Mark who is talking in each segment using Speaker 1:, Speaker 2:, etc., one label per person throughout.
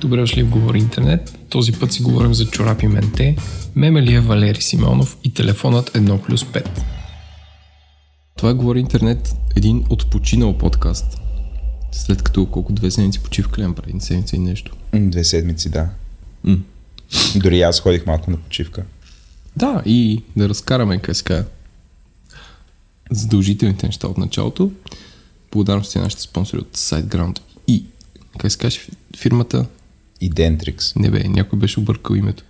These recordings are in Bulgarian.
Speaker 1: Добре дошли в Говори Интернет. Този път си говорим за чорапи менте, мемелия Валери Симеонов и телефонът 1 плюс 5. Това е Говори Интернет, един отпочинал подкаст. След като колко две седмици почивка ли преди седмица и нещо.
Speaker 2: Две седмици, да.
Speaker 1: М.
Speaker 2: Дори аз ходих малко на почивка.
Speaker 1: Да, и да разкараме, казва, задължителните неща от началото. Благодарности на нашите спонсори от SiteGround и, как се каже, фирмата?
Speaker 2: И Dentrix.
Speaker 1: Не бе, някой беше объркал името.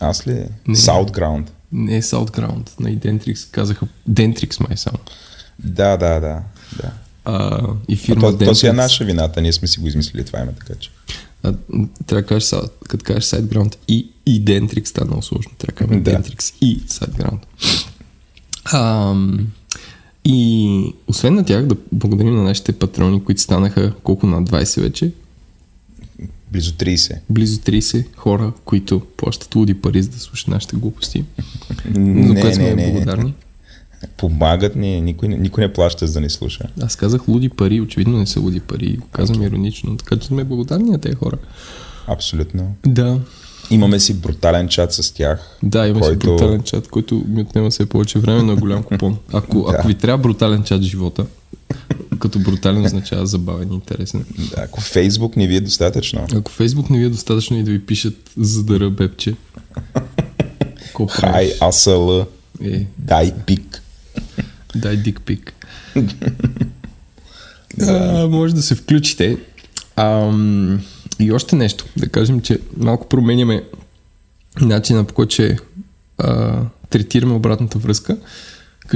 Speaker 2: Аз ли?
Speaker 1: Не.
Speaker 2: Southground.
Speaker 1: Не е SouthGround, на Identrix казаха Dentrix май само.
Speaker 2: Да, да, да. да.
Speaker 1: А, и
Speaker 2: А
Speaker 1: фирма
Speaker 2: то, то си е
Speaker 1: Dentrix-
Speaker 2: наша вината, ние сме си го измислили това име, така че.
Speaker 1: А, трябва да кажеш, като кажеш SiteGround и, и Dentrix, става много сложно. Трябва да кажем
Speaker 2: Да.
Speaker 1: Dentrix и SiteGround. Ам, и освен на тях, да благодарим на нашите патрони, които станаха колко на 20 вече,
Speaker 2: Близо 30.
Speaker 1: близо 30 хора, които плащат луди пари, за да слушат нашите глупости. За
Speaker 2: Не,
Speaker 1: което сме
Speaker 2: не, не. Помагат ни, никой, не- никой не плаща за да ни слуша.
Speaker 1: Аз казах луди пари, очевидно не са луди пари, го казвам иронично, така че сме благодарни на тези хора.
Speaker 2: Абсолютно.
Speaker 1: Да,
Speaker 2: Имаме си брутален чат с тях.
Speaker 1: Да, има
Speaker 2: който...
Speaker 1: си брутален чат, който ми отнема все повече време, но е голям купон. Ако,
Speaker 2: Да.
Speaker 1: ако ви трябва брутален чат в живота, като брутален означава забавен и интересен.
Speaker 2: Да, ако Фейсбук не ви е достатъчно,
Speaker 1: Ако Фейсбук не ви е достатъчно и да ви пишат за бебче, колко
Speaker 2: хай, АСЛ,
Speaker 1: Е,
Speaker 2: дай пик.
Speaker 1: Дай дик пик. а, може да се включите. Ам, и още нещо. Да кажем, че малко променяме начина по който ще а, третираме обратната връзка.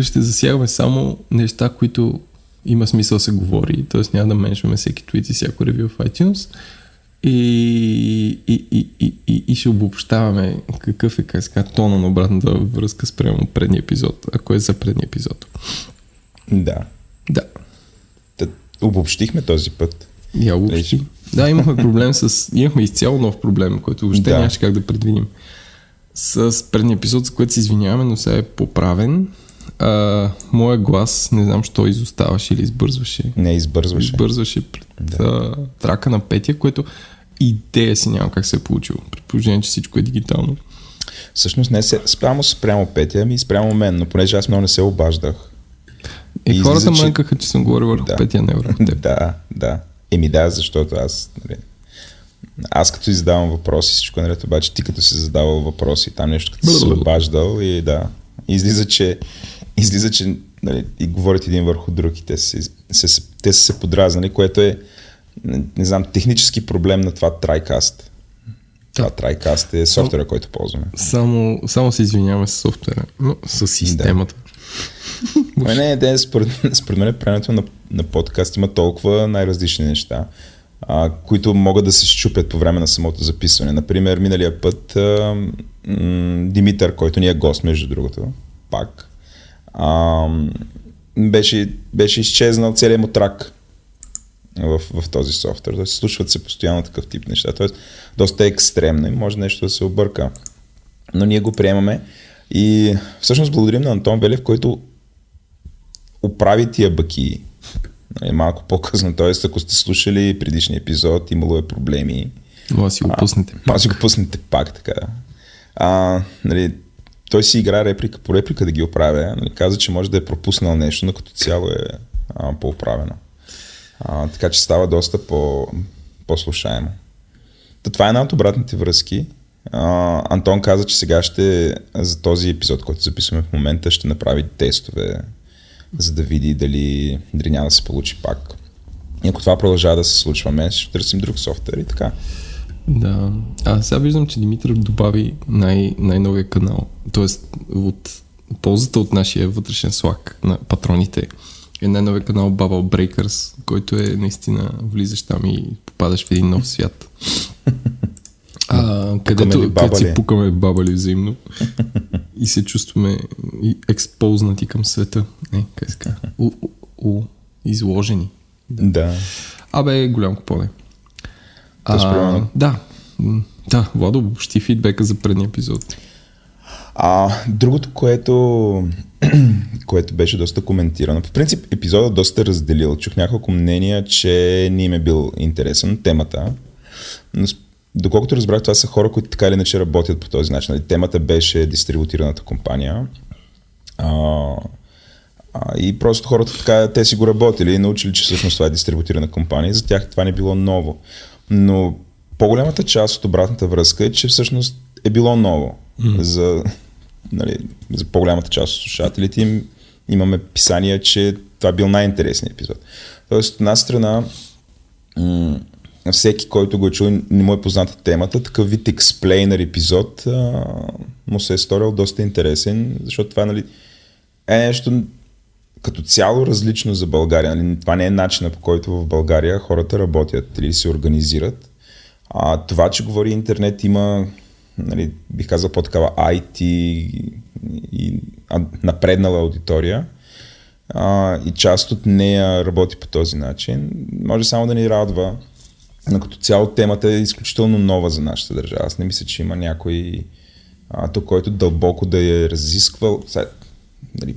Speaker 1: Ще засягаме само неща, които има смисъл да се говори. Т.е. няма да меншваме всеки твит и всяко ревю в iTunes. И, и, и, и, и, и ще обобщаваме какъв е как тона на обратната връзка спрямо предния епизод, ако е за предния епизод.
Speaker 2: Да.
Speaker 1: Да.
Speaker 2: Та, обобщихме този път.
Speaker 1: Я обобщи. Да, имахме проблем с... Имахме изцяло нов проблем, който въобще
Speaker 2: Да.
Speaker 1: нямаше как да предвидим. С предния епизод, за който се извиняваме, но сега е поправен. А, моя глас, не знам, що изоставаше или избързваше.
Speaker 2: Не избързваше.
Speaker 1: Избързваше пред да. трака на петия, което идея си няма как се е получило. При положение, че всичко е дигитално.
Speaker 2: Всъщност не се, спрямо спрямо Петя, ами спрямо мен, но понеже аз много не се обаждах.
Speaker 1: И,
Speaker 2: И
Speaker 1: хората
Speaker 2: излиза, че-
Speaker 1: мънкаха, че съм говорил върху
Speaker 2: Да.
Speaker 1: петия, не върху теб.
Speaker 2: Да, да. Еми да, защото аз, нали, аз като си задавам въпроси, всичко е наред, обаче ти като си задавал въпроси, там нещо като си обаждал и да. Излиза, че, излиза, че нали, и говорят един върху друг и те се, се, те са се подразнали, което е, не, не знам, технически проблем на това TriCast. Това TriCast е софтуера, който ползваме.
Speaker 1: Само, само се извиняваме с софтуера, но с системата.
Speaker 2: Ами не, не, според, според мен правенето на, на подкаст има толкова най-различни неща, а, които могат да се щупят по време на самото записване. Например, миналия път а, м, Димитър, който ни е гост, между другото, пак, а, беше, беше изчезнал целият му трак в, в този софтуер. Тоест, случват се постоянно такъв тип неща. Тоест, доста е екстремно и може нещо да се обърка. Но ние го приемаме и всъщност благодарим на Антон Белев, който оправи тия бъки нали, малко по-късно. Тоест, ако сте слушали предишния епизод, имало е проблеми.
Speaker 1: Да си го пуснете.
Speaker 2: Да си го пуснете пак така. А, нали, той си игра реплика по реплика да ги оправя. Нали, каза, че може да е пропуснал нещо, но като цяло е а, по-оправено. А, така че става доста по, по-слушаемо. Та, това е една от обратните връзки. А, Антон каза, че сега ще, за този епизод, който записваме в момента, ще направи тестове, за да види дали, дали няма да се получи пак. И ако това продължава да се случва, ще търсим друг софтуер и така.
Speaker 1: Да. А сега виждам, че Димитър добави най- най-новия канал. Тоест, от ползата от нашия вътрешен слаг на патроните е най-новия канал Bubble Breakers, който е наистина влизаш там и попадаш в един нов свят. А, където, където си пукаме бабали взаимно и се чувстваме експознати към света. Не, как се казва? Изложени.
Speaker 2: Да.
Speaker 1: Абе, голям купоне.
Speaker 2: Примерно-
Speaker 1: да. Да, Владо, обобщи фидбека за предния епизод.
Speaker 2: А, другото, което, което беше доста коментирано. По принцип, епизодът доста разделил. Чух няколко мнения, че не им е бил интересен темата. Но доколкото разбрах, това са хора, които така или иначе работят по този начин. Нали, темата беше дистрибутираната компания. А, а, и просто хората така, те си го работили и научили, че всъщност това е дистрибутирана компания. За тях това не било ново. Но по-голямата част от обратната връзка е, че всъщност е било ново. Mm. За, нали, за по-голямата част от слушателите им имаме писания, че това бил най-интересният епизод. Тоест, от една страна, м- всеки, който го е чул, не му е позната темата, такъв вид експлейнер епизод а, му се е сторил доста интересен, защото това нали, е нещо като цяло различно за България. Нали, това не е начина по който в България хората работят или се организират. А, това, че говори интернет, има, нали, бих казал по-такава IT и напреднала аудитория а, и част от нея работи по този начин. Може само да ни радва, но като цяло темата е изключително нова за нашата държава. Аз не мисля, че има някой а, то, който дълбоко да е разисквал. Сега, нали,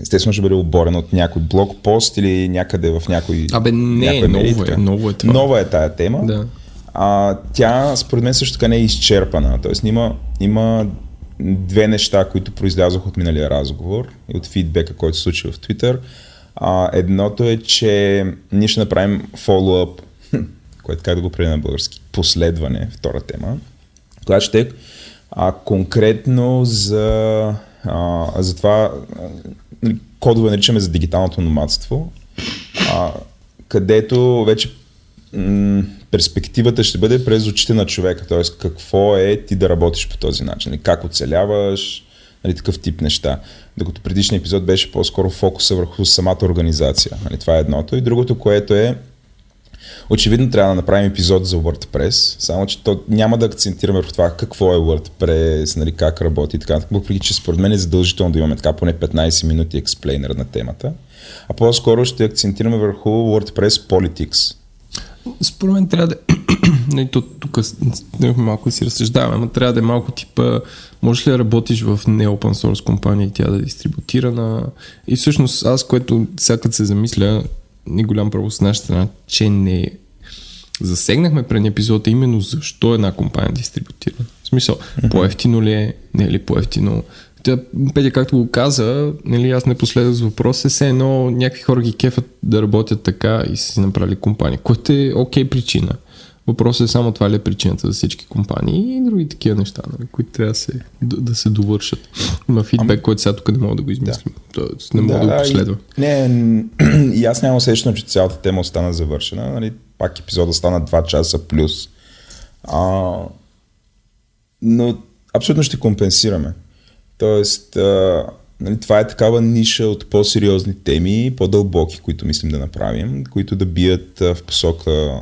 Speaker 2: естествено ще бъде оборен от някой блокпост или някъде в някой...
Speaker 1: Абе, не, някой ново, е, ново е това.
Speaker 2: Нова е тая тема.
Speaker 1: Да.
Speaker 2: А, тя, според мен, също така не е изчерпана. Тоест, има, има две неща, които произлязох от миналия разговор и от фидбека, който се случи в Twitter. А, едното е, че ние ще направим follow-up, което как да го преди на български, последване, втора тема, която ще е а, конкретно за, а, за това, нали, кодове наричаме за дигиталното номадство, а, където вече перспективата ще бъде през очите на човека, т.е. какво е ти да работиш по този начин, как оцеляваш, нали, такъв тип неща. Докато предишния епизод беше по-скоро фокуса върху самата организация. Нали, това е едното. И другото, което е Очевидно трябва да направим епизод за WordPress, само че то няма да акцентираме върху това какво е WordPress, нали, как работи и така. Въпреки, че според мен е задължително да имаме така поне 15 минути експлейнер на темата. А по-скоро ще акцентираме върху WordPress Politics.
Speaker 1: Според мен трябва да не, то, тук малко си разсъждаваме, но трябва да е малко типа, можеш ли да работиш в не open source компания и тя да е дистрибутирана. И всъщност аз, което всяка се замисля, ни голям право с нашата страна, че не засегнахме преди епизода именно защо една компания е дистрибутирана. В смисъл, по-ефтино ли е, не е ли по-ефтино. Тя, Петя, както го каза, нали, аз не последвах с въпрос, е все едно някакви хора ги кефат да работят така и си направили компания, което е окей okay причина. Въпросът е само това ли е причината за всички компании и други такива неща, нали, които трябва се, да, да се довършат. Има фидбек, Ам... който сега тук не мога да го измислим. Да. Тоест, не мога да, да го последва.
Speaker 2: И, не, и аз нямам усещане, че цялата тема остана завършена. Нали, пак епизода стана 2 часа плюс. А, но абсолютно ще компенсираме. Тоест, а, нали, това е такава ниша от по-сериозни теми, по-дълбоки, които мислим да направим, които да бият в посока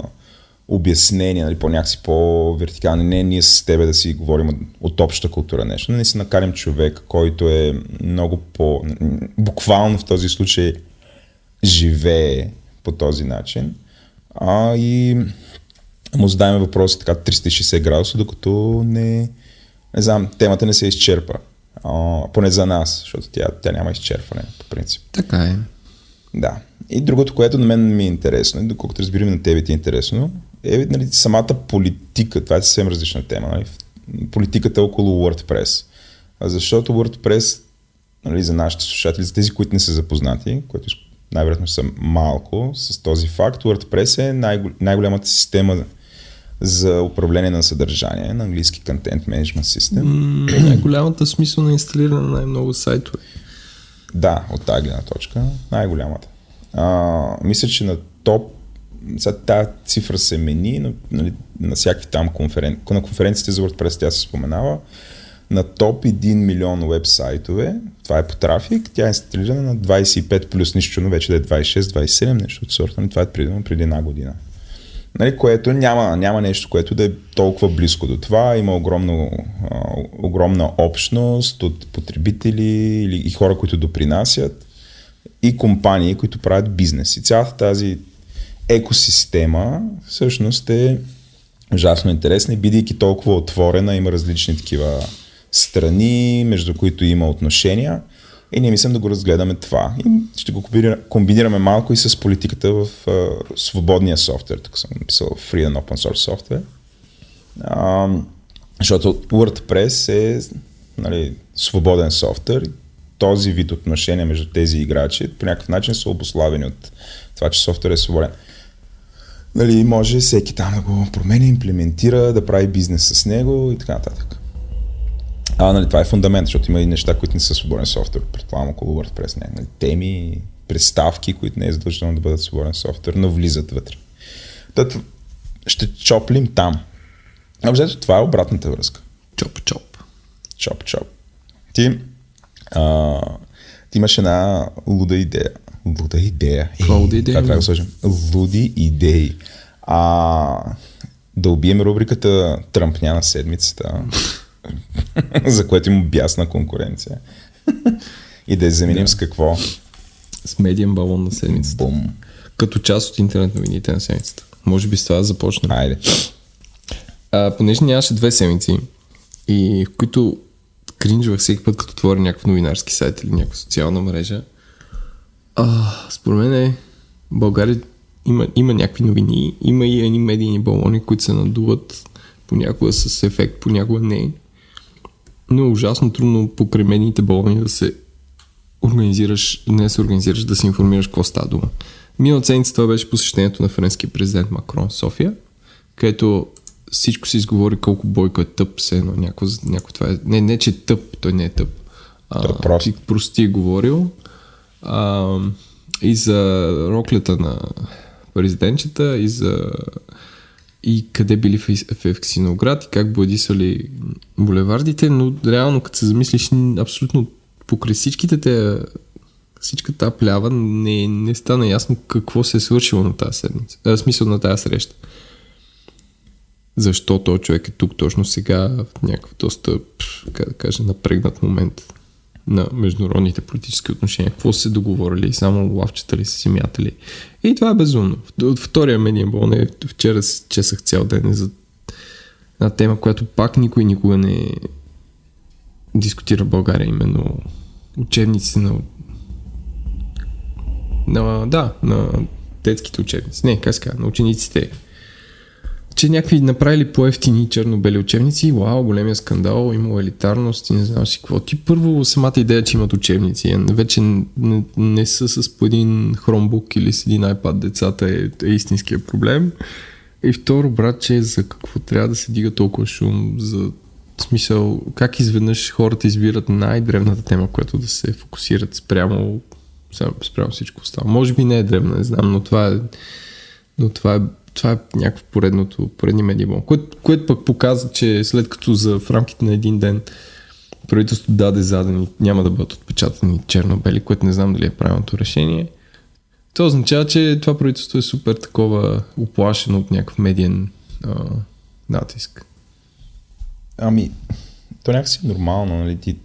Speaker 2: обяснения, нали, по-някакси по-вертикални. Не ние с тебе да си говорим от обща култура нещо, но не си накарим човек, който е много по... буквално в този случай живее по този начин. А и му задаваме въпроси така 360 градуса, докато не, не знам, темата не се изчерпа. А, поне за нас, защото тя, тя няма изчерпване, по принцип.
Speaker 1: Така е.
Speaker 2: Да. И другото, което на мен ми е интересно, доколкото разбирам на тебе ти е интересно, е нали, самата политика. Това е съвсем различна тема. Нали? Политиката около WordPress. Защото WordPress, нали, за нашите слушатели, за тези, които не са запознати, което най-вероятно са малко с този факт, WordPress е най- най-голямата система за управление на съдържание, на английски Content Management System.
Speaker 1: Mm, най-голямата смисъл на инсталиране на най-много сайтове.
Speaker 2: Да, от тази гледна точка, най-голямата. А, мисля, че на топ сега тази цифра се мени, но нали, на всякакви там конференции, на конференциите за WordPress тя се споменава, на топ 1 милион веб-сайтове, това е по трафик, тя е инсталирана на 25 плюс нищо, но вече да е 26-27, нещо от сорта, това е преди, преди една година. Нали, което няма, няма нещо, което да е толкова близко до това. Има огромно, огромна общност от потребители или, и хора, които допринасят и компании, които правят бизнес. И цялата тази екосистема всъщност е ужасно интересна и бидейки толкова отворена, има различни такива страни, между които има отношения. И ние мислим да го разгледаме това. И ще го комбинираме малко и с политиката в uh, свободния софтуер. Тук съм написал Free and Open Source Software. Uh, защото WordPress е нали, свободен софтуер. Този вид отношения между тези играчи по някакъв начин са обославени от това, че софтуер е свободен. Нали, може всеки там да го променя, имплементира, да прави бизнес с него и така нататък. А, нали, това е фундамент, защото има и неща, които не са свободен софтуер. Предполагам около WordPress. Не, нали, теми, представки, които не е задължително да бъдат свободен софтуер, но влизат вътре. Тът, ще чоплим там. Обзето това е обратната връзка.
Speaker 1: Чоп-чоп.
Speaker 2: Чоп-чоп. Ти, а, ти имаш една луда идея. Луда идея.
Speaker 1: Каква луда идея?
Speaker 2: Как трябва да сложим? Луди идеи. А, да убием рубриката Тръмпня на седмицата, за което има бясна конкуренция. И да я заменим да. с какво?
Speaker 1: С медиен балон на седмицата.
Speaker 2: Бум.
Speaker 1: Като част от интернет новините на седмицата. Може би с това да започнем.
Speaker 2: Айде.
Speaker 1: А, понеже нямаше две седмици, и в които кринжвах всеки път, като отворя някакъв новинарски сайт или някаква социална мрежа, а, според мен е, България има, има някакви новини, има и едни медийни балони, които се надуват понякога с ефект, понякога не. Но е ужасно трудно покрай медийните балони да се организираш, не се организираш, да се информираш какво става дума. Миналата седмица това беше посещението на френския президент Макрон в София, където всичко се изговори колко Бойко е тъп, се едно някой, някой това е. Не, не, че е тъп, той не е тъп.
Speaker 2: А, той прост. Ти
Speaker 1: прости е говорил. А, и за роклята на президентчета, и за и къде били в, в Евксиноград и как бладисали булевардите, но реално като се замислиш абсолютно покрай всичките те всичката тази плява не, не стана ясно какво се е свършило на тази седмица. А, смисъл на тази среща защо този човек е тук точно сега в някакъв доста, как да кажа, напрегнат момент на международните политически отношения. Какво се договорили? Само лавчета ли са си мятали? И това е безумно. От втория медиен бол не, вчера чесах цял ден за една тема, която пак никой никога не дискутира в България, именно учебници на на, да, на детските учебници. Не, как ска, на учениците че някакви направили по-ефтини черно-бели учебници, вау, големия скандал, има елитарност и не знам си какво. Ти първо самата идея, че имат учебници, вече не, не са с по един хромбук или с един iPad децата е, е истинския проблем. И второ, брат, че за какво трябва да се дига толкова шум, за смисъл, как изведнъж хората избират най-древната тема, която да се фокусират спрямо, спрямо всичко останало. Може би не е древна, не знам, но това е, но това е това е някакво поредното, поредни медиабон, което, което пък показва, че след като за в рамките на един ден правителството даде задани, няма да бъдат отпечатани черно-бели, което не знам дали е правилното решение. Това означава, че това правителство е супер такова оплашено от някакъв медиен а, натиск.
Speaker 2: Ами, то някакси е нормално, нали? Ти...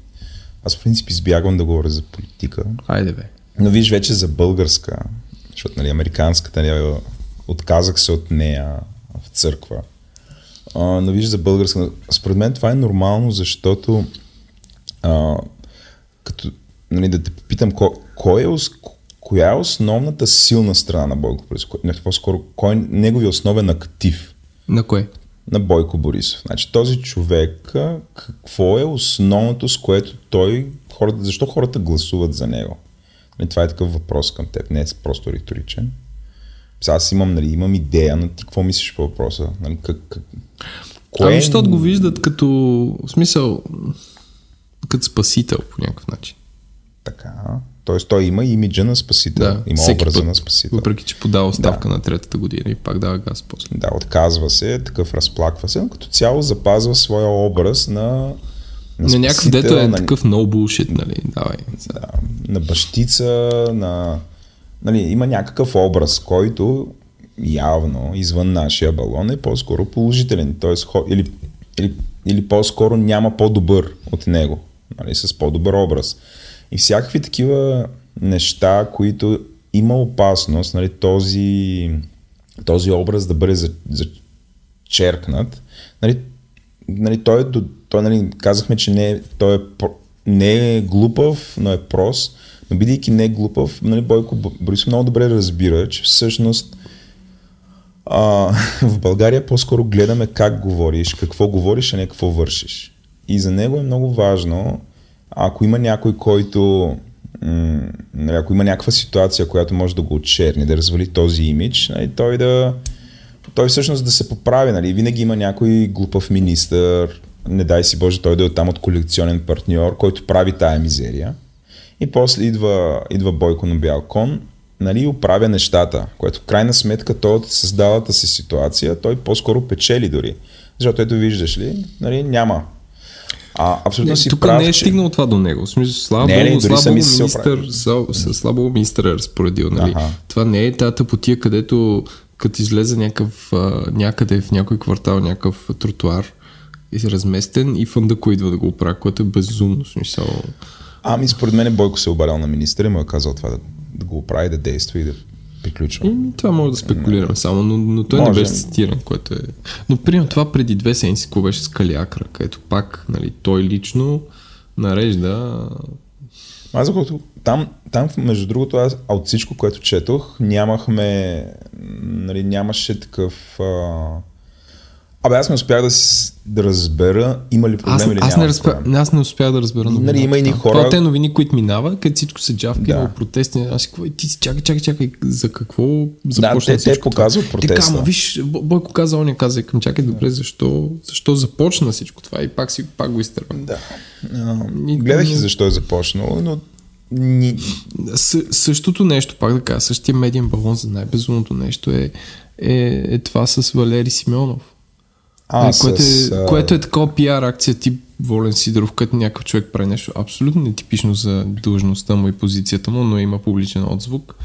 Speaker 2: Аз в принцип избягвам да говоря за политика.
Speaker 1: Айде бе.
Speaker 2: Но виж вече за българска, защото нали, американската нали, отказах се от нея в църква. А, но виж за българска. Според мен това е нормално, защото а, като, нали, да те попитам, ко, кой е, коя е основната силна страна на Бойко Борисов? Не, по-скоро, кой е неговия основен актив?
Speaker 1: На кой?
Speaker 2: На Бойко Борисов. Значи този човек, какво е основното, с което той, хората, защо хората гласуват за него? Нали, това е такъв въпрос към теб, не е просто риторичен. Аз имам, нали, имам идея, но ти какво мислиш по въпроса? Нали, как, как,
Speaker 1: кое... Ами, защото го виждат като, в смисъл, като спасител по някакъв начин.
Speaker 2: Така. Тоест той има имиджа на спасител, да, има образа път, на спасител.
Speaker 1: Въпреки, че подава ставка да. на третата година и пак дава газ после.
Speaker 2: Да, отказва се, такъв разплаква се, но като цяло запазва своя образ на
Speaker 1: на, на някакъв дето е на... такъв no bullshit, нали? Давай.
Speaker 2: Да, на бащица, на нали, има някакъв образ, който явно извън нашия балон е по-скоро положителен. Тоест, или, или, или по-скоро няма по-добър от него, нали, с по-добър образ. И всякакви такива неща, които има опасност нали, този, този образ да бъде зачеркнат, нали, нали, той, е, той, нали, казахме, че не е, той е, не е глупав, но е прост. Но бидейки не глупав, нали, Бойко Борисов много добре разбира, че всъщност а, в България по-скоро гледаме как говориш, какво говориш, а не какво вършиш. И за него е много важно, ако има някой, който нали, ако има някаква ситуация, която може да го отчерни, да развали този имидж, нали, той да той всъщност да се поправи. Нали. Винаги има някой глупав министър, не дай си Боже той да е там от колекционен партньор, който прави тая мизерия. И после идва, идва Бойко на бял кон, нали, оправя нещата, което в крайна сметка той от създалата си ситуация, той по-скоро печели дори. Защото ето виждаш ли, нали, няма. А, абсолютно не, си
Speaker 1: тук
Speaker 2: прав,
Speaker 1: не е
Speaker 2: че...
Speaker 1: стигнал това до него. Смисъл, слава
Speaker 2: Не, не, се
Speaker 1: министър, слава Богу, министър е разпоредил. Нали?
Speaker 2: Аха.
Speaker 1: Това не е тази тъпотия, където като излезе някакъв, някъде в някой квартал някакъв тротуар се разместен и фъндъко идва да го оправи, което е безумно смисъл.
Speaker 2: Ами според мен Бойко се е обарял на министъра и му е казал това да, да го оправи, да действа и да приключва.
Speaker 1: И, това може да спекулираме само, но, но той
Speaker 2: Може.
Speaker 1: не беше цитиран, което е... Но примерно това преди две седмици, какво беше с Калиакра, където пак нали, той лично нарежда
Speaker 2: Аз защото там, там, между другото, аз а от всичко, което четох, нямахме, нали, нямаше такъв... А... Абе, аз не успях да, си, да разбера има ли проблем
Speaker 1: Аз,
Speaker 2: или
Speaker 1: аз,
Speaker 2: няма
Speaker 1: не разпя...
Speaker 2: проблем.
Speaker 1: аз не успях да разбера новината.
Speaker 2: Нали, има
Speaker 1: там.
Speaker 2: хора-
Speaker 1: Това те новини, които минава, където всичко се джавка,
Speaker 2: Да.
Speaker 1: да. има протести. Аз си какво, ти си чакай, чакай, чакай, за какво
Speaker 2: Да,
Speaker 1: започна
Speaker 2: те, те
Speaker 1: всичко
Speaker 2: показват
Speaker 1: това? Така,
Speaker 2: протеста.
Speaker 1: ама виж, Бо- Бойко каза, он каза, към чакай, добре, защо, защо започна всичко това и пак си пак го изтърва.
Speaker 2: Да.
Speaker 1: И-
Speaker 2: гледах и защо е започнало, но ни...
Speaker 1: Съ, същото нещо, пак да кажа, същия медиен балон за най-безумното нещо е, е, е това с Валери Симеонов.
Speaker 2: А,
Speaker 1: Нали,
Speaker 2: с,
Speaker 1: което, е,
Speaker 2: а,
Speaker 1: което е такова пиар акция тип Волен Сидоров, където някакъв човек прави нещо абсолютно нетипично за длъжността му и позицията му, но има публичен отзвук.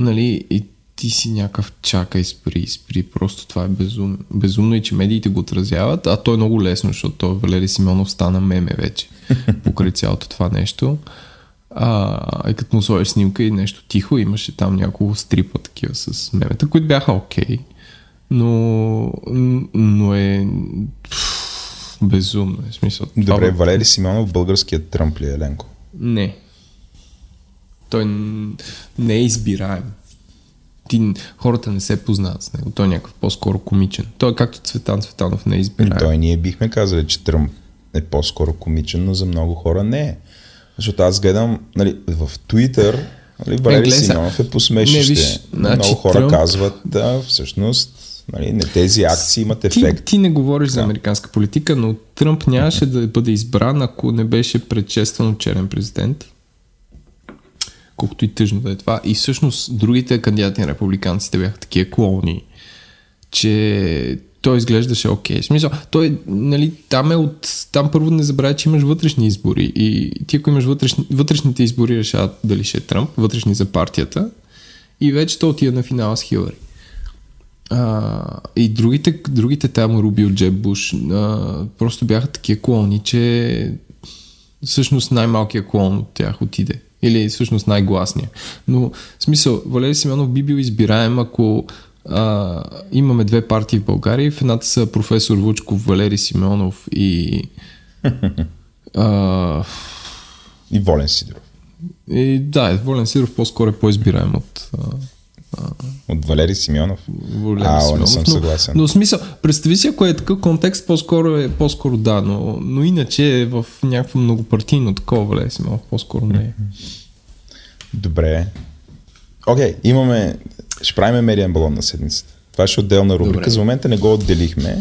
Speaker 1: Нали, и ти си някакъв чакай, спри, спри, просто това е безумно. Безумно и че медиите го отразяват, а то е много лесно, защото Валери Симеонов стана меме вече, покрай цялото това нещо. А, и като му сложиш снимка и нещо тихо, имаше там няколко стрипа такива с мемета, които бяха окей. Okay, но, но е безумно. Е, смисъл, това
Speaker 2: Добре,
Speaker 1: бе-
Speaker 2: Валери Симеонов българският Тръмп ли е, Ленко?
Speaker 1: Не. Той не е избираем. Ти, хората не се познават с него. Той е някакъв по-скоро комичен. Той е както Цветан Цветанов не е избираем.
Speaker 2: Той ние бихме казали, че Тръмп е по-скоро комичен, но за много хора не е. Защото аз гледам нали, в Twitter, нали, Валери. Симеонов е посмешище.
Speaker 1: Не, виж, значи
Speaker 2: много хора
Speaker 1: Тръмп-
Speaker 2: казват, да, всъщност нали, не, тези акции имат
Speaker 1: Ти,
Speaker 2: ефект.
Speaker 1: ти не говориш за американска политика, но Тръмп нямаше да бъде избран, ако не беше предшестван от черен президент. Колкото и тъжно да е това. И всъщност другите кандидати на републиканците бяха такива клоуни, че той изглеждаше окей. В смисъл, той, нали, там е от... Там първо не забравя, че имаш вътрешни избори. И ти ако имаш вътрешни, вътрешните избори решават дали ще е Тръмп, вътрешни за партията. И вече той отива на финала с Хилари. А, и другите, другите там, Руби от Джеб Буш, а, просто бяха такива клони, че всъщност най-малкият клон от тях отиде. Или всъщност най-гласния. Но в смисъл, Валери Симеонов би бил избираем, ако а, имаме две партии в България. В едната са професор Вучков, Валери Симеонов и... А,
Speaker 2: И Волен Сидоров.
Speaker 1: и да, Волен Сиров по-скоро е по-избираем от а,
Speaker 2: От Валери Симеонов.
Speaker 1: Валери
Speaker 2: А, о, не
Speaker 1: Симеонов.
Speaker 2: съм
Speaker 1: но,
Speaker 2: съгласен.
Speaker 1: Но в смисъл, представи си, ако е такъв контекст, по-скоро е по-скоро да, но, но иначе е в някакво многопартийно такова Валери Симеонов, по-скоро не е.
Speaker 2: Добре. Окей, имаме... Ще правим медиен балон на седмицата. Това ще е отделна рубрика.
Speaker 1: Добре.
Speaker 2: За момента не го отделихме.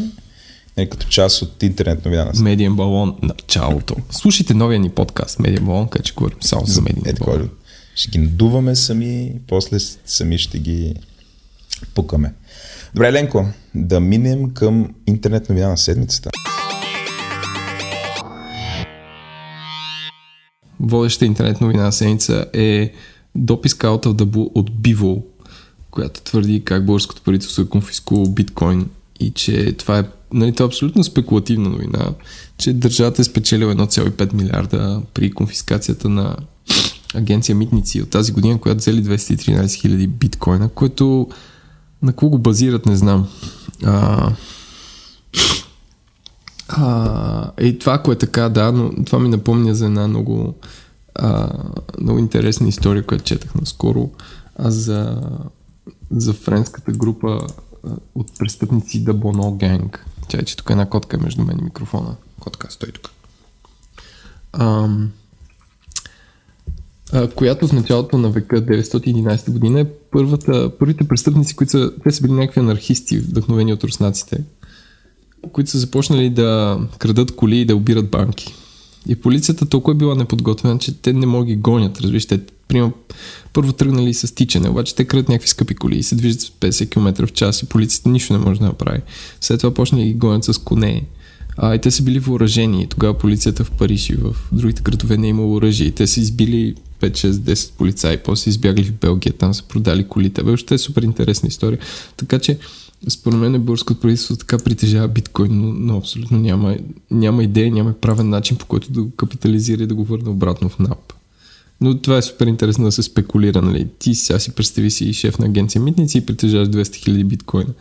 Speaker 2: Нали, като част от интернет новина.
Speaker 1: Медиен балон, началото. Слушайте новия ни подкаст, Медиен балон, където ще говорим само за медиен
Speaker 2: Е,
Speaker 1: балон.
Speaker 2: Ще ги надуваме сами, после сами ще ги пукаме. Добре, Ленко, да минем към интернет новина на седмицата.
Speaker 1: Водеща интернет новина на седмица е дописка Out of the Blue от Биво, която твърди как българското правителство е конфискувало биткоин и че това е, нали, това е абсолютно спекулативна новина, че държавата е спечелила 1,5 милиарда при конфискацията на агенция Митници от тази година, която взели 213 000 биткоина, което на какво го базират, не знам. А, А, и това, което е така, да, но това ми напомня за една много, а, много интересна история, която четах наскоро, а за, за френската група от престъпници The Bono Gang. Чай, че тук е една котка между мен и микрофона. Котка, стой тук. А, която в началото на века 911 година е първата, първите престъпници, които са, те са били някакви анархисти, вдъхновени от руснаците които са започнали да крадат коли и да обират банки. И полицията толкова е била неподготвена, че те не могат ги гонят. Разбираш, те приема, първо тръгнали с тичане, обаче те крадат някакви скъпи коли и се движат с 50 км в час и полицията нищо не може да направи. След това почнали ги гонят с коне. А, и те са били въоръжени. Тогава полицията в Париж и в другите градове не е имало оръжие. Те са избили 5-6-10 полицаи, после избягали в Белгия, там са продали колите. Бе, още е супер интересна история. Така че според мен българското правителство така притежава биткоин, но, но абсолютно няма, няма идея, няма правен начин по който да го капитализира и да го върне обратно в НАП. Но това е супер интересно да се спекулира. Нали? Ти сега си представи си шеф на агенция Митници и притежаваш 200 000 биткоина.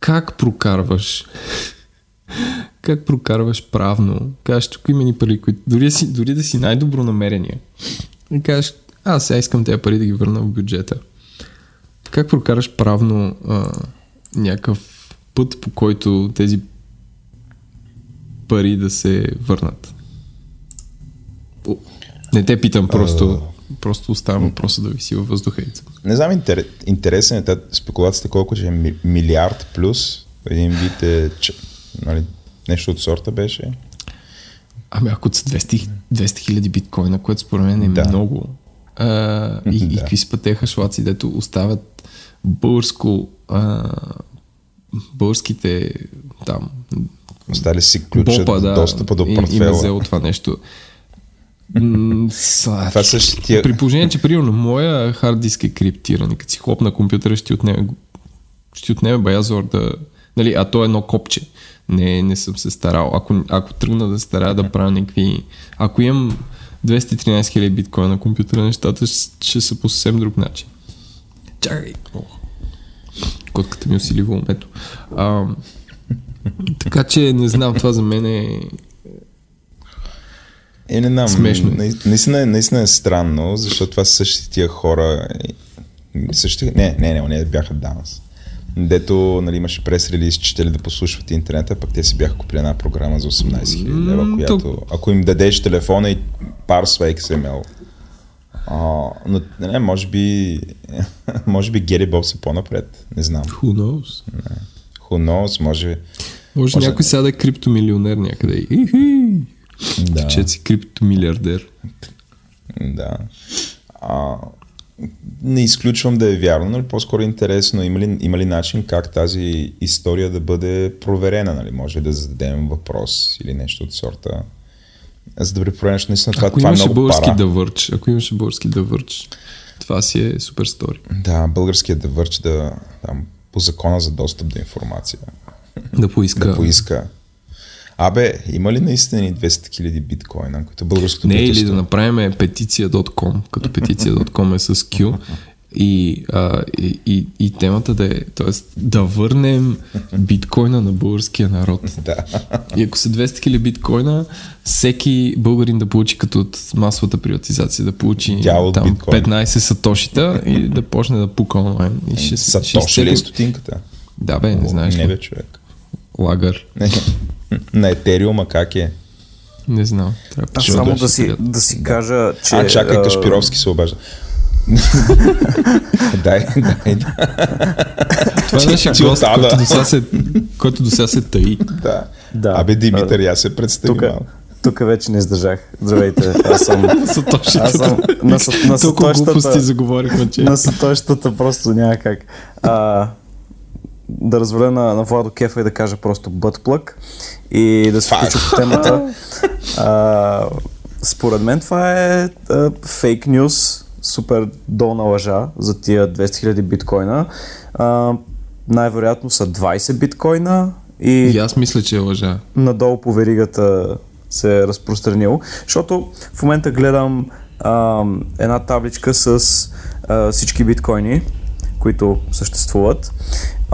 Speaker 1: Как прокарваш как прокарваш правно, кажеш, тук има ни пари, които дори, дори да си най-добро намерение и кажеш, аз сега искам тези пари да ги върна в бюджета. Как прокараш правно а, някакъв път, по който тези пари да се върнат? Не те питам, просто, просто оставям въпроса да виси във въздуха.
Speaker 2: Не знам, интер... интересен е тази спекулацията, колко че е милиард плюс. Един вид е, че, нали, нещо от сорта беше.
Speaker 1: Ами ако са 200, 200 хиляди биткоина, което според мен е да. много. А, и, да. и какви са пътеха шлаци, дето оставят българско а, българските там
Speaker 2: Остали си ключа Бопа, да, достъпа до портфела. И, и
Speaker 1: взел това нещо.
Speaker 2: това същия...
Speaker 1: При положение, че примерно моя хард диск е криптиран и като си хлопна компютъра ще отнеме, ще отнеме баязор да... Нали, а то е едно копче. Не, не съм се старал. Ако, ако тръгна да стара да правя някакви... Ако имам 213 000 биткоина на компютъра, нещата ще, ще са по съвсем друг начин. Чакай! Котката ми усили вълмето. А, така че не знам, това за мен е
Speaker 2: е, не знам. Смешно. Наистина, наистина е странно, защото това са същите тия хора. Същите, не, не, не, не бяха данс. Дето нали, имаше прес-релиз, че да послушват интернета, пък те си бяха купили една програма за 18 000 лева, която ако им дадеш телефона и парсва XML, а, но не, може би, може би Гери Боб са по-напред. Не знам.
Speaker 1: Who knows?
Speaker 2: Не. Who knows, може...
Speaker 1: Може, може някой сега да е криптомилионер някъде. Да. Че си криптомилиардер.
Speaker 2: Да. А, не изключвам да е вярно, но по-скоро е интересно има ли, има ли начин как тази история да бъде проверена, нали? Може да зададем въпрос или нещо от сорта за да препровериш наистина това,
Speaker 1: ако
Speaker 2: това
Speaker 1: е много български пара. да върч, ако имаше български да върч, това си е супер стори.
Speaker 2: Да, българският да върч да, там, по закона за достъп до информация.
Speaker 1: Да поиска.
Speaker 2: да поиска. Абе, има ли наистина 200 000 биткоина, които българското
Speaker 1: Не, или да направим петиция.com, като петиция.com е с Q и, а, и, и, и темата да е, т.е. да върнем биткоина на българския народ.
Speaker 2: Да.
Speaker 1: И ако са 200 000 биткоина, всеки българин да получи като от масовата приватизация, да получи
Speaker 2: Дял там биткоин.
Speaker 1: 15 сатошита и да почне да пука онлайн. И
Speaker 2: ще, Сатоши ще ли е стотинката?
Speaker 1: Да бе, не знаеш.
Speaker 2: Не бе, човек.
Speaker 1: Лагър.
Speaker 2: на Етериума как е?
Speaker 1: Не знам.
Speaker 3: Трябва а само да си, да си кажа, че...
Speaker 2: А, чакай, Кашпировски се обажда. дай, дай, да.
Speaker 1: Това беше гост, който до сега се, който до сега се таи.
Speaker 2: Да. да. Абе, Димитър, я се представи
Speaker 3: тук, тук вече не издържах. Здравейте, аз съм... аз съм на, на
Speaker 1: Толкова глупости заговорихме, че...
Speaker 3: На сатощата просто няма как. А, да разваля на, на Владо Кефа и да кажа просто бътплък и да се включа по темата. А, според мен това е фейк нюс супер долна лъжа за тия 200 000 биткоина. А, най-вероятно са 20 биткоина и...
Speaker 1: И аз мисля, че е лъжа.
Speaker 3: Надолу по веригата се е разпространил, защото в момента гледам а, една табличка с а, всички биткоини, които съществуват.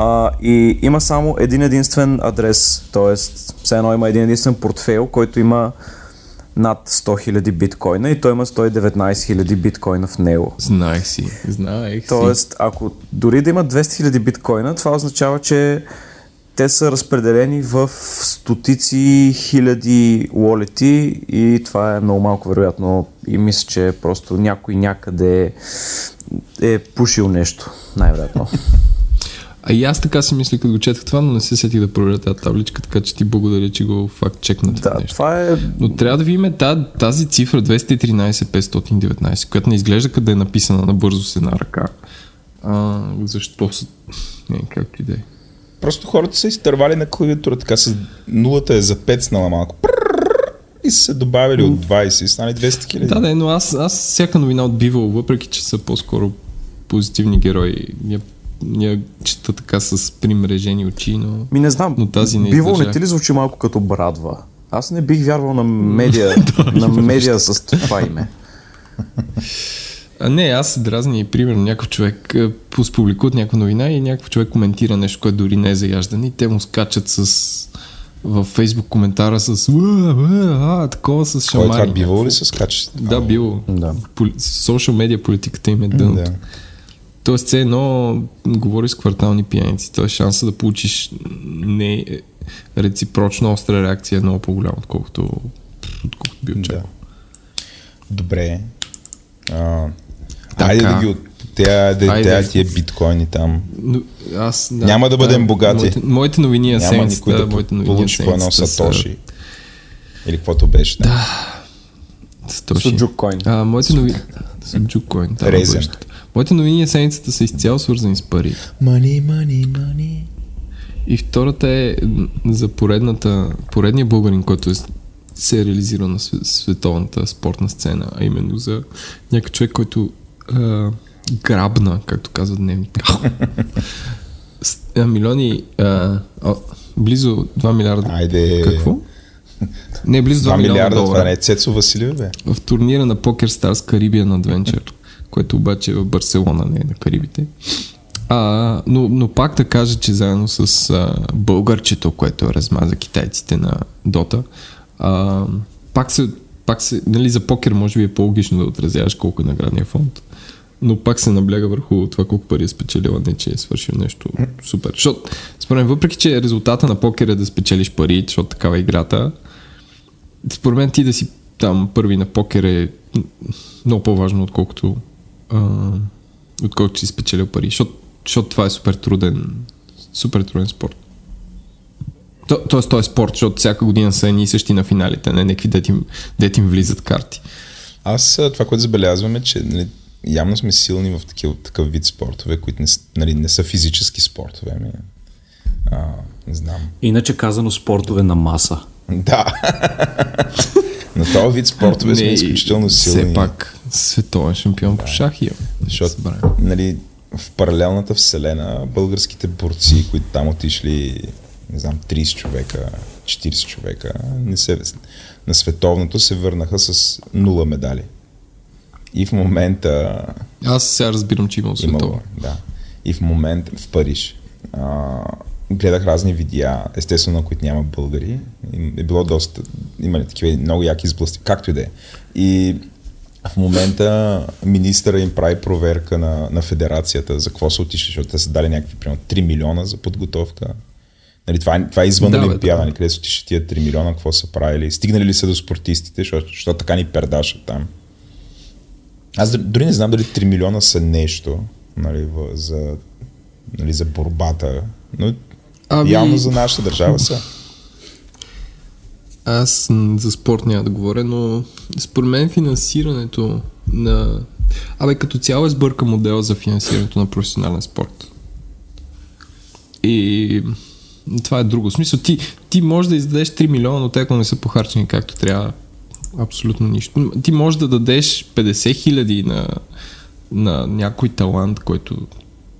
Speaker 3: А, и има само един единствен адрес, т.е. все едно има един единствен портфейл, който има над 100 000 биткоина и той има 119 000 биткоина в него.
Speaker 1: Знаех си, знаех си.
Speaker 3: Тоест, ако дори да има 200 000 биткоина, това означава, че те са разпределени в стотици хиляди уолети и това е много малко вероятно и мисля, че просто някой някъде е пушил нещо, най-вероятно.
Speaker 1: А и аз така си мисля, като го четах това, но не се сетих да проверя тази табличка, така че ти благодаря, че го факт чекна това
Speaker 3: да,
Speaker 1: нещо.
Speaker 3: това е...
Speaker 1: Но трябва да видим тази, тази цифра 213-519, която не изглежда къде е написана набързо с една ръка. А, защо са... Не, както и да е.
Speaker 2: Просто хората са изтървали на клавиатура, така с нулата е запецнала малко. И са се добавили от 20 и стане 200 хиляди.
Speaker 1: Да, да, но аз, аз всяка новина отбивал, въпреки че са по-скоро позитивни герои. Я, я чета така с примрежени очи, но...
Speaker 3: Ми не знам,
Speaker 1: но тази не
Speaker 3: Бивол не ти ли звучи малко като брадва? Аз не бих вярвал на медиа, на медиа с това име.
Speaker 1: А не, аз се дразни, примерно, някакъв човек публикуват някаква новина и някакъв човек коментира нещо, което дори не е заяждане и те му скачат с във фейсбук коментара с «Уа, уа, а, такова с
Speaker 2: Кой е
Speaker 1: шамари.
Speaker 2: това бивало ли с качество?
Speaker 1: Да, било.
Speaker 3: Да.
Speaker 1: Поли... Social медиа политиката им е дъното.
Speaker 2: Да.
Speaker 1: Тоест, все едно говориш с квартални пияници. Тоест, шанса да получиш не реципрочна остра реакция е много по-голям, отколкото, отколкото би очаквал.
Speaker 2: Да. Добре. А,
Speaker 1: Така.
Speaker 2: айде да ги от тя, да,
Speaker 1: Айде.
Speaker 2: тя, тия биткоини там.
Speaker 1: Но, аз, да,
Speaker 2: Няма да бъдем богати.
Speaker 1: Моите, моите новини на
Speaker 2: Няма никой да
Speaker 1: моите новини на
Speaker 2: получи по едно сатоши. Или каквото беше. Да.
Speaker 1: Сатоши.
Speaker 3: Суджук койн.
Speaker 1: А, моите новини... Суджук койн. Да,
Speaker 2: Резен.
Speaker 1: Моите новини на седмицата са изцяло свързани с пари.
Speaker 2: Money, money, money.
Speaker 1: И втората е за поредната, поредния българин, който е, се е реализирал на све- световната спортна сцена, а именно за някакъв човек, който а, грабна, както казва дневник. Милиони, а, а, близо 2 милиарда.
Speaker 2: Айде.
Speaker 1: Какво? Не, близо 2,
Speaker 2: 2
Speaker 1: милиарда
Speaker 2: милиарда, това
Speaker 1: долара
Speaker 2: не е Цецо Василев, бе.
Speaker 1: в турнира на Poker Stars Caribbean Adventure, което обаче е в Барселона, не е на Карибите. А, но, но пак да кажа, че заедно с а, българчето, което размаза китайците на Дота, а, пак се, пак се, нали за покер може би е по-логично да отразяваш колко е наградния фонд, но пак се набляга върху това колко пари е спечелила, не че е свършил нещо супер. Защото, според мен, въпреки че резултата на покер е да спечелиш пари, защото такава е играта, според мен ти да си там първи на покер е много по-важно, отколкото, отколкото си спечелил пари. Защото, защото това е супер труден, супер труден спорт. То, тоест, той е спорт, защото всяка година са едни и същи на финалите, не някакви дет им, дет им влизат карти.
Speaker 2: Аз това, което забелязвам е, че нали, явно сме силни в такива, такъв вид спортове, които не, нали, не са физически спортове. Ми. А, не знам.
Speaker 4: Иначе казано спортове на маса.
Speaker 2: Да. На този вид спортове сме изключително силни.
Speaker 1: Все пак световен шампион по шах имам.
Speaker 2: Защото, нали, в паралелната вселена българските борци, които там отишли, не знам, 30 човека, 40 човека, не се, на световното се върнаха с нула медали. И в момента
Speaker 1: Аз сега разбирам, че имам световен.
Speaker 2: да. И в момента в Париж. А, гледах разни видеа, естествено, на които няма българи. И е било доста, има такива много яки изблъсти, както и да е. И в момента министъра им прави проверка на, на федерацията за какво са отишли, защото те са дали някакви, примерно, 3 милиона за подготовка. Нали, това, е, това е извън
Speaker 1: Да,
Speaker 2: Олимпиада,
Speaker 1: да.
Speaker 2: нали, къде са отишли тия 3 милиона, какво са правили, стигнали ли са до спортистите, защото, защото така ни пердашат там. Аз дори не знам дали 3 милиона са нещо нали, в, за, нали, за борбата, но
Speaker 1: ами...
Speaker 2: явно за нашата държава са.
Speaker 1: Аз за спорт няма да говоря, но според мен финансирането на... Абе, като цяло е сбърка модела за финансирането на професионален спорт. И това е друго. В смисъл, ти, ти можеш да издадеш 3 милиона, но те ако не са похарчени както трябва, абсолютно нищо. Ти можеш да дадеш 50 хиляди на, на някой талант, който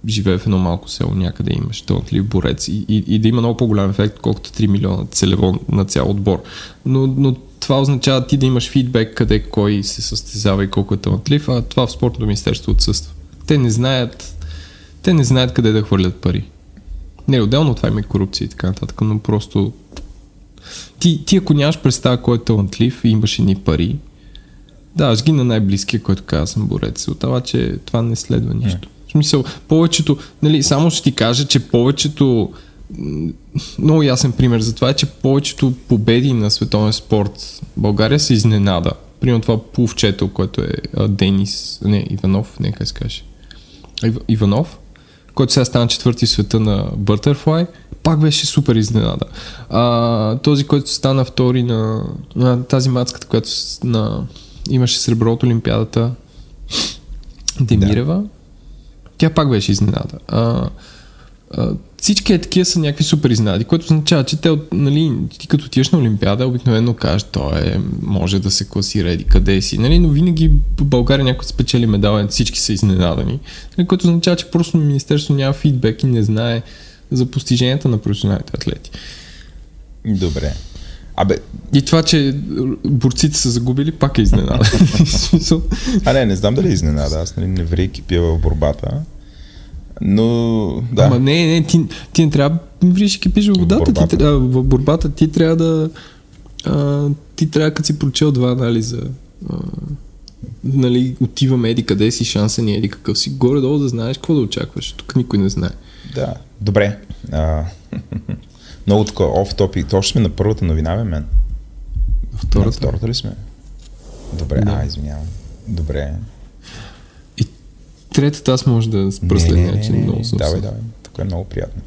Speaker 1: живее в едно малко село, някъде имаш талантлив борец и, и, и да има много по-голям ефект, колкото 3 милиона целево на цял отбор. Но, но това означава ти да имаш фидбек къде кой се състезава и колко е талантлив, а това в спортното министерство отсъства. Те не знаят, те не знаят къде да хвърлят пари. Не, отделно от това има и корупция и така нататък, но просто Ти, ти ако нямаш представа кой е талантлив и имаш едни пари, даваш ги на най-близкия, който казва съм борец. От че това не следва нищо. Смисъл, повечето, нали, само ще ти кажа, че повечето много ясен пример за това е, че повечето победи на световен спорт в България се изненада. Примерно това плувчето, което е а, Денис, не, Иванов, не, как се каже. Ив, Иванов, който сега стана четвърти в света на Butterfly, пак беше супер изненада. А, този, който стана втори на, на тази мацката, която на, имаше сребро от Олимпиадата, Демирева, тя пак беше изненада. А, а, всички е такива са някакви супер изненади, което означава, че те, нали, ти като отидеш на Олимпиада, обикновено кажеш, той е, може да се класира еди къде си, нали, но винаги в България някой спечели медал, всички са изненадани, нали, което означава, че просто Министерството няма фидбек и не знае за постиженията на професионалните атлети.
Speaker 2: Добре. Абе,
Speaker 1: И това, че борците са загубили, пак е изненада. В
Speaker 2: а не, не знам дали е изненада. Аз нали, не врейки пия в борбата. Но, да.
Speaker 1: Ама не, не, ти, ти не трябва да вриш кипиш в водата.
Speaker 2: борбата.
Speaker 1: Ти, трябва- в борбата ти трябва да... А, ти трябва, като си прочел два анализа, а, нали, отиваме еди къде си, шанса ни е еди какъв си, горе-долу да знаеш какво да очакваш. Тук никой не знае.
Speaker 2: Да, добре. А, много такова оф топик. Точно сме на първата новина, бе, мен. На
Speaker 1: Втората.
Speaker 2: втората ли сме? Добре,
Speaker 1: Да.
Speaker 2: а, извинявам. Добре.
Speaker 1: И третата аз може да спра след нея, че много съм
Speaker 2: Давай, давай. Тук е много приятно.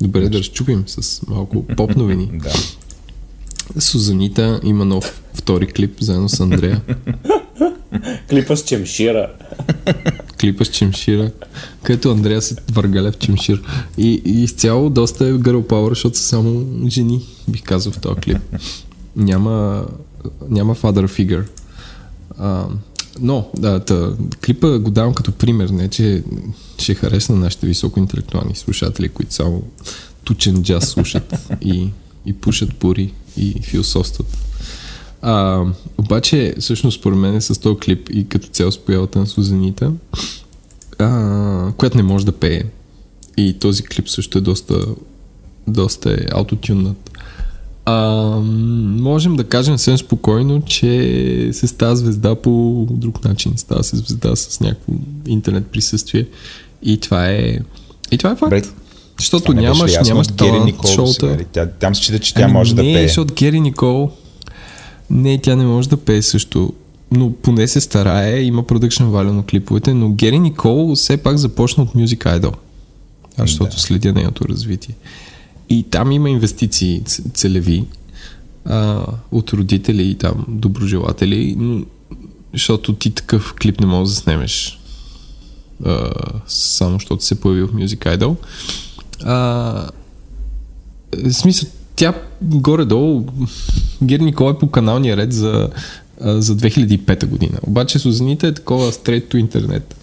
Speaker 1: Добре, да разчупим с малко поп новини.
Speaker 2: Да.
Speaker 1: Сузанита има нов втори клип заедно с Андрея.
Speaker 3: Клипа с Чемшира.
Speaker 1: клипа с Чемшира, където Андрея се въргаля в Чемшир. И, и изцяло доста е girl power, защото са само жени, бих казал в този клип. Няма, няма father figure. А, но, да, та, клипа го давам като пример, не че ще хареса на нашите високоинтелектуални слушатели, които само тучен джаз слушат и, и пушат пури и философстват. А, обаче, всъщност, според мен с този клип и като цяло с появата на Сузанита, а, която не може да пее. И този клип също е доста, доста е аутотюннат. А, можем да кажем съвсем спокойно, че се става звезда по друг начин. Става се звезда с някакво интернет присъствие. И това е, и това е факт.
Speaker 2: Добре,
Speaker 1: Защото нямаш, нямаш талант,
Speaker 2: Никол
Speaker 1: шоута.
Speaker 2: досега, ли? Тя, там счита, че тя
Speaker 1: Ами
Speaker 2: може
Speaker 1: не,
Speaker 2: да пее.
Speaker 1: защото Гери Никол не, тя не може да пее също. Но поне се старае, има продъкшн value на клиповете, но Гери Никол все пак започна от Music Idol. Аз защото
Speaker 2: Да.
Speaker 1: следя нейното развитие. И там има инвестиции целеви а, от родители и там доброжелатели, но, защото ти такъв клип не можеш да снемеш а, само защото се появи в Music Idol. А, в смисъл, тя горе-долу Гер Никол е по каналния ред за, за 2005 година. Обаче Сузанита е такова стрето интернет.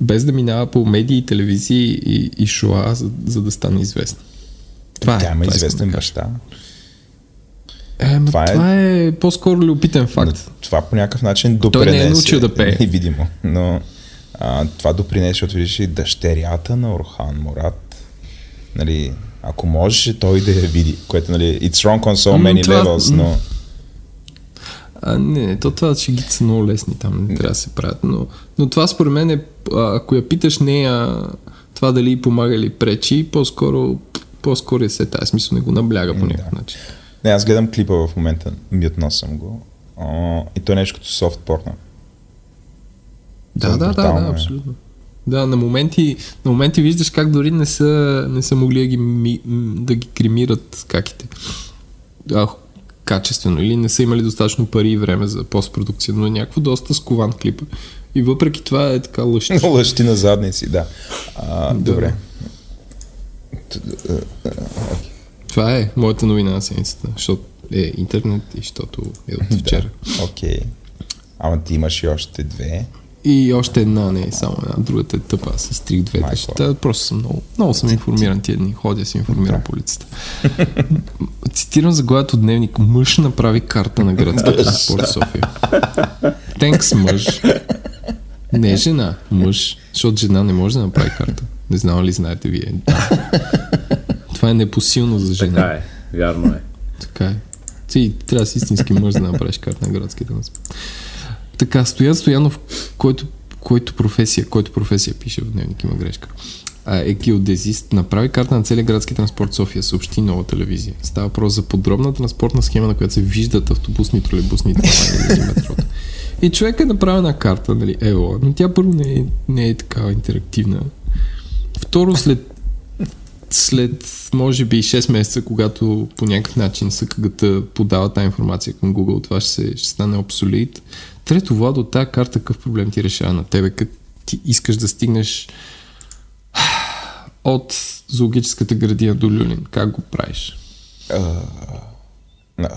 Speaker 1: Без да минава по медии, телевизии и, и шоа, за, за да стане известна. Това
Speaker 2: Тя
Speaker 1: е.
Speaker 2: има
Speaker 1: това
Speaker 2: известен
Speaker 1: да
Speaker 2: баща.
Speaker 1: Е, ма
Speaker 2: Това
Speaker 1: това,
Speaker 2: е-
Speaker 1: е... по-скоро любопитен факт.
Speaker 2: Но това по някакъв начин
Speaker 1: Той
Speaker 2: допринесе.
Speaker 1: не е научил да пее.
Speaker 2: Видимо. Но а, това допринесе, защото видиш и дъщерята на Орхан Мурат. Нали, ако можеше той да я види, което нали, it's wrong on so many
Speaker 1: това-
Speaker 2: levels, но
Speaker 1: А, не, то това шегите са много лесни там, не трябва да се правят. Но, но това според мен е, ако я питаш нея това дали помага или пречи, по-скоро, по-скоро е се тази смисъл, не го набляга по някакъв начин.
Speaker 2: не, аз гледам клипа в момента, мютнал съм го. О, и то е нещо като софт порно.
Speaker 1: Да,
Speaker 2: Това
Speaker 1: да, да, да,
Speaker 2: е.
Speaker 1: абсолютно. Да, на моменти, на моменти виждаш как дори не са, не са могли да ги, ми, да ги кремират каките. А, качествено или не са имали достатъчно пари и време за постпродукция, но е някакво доста скован клип. И въпреки това е така лъщи.
Speaker 2: Лъщи на задници, да. А,
Speaker 1: Да.
Speaker 2: Добре.
Speaker 1: Това е моята новина на седмицата, защото е интернет и защото е от вчера.
Speaker 2: Окей. Ама ти имаш и още две.
Speaker 1: И още една, не само една, другата е тъпа, аз стрих двете.
Speaker 2: Майко.
Speaker 1: Та, просто съм много, много съм информиран тия дни, ходя се информирам по улицата. Цитирам заглавието дневник. Мъж направи карта на градския транспорт София. Тенкс мъж. Не жена, мъж. Защото жена не може да направи карта. Не знам ли знаете вие. Да. Това е непосилно за жена.
Speaker 3: Така е.
Speaker 4: Вярно е.
Speaker 1: Така е. Ти трябва да си истински мъж да направиш карта на градския транспорт. Така, Стоян Стоянов, който, който професия, който професия пише в дневник, има грешка. А, е геодезист, направи карта на целия градски транспорт София, съобщи нова телевизия. Става въпрос за подробна транспортна схема, на която се виждат автобусни, тролейбусни трамваи или метрото. И човек е направил една карта, нали, ево, но тя първо не е, не е такава интерактивна. Второ, след след, може би, 6 месеца, когато по някакъв начин СКГТ подава тази информация към Google, това ще, се, ще стане обсолит. Трето, Владо, тази карта какъв проблем ти решава на тебе, като ти искаш да стигнеш от зоологическата градина до Люлин? Как го правиш?
Speaker 2: Uh, uh,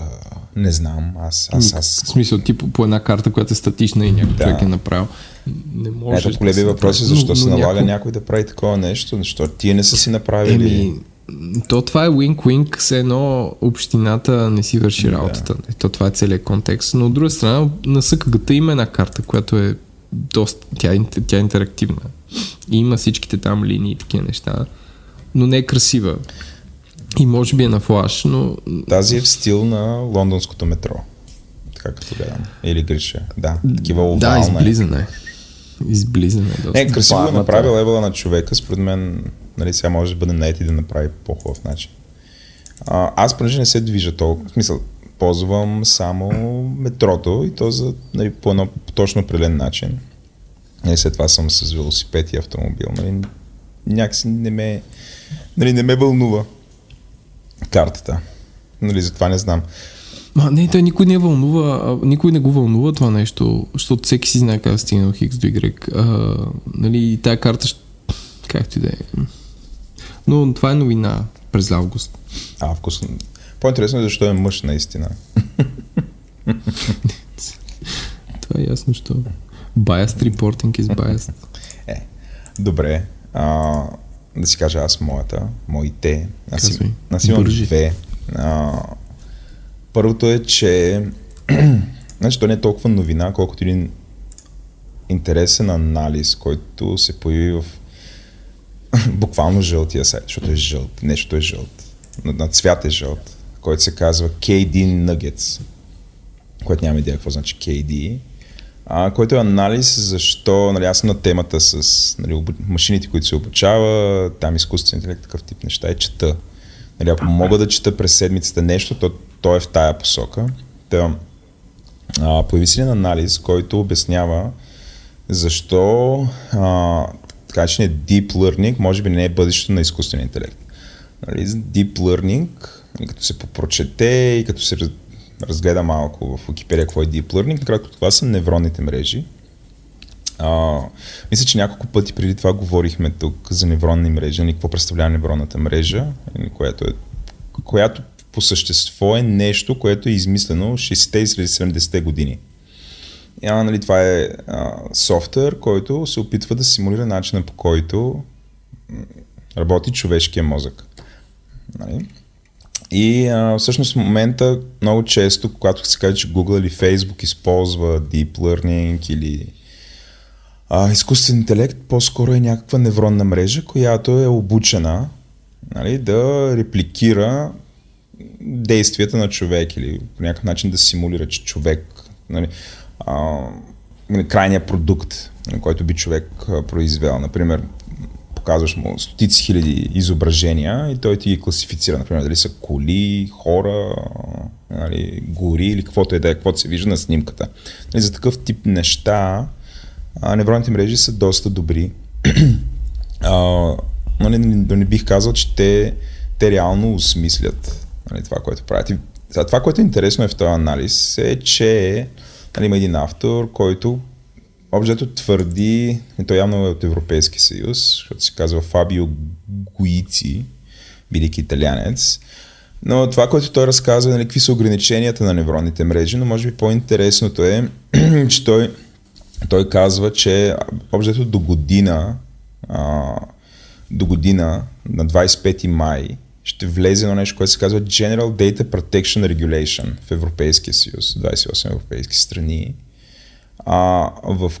Speaker 2: не знам. Аз, аз, аз...
Speaker 1: В смисъл, ти по, по една карта, която е статична и някой да. човек е направил. Не може.
Speaker 2: Ето, колеби да въпроси, защо но, се но налага някой... някой да прави такова нещо, защото тие не са си направили. Еми,
Speaker 1: то това е wink-wink, все едно общината не си върши работата. Да. То това е целият контекст. Но от друга страна, на СКГТ има една карта, която е доста, тя, е тя е интерактивна. И има всичките там линии и такива неща, но не е красива. И може би е на флаш, но...
Speaker 2: Тази е в стил на лондонското метро. Така като гледам. Или греша. Да, такива овална.
Speaker 1: Да, изблизане. Изблизане.
Speaker 2: Доста. Не, красиво е направил ебала на човека. Според мен, нали, сега може да бъде найти да направи по-хубав начин. А, аз, понеже не се движа толкова, в смисъл, ползвам само метрото и то за, нали, по едно точно определен начин. И след това съм с велосипед и автомобил. Нали, някакси не ме, нали, не ме вълнува картата. Нали, затова не знам.
Speaker 1: А, не, той никой не вълнува, никой не го вълнува това нещо, защото всеки си знае как от Хикс до Y. А, нали, тая карта, както и да е. Но това е новина през август.
Speaker 2: Август. По-интересно е защо е мъж наистина.
Speaker 1: това е ясно, що. Biased reporting is biased.
Speaker 2: Е, добре. А, да си кажа аз моята, моите. Аз, им, аз имам Бържи. две. А, първото е, че значи, то не е толкова новина, колкото един интересен анализ, който се появи в буквално жълтия сайт, защото е жълт, нещо е жълт. На, на цвят е жълт, който се казва KD Nuggets, което няма идея какво значи KD а, който е анализ защо, нали, аз съм на темата с нали, машините, които се обучава, там изкуствен интелект, такъв тип неща и чета. Нали, ако мога да чета през седмицата нещо, то, то е в тая посока. Та, а, появи един анализ, който обяснява защо а, така че не Deep Learning може би не е бъдещето на изкуствения интелект. Нали, Deep Learning, като се попрочете и като се разгледа малко в Wikipedia какво е Deep Learning. Накратко това са невронните мрежи. А, мисля, че няколко пъти преди това говорихме тук за невронни мрежи, нали, какво представлява невронната мрежа, нали, която, е, която по същество е нещо, което е измислено 60-те и 70-те години. А, нали, това е софтуер, който се опитва да симулира начина по който работи човешкия мозък. Нали? И а, всъщност в момента много често, когато се каже, че Google или Facebook използва Deep Learning или а, изкуствен интелект, по-скоро е някаква невронна мрежа, която е обучена нали, да репликира действията на човек или по някакъв начин да симулира, че човек, нали, а, крайният продукт, нали, който би човек произвел. Например, показваш му стотици хиляди изображения и той ти ги класифицира, например, дали са коли, хора, нали, гори или каквото е да е, каквото се вижда на снимката. Нали, за такъв тип неща а, невронните мрежи са доста добри. а, нали, не, не бих казал, че те, те реално осмислят нали, това, което правят. Това, което е интересно е в този анализ е, че нали, има един автор, който Обжето твърди, и то явно е от Европейски съюз, защото се казва Фабио Гуици, бидейки италянец. Но това, което той разказва, нали, какви са ограниченията на невронните мрежи, но може би по-интересното е, че той, той казва, че обжето до година, а, до година, на 25 май, ще влезе на нещо, което се казва General Data Protection Regulation в Европейския съюз, 28 европейски страни а, в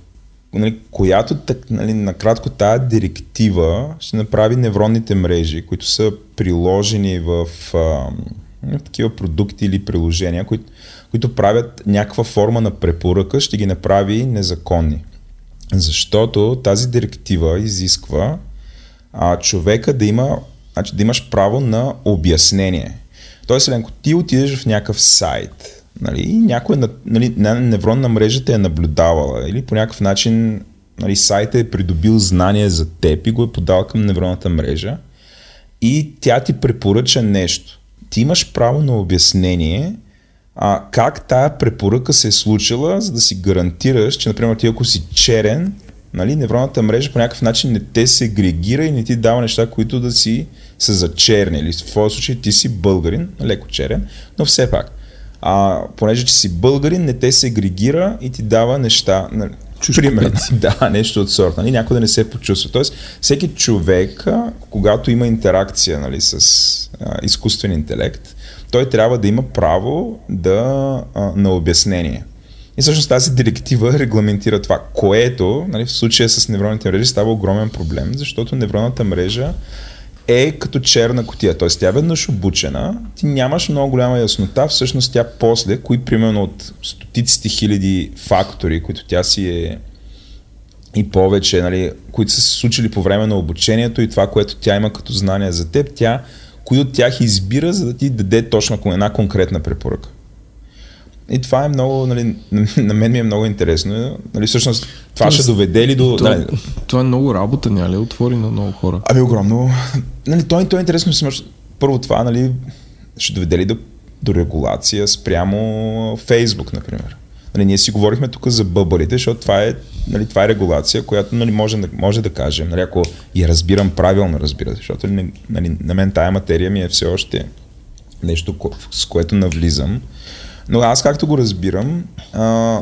Speaker 2: нали, която так, нали, накратко тази директива ще направи невронните мрежи, които са приложени в а, такива продукти или приложения, които, които правят някаква форма на препоръка, ще ги направи незаконни. Защото тази директива изисква а, човека да има, значи да имаш право на обяснение. Тоест, ако ти отидеш в някакъв сайт, нали, някой нали, невронна мрежа те е наблюдавала или по някакъв начин нали, сайта е придобил знание за теб и го е подал към невронната мрежа и тя ти препоръча нещо. Ти имаш право на обяснение а, как тая препоръка се е случила, за да си гарантираш, че, например, ти ако си черен, нали, невронната мрежа по някакъв начин не те се агрегира и не ти дава неща, които да си са за черни. Или в твоя случай ти си българин, леко черен, но все пак. А, понеже че си българин, не те се агрегира и ти дава неща. Нали, Примерно, да, нещо от сорта. Нали, някой да не се почувства. Тоест, всеки човек, когато има интеракция нали, с а, изкуствен интелект, той трябва да има право да, а, на обяснение. И всъщност тази директива регламентира това, което нали, в случая с невронните мрежи става огромен проблем, защото невронната мрежа е като черна котия. Т.е. тя е веднъж обучена, ти нямаш много голяма яснота, всъщност тя после, кои примерно от стотиците хиляди фактори, които тя си е и повече, нали, които са се случили по време на обучението и това, което тя има като знание за теб, тя кои от тях избира, за да ти даде точно една конкретна препоръка. И това е много, нали, на мен ми е много интересно. Нали, всъщност, това Тоест, ще доведе ли до...
Speaker 1: То,
Speaker 2: нали,
Speaker 1: това е много работа, няма ли? Отвори на много хора.
Speaker 2: Ами огромно. Нали, то, то е интересно. Първо това, нали, ще доведе ли до, до регулация спрямо Фейсбук, например. Нали, ние си говорихме тук за бъбарите, защото това е, нали, това е регулация, която нали, може, да, може да кажем, нали, ако я разбирам правилно, разбира се, защото нали, на мен тая материя ми е все още нещо, с което навлизам. Но аз както го разбирам, а,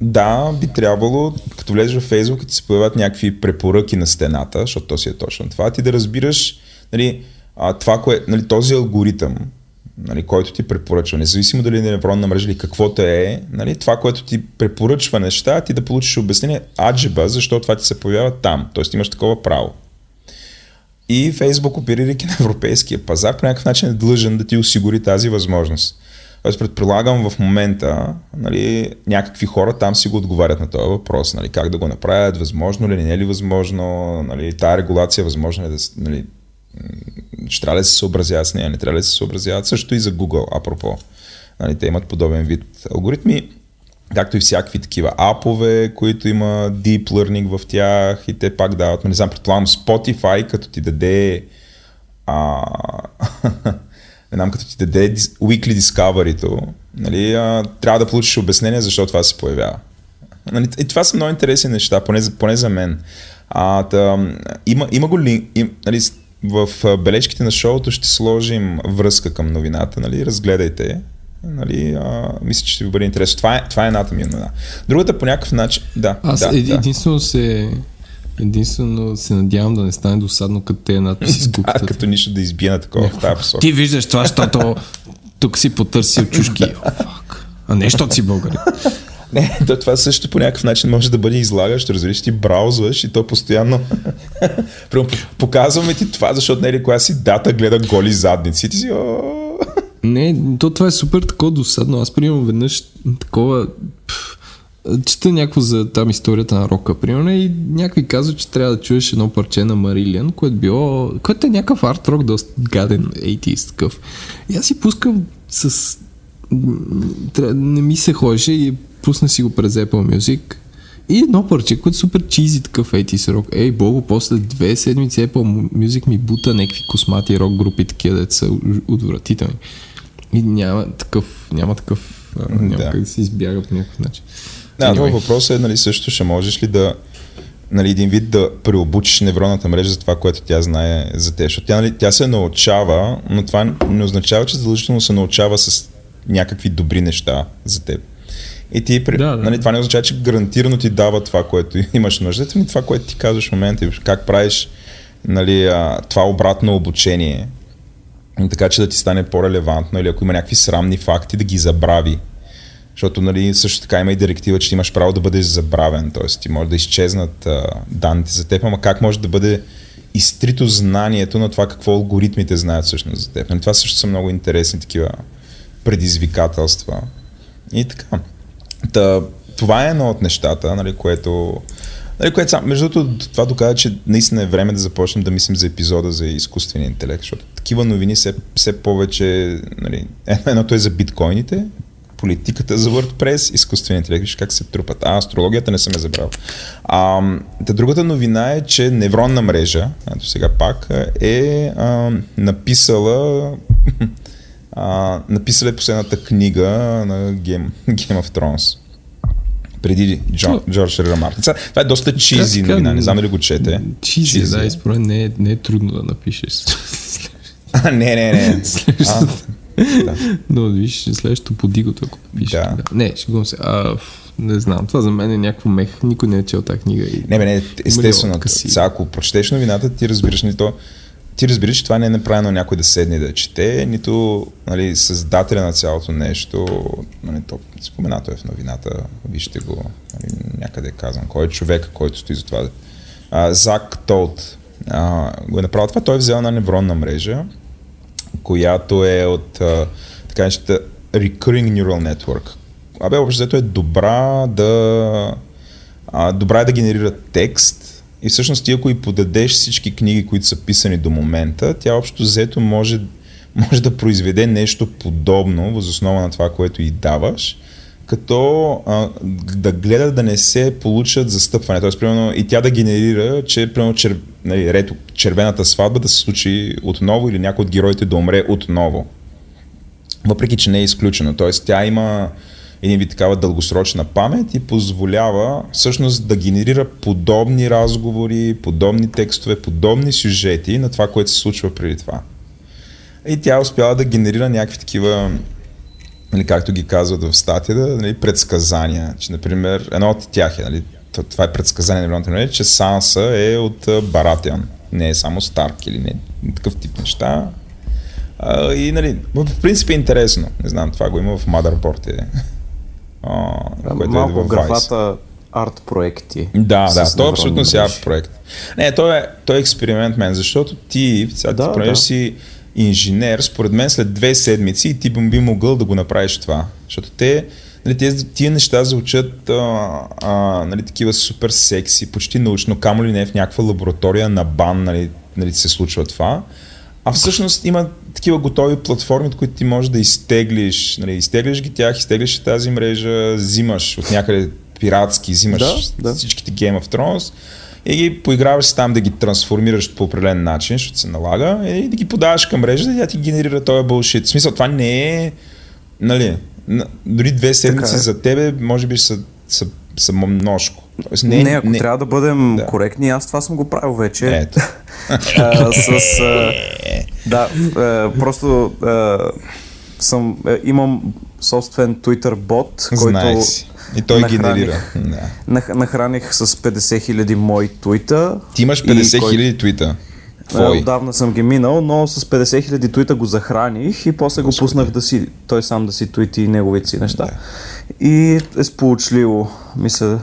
Speaker 2: да, би трябвало, като влезеш в Фейсбук и ти се появят някакви препоръки на стената, защото то си е точно това, ти да разбираш нали, а, това, кое, нали, този алгоритъм, нали, който ти препоръчва, независимо дали е невронна мрежа или каквото е, нали, това, което ти препоръчва неща, ти да получиш обяснение аджеба, защо това ти се появява там. Тоест имаш такова право. И Фейсбук, оперирайки на европейския пазар, по някакъв начин е длъжен да ти осигури тази възможност. Аз предполагам в момента, нали, някакви хора там си го отговарят на този въпрос, нали, как да го направят, възможно ли, не е ли възможно, нали, тая регулация е възможно ли да, нали, ще трябва да се съобразяват с нея, не трябва да се съобразяват, също и за Google, апропо. Нали, те имат подобен вид алгоритми, както и всякакви такива апове, които има deep learning в тях и те пак дават, не знам, предполагам Spotify, като ти даде а, не знам, като ти даде weekly discovery нали, а, трябва да получиш обяснение защо това се появява. Нали, и това са много интересни неща, поне, поне за мен. А, та, има, има го линк, им, нали, в бележките на шоуто ще сложим връзка към новината, нали, разгледайте. Нали, а, мисля, че ще ви бъде интересно. Това е, това е едната ми новина. Другата по някакъв начин, да.
Speaker 1: Аз
Speaker 2: да,
Speaker 1: единствено да. се Единствено се надявам да не стане досадно като те надписи с
Speaker 2: куката. да, като нищо да избие на такова в тази
Speaker 1: посока. Ти виждаш това, защото тук си потърсил чушки. А не, защото си българин.
Speaker 2: Не, то това също по някакъв начин може да бъде излагащо, разбираш, ти браузваш и то постоянно показваме ти това, защото не е ли коя си дата гледа голи задници. Ти си,
Speaker 1: Не, то това е супер такова досадно. Аз приемам веднъж такова... Пф, чета някакво за там историята на рока, примерно, и някой казва, че трябва да чуеш едно парче на Марилиан, което било, което е някакъв арт рок, доста гаден 80 такъв. И аз си пускам с... Не ми се ходеше и пусна си го през Apple Music и едно парче, което е супер чизи такъв 80 рок. Ей, бого, после две седмици Apple Music ми бута някакви космати рок групи, такива деца отвратителни. И няма такъв, няма такъв, няма да. как да се избяга по някакъв начин.
Speaker 2: Да, anyway. въпросът е, нали, също ще можеш ли да нали, един вид да преобучиш невронната мрежа за това, което тя знае за те. Защото тя, нали, тя се научава, но това не означава, че задължително се научава с някакви добри неща за теб. И ти, да, да. Нали, това не означава, че гарантирано ти дава това, което имаш нужда, ами това, което ти казваш в момента, как правиш нали, това обратно обучение, така че да ти стане по-релевантно или ако има някакви срамни факти, да ги забрави защото нали, също така има и директива, че имаш право да бъдеш забравен, т.е. ти може да изчезнат а, данните за теб, ама как може да бъде изтрито знанието на това какво алгоритмите знаят всъщност за теб. Нали, това също са много интересни такива предизвикателства. И така. Та, това е едно от нещата, нали, което Нали, което сам, между другото, това доказва, че наистина е време да започнем да мислим за епизода за изкуствения интелект, защото такива новини все, все повече, нали, едното е за биткоините, политиката за WordPress, изкуствения интелект, виж как се трупат. А, астрологията не съм е забрал. А, та другата новина е, че невронна мрежа, ето сега пак, е а, написала а, написала е последната книга на Game, Game of Thrones преди Джон, Джордж Р. Мартин. Това е доста чизи новина, не знам дали го чете.
Speaker 1: Чизи, чизи. да, и според не е, не е трудно да напишеш.
Speaker 2: А, не, не, не. а,
Speaker 1: да. Но виж, следващото подигото, ако пишеш. Да. Не, го се. А, не знам, това за мен е някакво мех. Никой не е чел тази книга. И...
Speaker 2: Не, бе, не, естествено. Сега, ако прочетеш новината, ти разбираш ни то ти разбираш, че това не е направено някой да седне да чете, нито нали, създателя на цялото нещо, нали, то споменато е в новината, вижте го, нали, някъде е казвам, кой е човек, който стои за това. А, Зак Толт а, го е направил това, той е взел на невронна мрежа, която е от така наречената Recurring Neural Network. Абе, общо е добра да, а, добра е да генерира текст, и всъщност ти ако и подадеш всички книги, които са писани до момента, тя общо взето може, може да произведе нещо подобно, възоснова на това, което и даваш, като а, да гледа да не се получат застъпване. Тоест, примерно, и тя да генерира, че примерно, чер, нали, рето, червената сватба да се случи отново или някой от героите да умре отново. Въпреки, че не е изключено. Тоест, тя има един вид такава дългосрочна памет и позволява всъщност да генерира подобни разговори, подобни текстове, подобни сюжети на това, което се случва преди това. И тя успява да генерира някакви такива, нали, както ги казват в статията, нали, предсказания. Че, например, едно от тях е, нали, това е предсказание на нали, че Санса е от Баратиан. Не е само Старк или не. Такъв тип неща. А, и, нали, в принцип е интересно. Не знам, това го има в Motherboard. Е
Speaker 4: а, което малко е в графата арт проекти.
Speaker 2: Да, да, той е абсолютно си арт проект. Не, той е, той е експеримент мен, защото ти, сега да, ти да. си инженер, според мен след две седмици ти би могъл да го направиш това. Защото те, нали, тези, тия неща звучат а, а, нали, такива супер секси, почти научно, камо ли не в някаква лаборатория на бан, нали, нали, се случва това. А всъщност има такива готови платформи, от които ти можеш да изтеглиш, нали, изтеглиш ги тях, изтеглиш тази мрежа, взимаш от някъде пиратски, взимаш да, да. всичките Game of Thrones и ги поиграваш там да ги трансформираш по определен начин, защото се налага, и да ги подаваш към мрежата и тя ти генерира този булшит. В смисъл, това не е, нали, дори две седмици е. за тебе, може би са, са, са множко.
Speaker 4: Тоест, не, не, ако не. трябва да бъдем да. коректни, аз това съм го правил вече. Ето. а, с, а, да, а, просто а, съм, а, имам собствен Twitter бот, който
Speaker 2: и той нахраних, генерира.
Speaker 4: Да. нахраних с 50 000 мои твита.
Speaker 2: Ти имаш 50 000 кой... твита.
Speaker 4: Твой. Отдавна съм ги минал, но с 50 хиляди твита го захраних и после Господи. го пуснах да си, той сам да си твити неговите си неща. Да. И е сполучливо, мисля,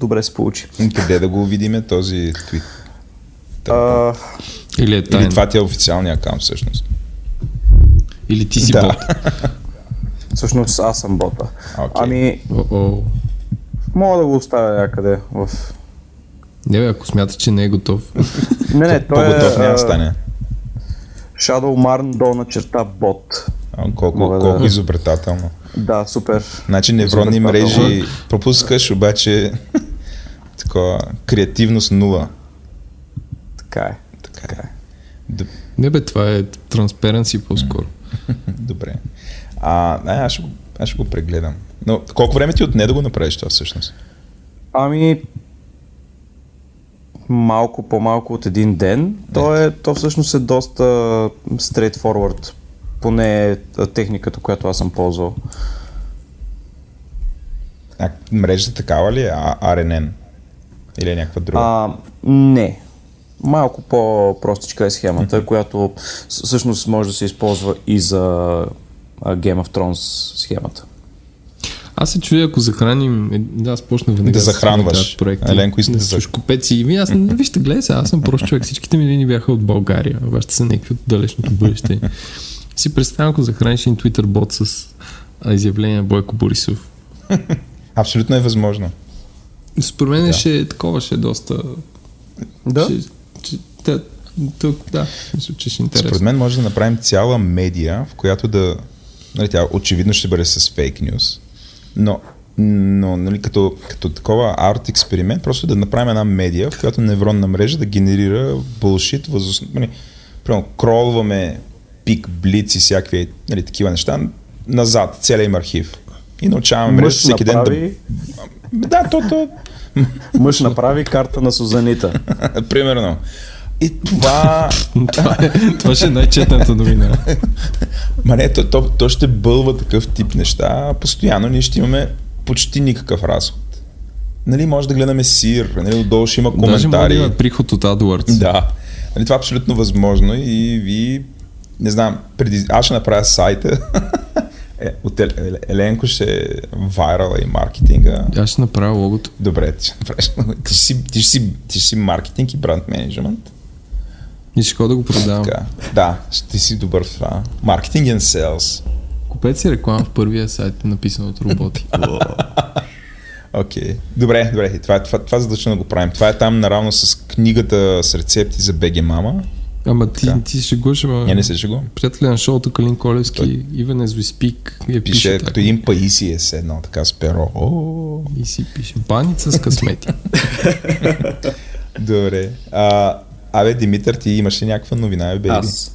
Speaker 4: добре се получи.
Speaker 2: Къде да го видиме този твит?
Speaker 4: А...
Speaker 1: Или, е
Speaker 2: Или това ти е официалния аккаунт всъщност?
Speaker 1: Или ти си да. бот?
Speaker 4: Всъщност аз съм бота.
Speaker 2: Okay.
Speaker 4: Ами,
Speaker 1: Uh-oh.
Speaker 4: мога да го оставя някъде в...
Speaker 1: Не бе, ако смяташ, че не е готов.
Speaker 4: не, не, той
Speaker 2: По-готов е... няма стане.
Speaker 4: Shadow Marn долна черта бот.
Speaker 2: А, колко, колко да... изобретателно.
Speaker 4: Да, супер.
Speaker 2: Значи невронни мрежи пропускаш, обаче такова креативност нула.
Speaker 4: Така е.
Speaker 2: Така е.
Speaker 1: Доб... Не бе, това е транспаренси по-скоро.
Speaker 2: Добре. А, не, аз, ще го, аз ще го прегледам. Но колко време ти отне да го направиш това всъщност?
Speaker 4: Ами, малко по-малко от един ден. То, е, то всъщност е доста straightforward поне техниката, която аз съм ползвал.
Speaker 2: А мрежата такава ли е? RNN? Или е някаква друга?
Speaker 4: А, не. Малко по-простичка е схемата, mm-hmm. която всъщност може да се използва и за Game of Thrones схемата.
Speaker 1: Аз се чуя, ако захраним, е, да, аз почнах веднага
Speaker 2: Да захранваш.
Speaker 1: проекти.
Speaker 2: Еленко иска
Speaker 1: да
Speaker 2: да
Speaker 1: да
Speaker 2: зах-
Speaker 1: купеци. И аз, вижте, гледай сега, аз съм прост човек. Всичките ми линии бяха от България. Вашите са някакви от далечното бъдеще. си представям, ако захраниш един Twitter бот с а, изявление на Бойко Борисов.
Speaker 2: Абсолютно е възможно.
Speaker 1: Според мен ще е такова, ще е доста...
Speaker 3: Да.
Speaker 1: Ще, да, тук, да, мисля, че ще е интересно.
Speaker 2: Според мен може да направим цяла медия, в която да... Нали, тя очевидно ще бъде с фейк нюз, но, но нали, като, като такова арт експеримент, просто да направим една медия, в която невронна мрежа да генерира булшит, възос... нали, примерно, кролваме пик, блиц и всякакви нали, такива неща назад, целият им архив. И научаваме мрежа всеки ден
Speaker 3: направи,
Speaker 2: да... Да, то, то,
Speaker 3: мъж направи карта на Сузанита.
Speaker 2: примерно. И това...
Speaker 1: това, е, това ще е най-четната новина.
Speaker 2: Ма не, то, то, то ще бълва такъв тип неща. Постоянно ние ще имаме почти никакъв разход. Нали, може да гледаме сир, нали, отдолу ще има
Speaker 1: Даже може да
Speaker 2: коментари.
Speaker 1: има приход от AdWords.
Speaker 2: Да. Нали, това е абсолютно възможно и ви, не знам, преди... аз ще направя сайта. е, от Ел- Ел- Еленко ще е вайрала и маркетинга.
Speaker 1: Аз ще направя логото.
Speaker 2: Добре, ти ще направиш. Ти ще си, ти ще си, ти ще си маркетинг и бранд менеджмент.
Speaker 1: И ще ходя да го продавам.
Speaker 2: Така. Да, ще си добър в това. Маркетинг and sales.
Speaker 1: Купете си реклама в първия сайт, написан от роботи.
Speaker 2: Окей. Okay. Добре, добре. Това, това, това задължително го правим. Това е там наравно с книгата с рецепти за БГ Мама.
Speaker 1: Ама ти,
Speaker 2: Така.
Speaker 1: ти ще гуш, ама...
Speaker 2: Не, не се шегувам.
Speaker 1: Приятеля на шоуто Калин Колевски, Even as we speak, я
Speaker 2: Пише,
Speaker 1: пише,
Speaker 2: като един паиси е седнал така с перо. О,
Speaker 1: И си пише. Баница с късмети.
Speaker 2: добре. А, абе, Димитър, ти имаш ли някаква новина, бе, бейби?
Speaker 4: Аз.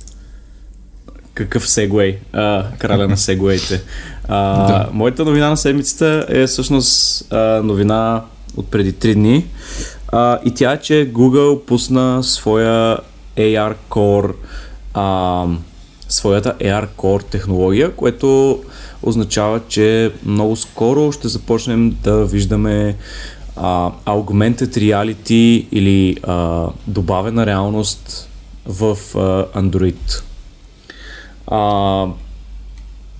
Speaker 4: Какъв сегуей? А, краля на сегуеите. А,
Speaker 1: Да.
Speaker 4: Моята новина на седмицата е всъщност а, новина от преди 3 дни. А, и тя е, че Google пусна своя AR Core а, своята AR Core технология, което означава, че много скоро ще започнем да виждаме а, augmented reality или а, добавена реалност в а, Android. А,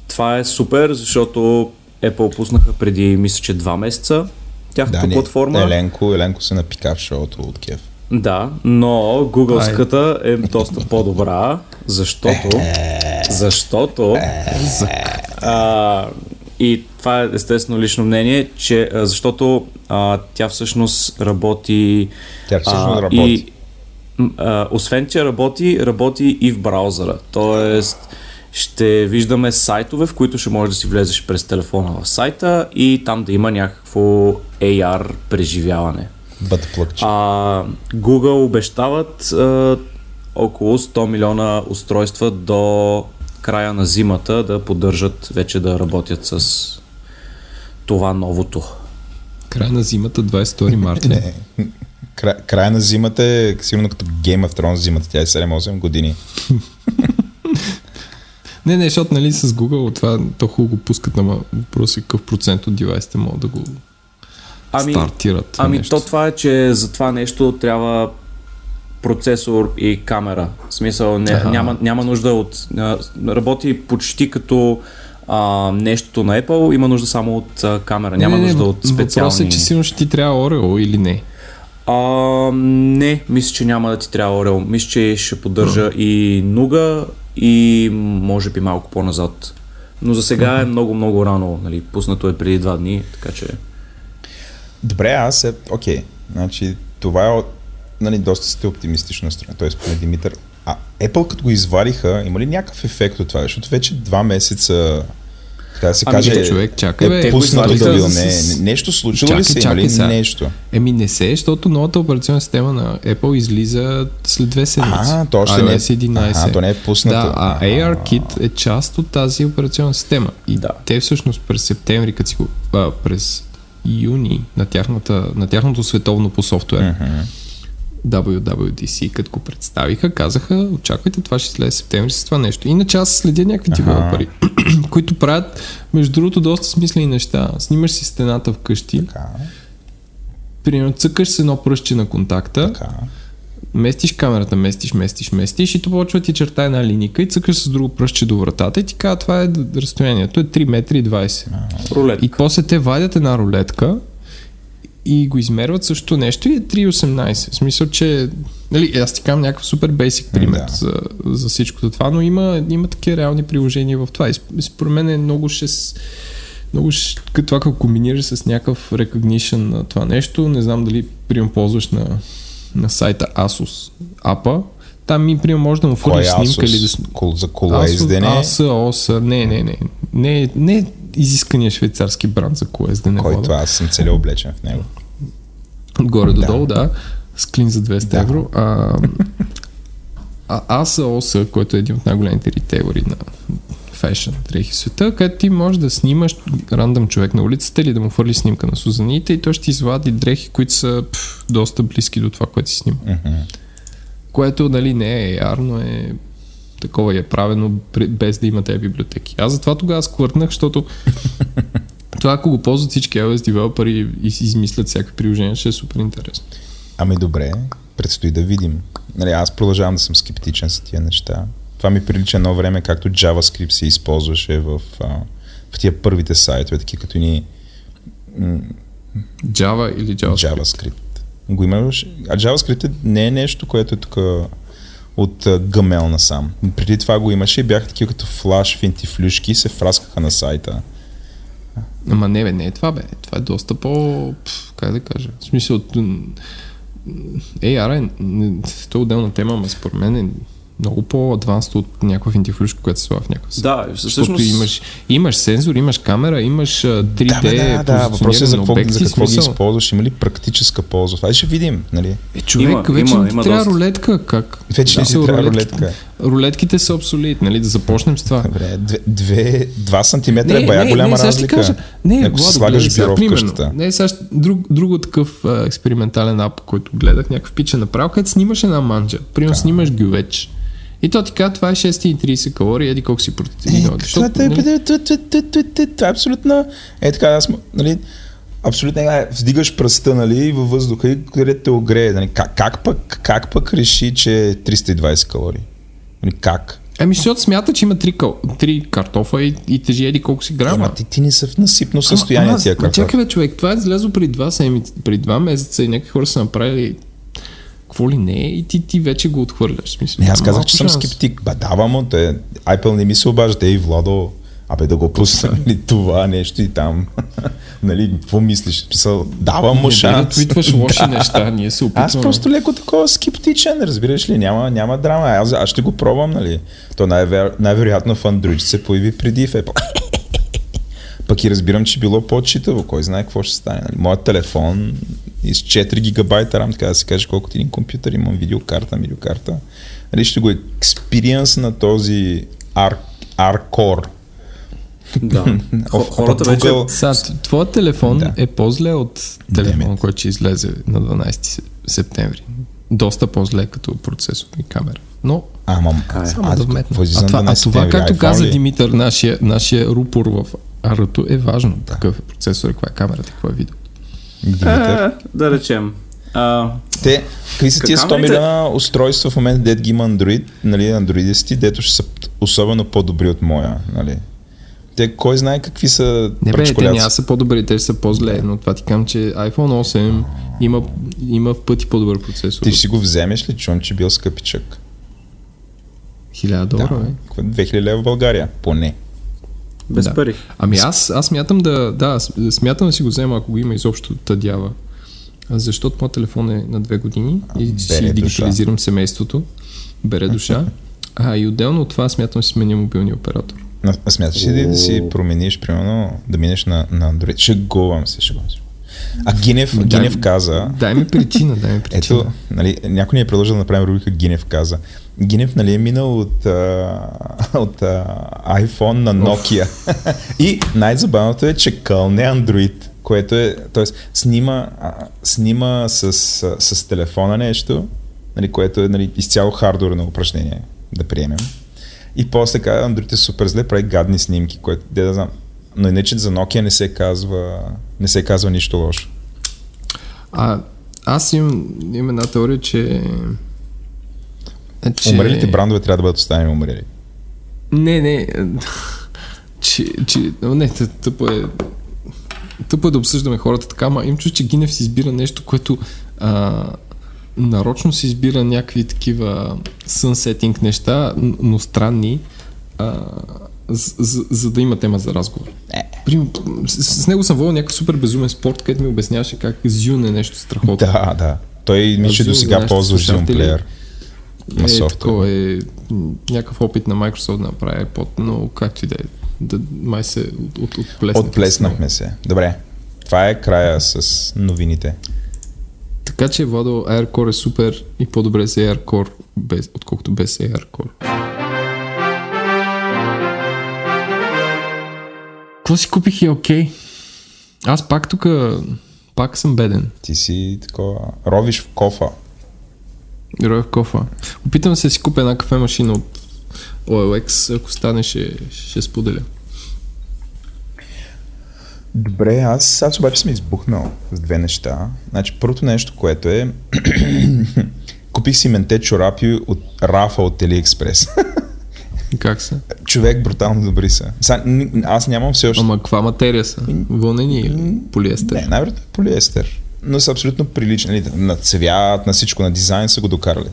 Speaker 4: това е супер, защото Apple пуснаха преди, мисля, че два месеца тяхната
Speaker 2: не,
Speaker 4: платформа.
Speaker 2: Еленко, Еленко се напика в шоуто от Кев.
Speaker 4: Да, но гугълската е доста по-добра, защото... защото... А, и това е естествено лично мнение, че защото а, тя всъщност работи...
Speaker 2: Тя всъщност
Speaker 4: а,
Speaker 2: работи.
Speaker 4: И, а, освен, че работи, работи и в браузъра. Тоест, ще виждаме сайтове, в които ще можеш да си влезеш през телефона в сайта и там да има някакво AR преживяване. А, Google обещават а, около 100 милиона устройства до края на зимата да поддържат вече да работят с това новото.
Speaker 1: Край на зимата, 22 марта.
Speaker 2: Не. Кра, края на зимата е сигурно като Game of Thrones зимата. Тя е 7-8 години.
Speaker 1: Не, не, защото нали с Google това то хубаво го пускат, ама въпрос е какъв процент от девайсите могат да го
Speaker 4: Ами,
Speaker 1: стартират. това
Speaker 4: ами
Speaker 1: нещо.
Speaker 4: то това е, че за това нещо трябва процесор и камера. В смисъл, не, няма, няма нужда от... Работи почти като а, нещото на Apple, има нужда само от а, камера, няма
Speaker 1: не, не,
Speaker 4: нужда от специални...
Speaker 1: Въпросът е, че сигурно ще ти трябва Oreo или не.
Speaker 4: А, не, мисля, че няма да ти трябва Oreo. Мисля, че ще поддържа и Nuga и може би малко по-назад. Но за сега е много, много рано. Нали, пуснато е преди два дни, така че...
Speaker 2: Добре, аз е... Окей. Значи, това е... Нали, доста сте оптимистично настроен. Тоест, поне Димитър... А Apple като го извадиха, има ли някакъв ефект от това? Защото вече два месеца така да се
Speaker 4: Ами,
Speaker 2: каже,
Speaker 1: бе, човек, чакай,
Speaker 2: е
Speaker 1: Те го
Speaker 2: пуснато да било. Не, нещо случило
Speaker 1: Чакай,
Speaker 2: ли се? Има
Speaker 1: чакай
Speaker 2: ли
Speaker 1: сега.
Speaker 2: нещо?
Speaker 1: Еми не се, защото новата операционна система на Apple излиза след две седмици.
Speaker 2: А, то още не е-
Speaker 1: iOS 11.
Speaker 2: Аха, то не е пуснато.
Speaker 1: Да, а. ARKit е част от тази операционна система. И
Speaker 4: Да.
Speaker 1: те всъщност през септември, като си го, а, през юни на, тяхната, на тяхното световно по софтуер, WWDC, като го представиха, казаха, очаквайте, това ще слезе септември с това нещо. Иначе аз следя някакви девелопери, които правят, между другото, доста смислени неща. Снимаш си стената вкъщи,
Speaker 2: Така,
Speaker 1: примерно цъкаш с едно пръстче на контакта,
Speaker 2: така.
Speaker 1: местиш камерата, местиш, местиш, местиш и то почва ти черта една линика и цъкаш с друго пръстче до вратата и ти казва това е разстоянието, е 3 метра и 20.
Speaker 4: Рулетка.
Speaker 1: И после те вадят една рулетка и го измерват също нещо и е 3,18. В смисъл, че нали, аз ти казвам някакъв супер бейсик пример
Speaker 2: Да.
Speaker 1: за, за всичкото това, но има, има такива реални приложения в това. И сп- според мен е много ще... с- Много ще, това като комбинираш с някакъв recognition на това нещо, не знам дали прием ползваш на, на сайта Asus апа, там ми прием може да му фърлиш
Speaker 2: е
Speaker 1: снимка или да...
Speaker 2: Asus? За кола издене?
Speaker 1: ОС, не, не, не. Не, не изискания швейцарски бранд за кола да не
Speaker 2: Който
Speaker 1: вода.
Speaker 2: аз съм целият облечен в него.
Speaker 1: Отгоре до
Speaker 2: Да.
Speaker 1: долу, да. С клин за 200
Speaker 2: Да.
Speaker 1: евро. А, а АСОС, който е един от най-големите ритейлери на фешън дрехи света, където ти можеш да снимаш рандъм човек на улицата или да му фърли снимка на сузаните и той ще извади дрехи, които са пф, доста близки до това, което си снима.
Speaker 2: Мгм.
Speaker 1: Което нали не е AR, но е такова и е правено без да има тези библиотеки. Аз затова тогава сквъртнах, защото това ако го ползват всички iOS девелопери и измислят всякакви приложения, ще е супер интересно.
Speaker 2: Ами добре, предстои да видим. Нали, аз продължавам да съм скептичен за тия неща. Това ми прилича едно време, както JavaScript се използваше в, в тия първите сайтове, такива като ни
Speaker 1: Java или JavaScript.
Speaker 2: JavaScript. Го имаш. А JavaScript е- не е нещо, което е тук от гъмел насам. Преди това го имаше и бяха такива като флаш финтифлюшки и се фраскаха на сайта.
Speaker 1: Ама не бе, не е това бе. Това е доста по... Как да кажа? В смисъл... AR е... То е отделна тема, но според мен е много по-адванст от някаква финтифлюшка, която се слага в някакъв сайт.
Speaker 4: Да,
Speaker 1: Защото
Speaker 4: всъщност...
Speaker 1: имаш, имаш сензор, имаш камера, имаш а, 3D
Speaker 2: да, бе, да, да. Въпросът е за какво,
Speaker 1: обекти.
Speaker 2: за какво ги използваш. Има ли практическа полза? Това ще видим. Нали?
Speaker 1: Е, човек,
Speaker 4: Има,
Speaker 1: вече
Speaker 4: има,
Speaker 1: не
Speaker 4: има
Speaker 1: трябва
Speaker 4: доста.
Speaker 1: рулетка, как?
Speaker 2: Вече не си трябва
Speaker 1: рулетките-
Speaker 2: рулетка.
Speaker 1: Рулетките са абсолют, нали? Да започнем с това.
Speaker 2: Добре, две, две, два сантиметра е бая голяма
Speaker 1: сега ще ти
Speaker 2: разлика.
Speaker 1: Кажа, не,
Speaker 2: ако
Speaker 1: Владо,
Speaker 2: слагаш бюро в къщата.
Speaker 1: Не, сега друг, друго такъв а, експериментален ап, който гледах, някакъв пич е направил, където снимаш една манджа. Примерно снимаш гювеч. И то ти казва, това е 630 калории, еди колко си протеини.
Speaker 2: Е, Това е- това е- това е- това е- това е- това е абсолютно... Е така, аз, нали, абсолютно е, вдигаш пръста, нали, във въздуха и къде те огрее. Нали, как, как, пък, как пък реши, че е 320 калории? Нали, как?
Speaker 1: Ами, защото смята, че има 3, кал... 3 картофа и, и тежи еди колко си грама.
Speaker 2: Ама ти, ти не са в насипно състояние
Speaker 1: Ама,
Speaker 2: тия
Speaker 1: ама,
Speaker 2: картофи.
Speaker 1: Чакай бе, човек, това е излязло преди два, седмици, преди два месеца и някакви хора са направили какво ли не и ти, ти вече го отхвърляш. Смисъл,
Speaker 2: Не, аз казах, че съм скептик. Ба, давам му, те, Apple не ми се обаждат, ей, Владо, абе да го пусна нали, това нещо и там. нали, какво мислиш? Писал, давам му
Speaker 1: Не
Speaker 2: шанс.
Speaker 1: твитваш лоши неща, ние се опитваме.
Speaker 2: Аз просто леко такова скептичен, разбираш ли, няма, няма драма. Аз, аз ще го пробвам, нали. То най-вер, най-вероятно в Android се появи преди в Apple. Пък и разбирам, че било по-читаво. Кой знае какво ще стане. Нали? Моят телефон и с 4 гигабайта рам, така да се каже, колкото един компютър, имам видеокарта, видеокарта. Нали, ще го експириенс на този R, R-Core.
Speaker 4: Да. Хората вече...
Speaker 1: Т- твоят телефон
Speaker 2: Да.
Speaker 1: е по-зле от телефон,
Speaker 2: Damn it.
Speaker 1: който ще излезе на 12 се- септември. Доста по-зле като процесор и камера. Но
Speaker 2: Ама,
Speaker 4: е.
Speaker 1: само
Speaker 2: а,
Speaker 1: да вметна. А това, а това
Speaker 2: 12
Speaker 1: както каза
Speaker 2: ли?
Speaker 1: Димитър, нашия, нашия рупор в арото е важно. Какъв е процесор, каква е камерата, какво е видео.
Speaker 2: Димитър.
Speaker 4: Е, да речем. А,
Speaker 2: Те, какви са тия 100
Speaker 4: Камерите-
Speaker 2: милиона устройства в момента, дет ги има Android, нали, Androidисти, дето ще са особено по-добри от моя, нали. Те, кой знае какви са
Speaker 1: Не бе, те няма са по-добри, те са по-зле, но това ти казвам, че iPhone 8 има, има в пъти по-добър процесор.
Speaker 2: Ти ще си го вземеш ли, чувам, че бил скъпичък.
Speaker 1: 1000 долара, бе.
Speaker 2: Какво е 2000 лева в България, поне.
Speaker 4: Без
Speaker 1: Да.
Speaker 4: пари.
Speaker 1: Ами аз, аз смятам да, да, смятам да си го взема, ако го има изобщо тъдява. Защото моят телефон е на две години и
Speaker 2: бере
Speaker 1: си
Speaker 2: душа.
Speaker 1: дигитализирам семейството. Бере душа. А и отделно от това смятам да си сменя мобилния оператор.
Speaker 2: А а смяташ ли да си промениш, примерно, да минеш на, на Android? Шегувам се, шегувам се. А Гинев,
Speaker 1: Дай-
Speaker 2: Гинев каза,
Speaker 1: Дай ми причина, дай ми причина.
Speaker 2: Ето, нали, някой ни е предложил да направим рубрика Гинев каза. Гинев, нали, е минал от, а, от а, iPhone на Nokia. И най-забавното е, че кълне Android, което е, т.е. снима, а, снима с, с телефона нещо, нали, което е нали, изцяло хардуерно упражнение, да приемем. И после казва, Android е супер зле, прави гадни снимки, което, де да знам. Но иначе за Nokia не се казва, не се казва нищо лошо.
Speaker 1: А, аз имам, имам една теория, че че...
Speaker 2: Умрелите брандове трябва да бъдат оставени умрели.
Speaker 1: Не, не. че, че, не, тъпо е тъпо е да обсъждаме хората така, ама им чу, че Гинев си избира нещо, което а, нарочно си избира някакви такива сънсетинг неща, но странни, а, за, за, за да има тема за разговор.
Speaker 2: Е.
Speaker 1: Примерно, с, с него съм водил някакъв супер безумен спорт, където ми обясняваше как Зюн е нещо страхотно.
Speaker 2: Да, да. Той ми че до сега ползва Zoom Player.
Speaker 1: Е, такова е някакъв опит на Microsoft да направи iPod, но както и да е да май се от, от, отплеснахме.
Speaker 2: Отплеснахме се. Добре. Това е края с новините.
Speaker 1: Така че, Владо, AirCore е супер и по-добре с AirCore, без, отколкото без AirCore. Какво си купих и окей? Okay? Аз пак тук, пак съм беден.
Speaker 2: Ти си такова, ровиш в кофа.
Speaker 1: Ровиш в кофа. Опитам се да си купя една кафе машина от OLX, ако стане ще, ще споделя.
Speaker 2: Добре, аз, аз обаче съм избухнал с две неща. Значи, първото нещо, което е купих си менте чорапи от Рафа от AliExpress.
Speaker 1: Как са?
Speaker 2: Човек брутално добри са. Са, аз нямам все още...
Speaker 1: Ама каква материя са? Вълнени или полиестер?
Speaker 2: Не, най-вероятно е полиестер. Но са абсолютно прилични. Нали, на цвят, на всичко, на дизайн са го докарали.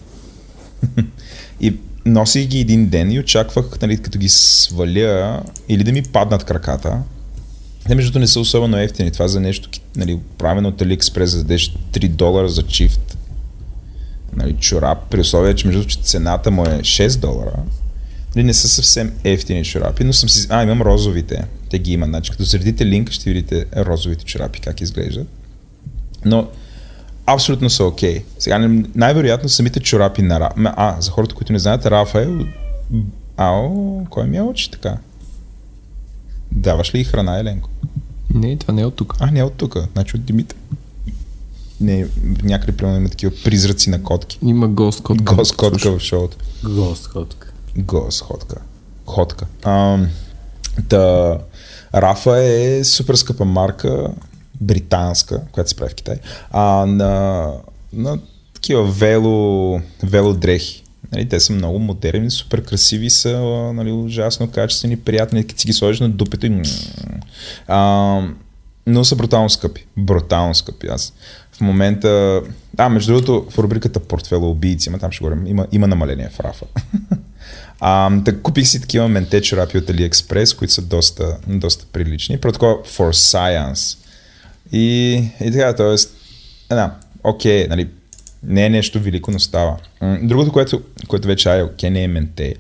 Speaker 2: и носих ги един ден и очаквах, нали, като ги сваля, или да ми паднат краката. Те между не са особено ефтини. Това за нещо, нали, правено от AliExpress за 3 долара за чифт. Нали, чорап, при условие, че между че цената му е 6 долара. Нали, не са съвсем ефтини чорапи, но съм си... А, имам розовите. Те ги има. Значи, като средите линк, ще видите розовите чорапи, как изглеждат. Но абсолютно са окей. Okay. Сега най-вероятно самите чорапи на Рафа. А, за хората, които не знаят, Рафа е... Ао, кой ми е очи така? Даваш ли храна, Еленко?
Speaker 1: Не, това не е от тук.
Speaker 2: А, не е от тук, значи от Димитър. Не, някъде примерно има такива призраци на котки.
Speaker 1: Има гост котка.
Speaker 2: Гост котка в шоуто.
Speaker 4: Гост котка.
Speaker 2: Гост котка. Хотка. А, та, Рафа е супер скъпа марка, британска, която се прави в Китай, а, на, на такива вело, дрехи. Нали, те са много модерни, супер красиви са, нали, ужасно качествени, приятни, като си ги сложиш на дупето и... А, но са брутално скъпи. Брутално скъпи. Аз в момента... А, между другото, в рубриката Портфела убийци, има там ще говорим, има, има намаление в рафа. а, так, купих си такива менте чорапи от AliExpress, които са доста, доста прилични. Протокол for Science и, и така, т.е. Да, окей, нали, не е нещо велико, но става. Другото, което, което вече е окей, не е менте,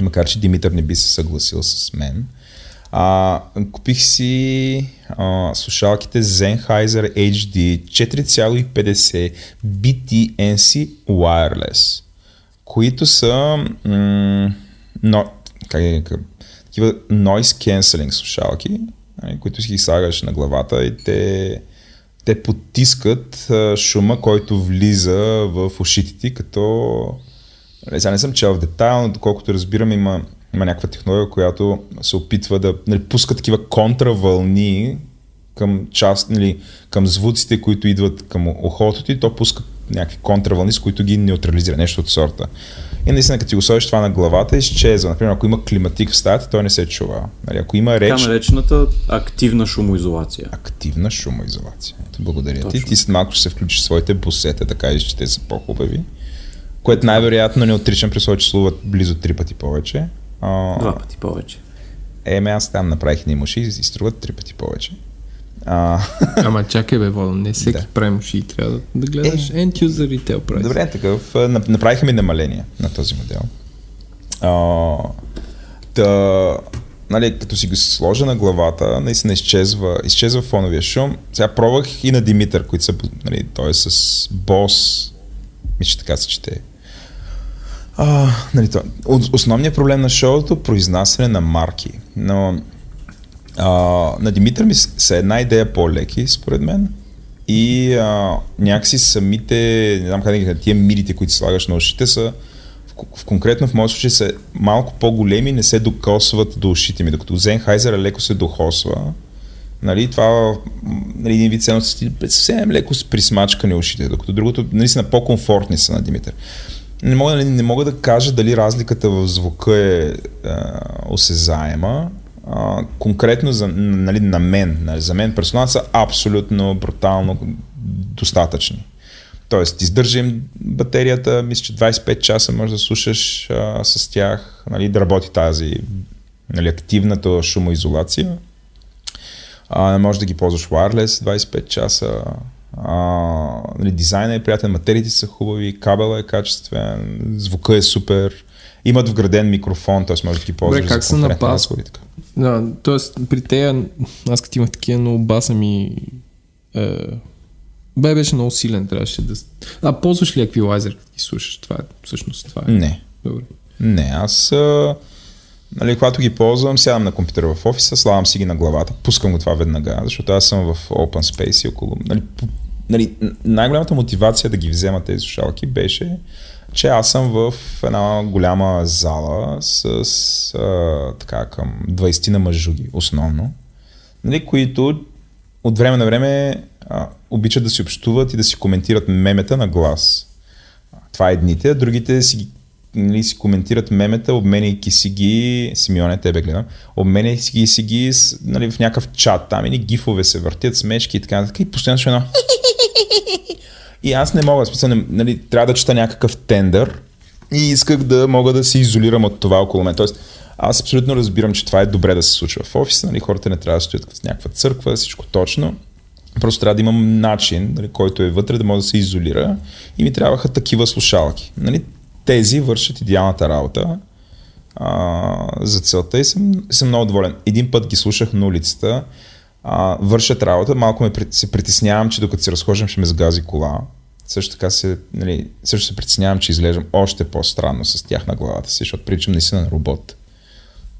Speaker 2: макар че Димитър не би се съгласил с мен, а, купих си а, слушалките Sennheiser HD 4,50 BTNC Wireless, които са м- но, как как, такива noise cancelling слушалки, които си ги слагаш на главата и те, те потискат шума, който влиза в ушите ти, като... Нали, сега не съм чел в детайл, но доколкото разбирам има, има някаква технология, която се опитва да нали, пуска такива контравълни към част, нали, към звуците, които идват към ухото ти, то пуска някакви контравълни, с които ги неутрализира, нещо от сорта. И наистина, като ти го сложиш това на главата, изчезва. Например, ако има климатик в стаята, той не се чува. Нали, ако има реч...
Speaker 4: Така наречената активна шумоизолация.
Speaker 2: Активна шумоизолация. Ето, благодаря Точно. ти. Ти след малко ще се включиш своите бусета, да кажеш, че те са по-хубави. Което най-вероятно не отричам, при че слуват близо три пъти повече.
Speaker 4: А... Два пъти повече.
Speaker 2: Еме, аз там направих ни муши и струват три пъти повече.
Speaker 1: А... Ама чакай бе, Водо, не всеки да. прави муши, трябва да, да гледаш е, end user retail price.
Speaker 2: Добре, такъв. Направиха ми намаление на този модел. А, та, нали, като си го сложа на главата, наистина изчезва, изчезва фоновия шум. Сега пробвах и на Димитър, които са, нали, той е с Boss, мисля, така се чете. А, нали, то, основният проблем на шоуто е произнасяне на марки. Но а, на Димитър ми са една идея по-леки, според мен. И а, някакси самите, не знам как да тия мирите, които слагаш на ушите са в, в конкретно в моят случай са малко по-големи, не се докосват до ушите ми, докато Sennheiser леко се дохосва. Нали, това нали, един вид ценности съвсем леко с присмачкане ушите, докато другото наистина по-комфортни са на Димитър. не мога, не, не мога да кажа дали разликата в звука е а, осезаема. Конкретно за, нали, на мен, нали, за мен персонал са абсолютно брутално достатъчни. Тоест, издържим батерията, мисля, че 25 часа може да слушаш а, с тях, нали, да работи тази нали, активната шумоизолация. А, може да ги ползваш wireless 25 часа. А, нали, дизайна е приятен, материите са хубави, кабела е качествен, звука е супер. Имат вграден микрофон, т.е. може да ги ползваш
Speaker 1: Добре, как
Speaker 2: за
Speaker 1: са на бас?
Speaker 2: разговори. Така.
Speaker 1: Да, т.е. при тея, аз като имах такива, но баса ми е, бе беше много силен, трябваше да... А ползваш ли еквилайзер, като ги слушаш? Това е, всъщност това е.
Speaker 2: Не,
Speaker 1: Добре.
Speaker 2: не, аз а, нали, когато ги ползвам, сядам на компютъра в офиса, слагам си ги на главата, пускам го това веднага, защото аз съм в open space и около... Нали, нали, най-голямата мотивация да ги взема тези слушалки беше, че аз съм в една голяма зала с а, така към 20 на мъжуги, основно, нали, които от време на време а, обичат да си общуват и да си коментират мемета на глас. Това е едните, а другите си, нали, си коментират мемета, обменяйки си ги, Симеоне, тебе гледам, обменяйки си ги, си ги нали, в някакъв чат, там или гифове се въртят, смешки и така нататък, и постоянно ще едно и аз не мога, смисъл, нали, трябва да чета някакъв тендър и исках да мога да се изолирам от това около мен. Тоест, аз абсолютно разбирам, че това е добре да се случва в офиса, нали, хората не трябва да стоят в някаква църква, всичко точно. Просто трябва да имам начин, нали, който е вътре, да може да се изолира и ми трябваха такива слушалки. Нали, тези вършат идеалната работа а, за целта и съм, съм много доволен. Един път ги слушах на улицата, а, вършат работа, малко ме, се притеснявам, че докато се разхождам ще ме сгази кола. Също така се, нали, също се притеснявам, че изглеждам още по-странно с тях на главата си, защото причам наистина на робот.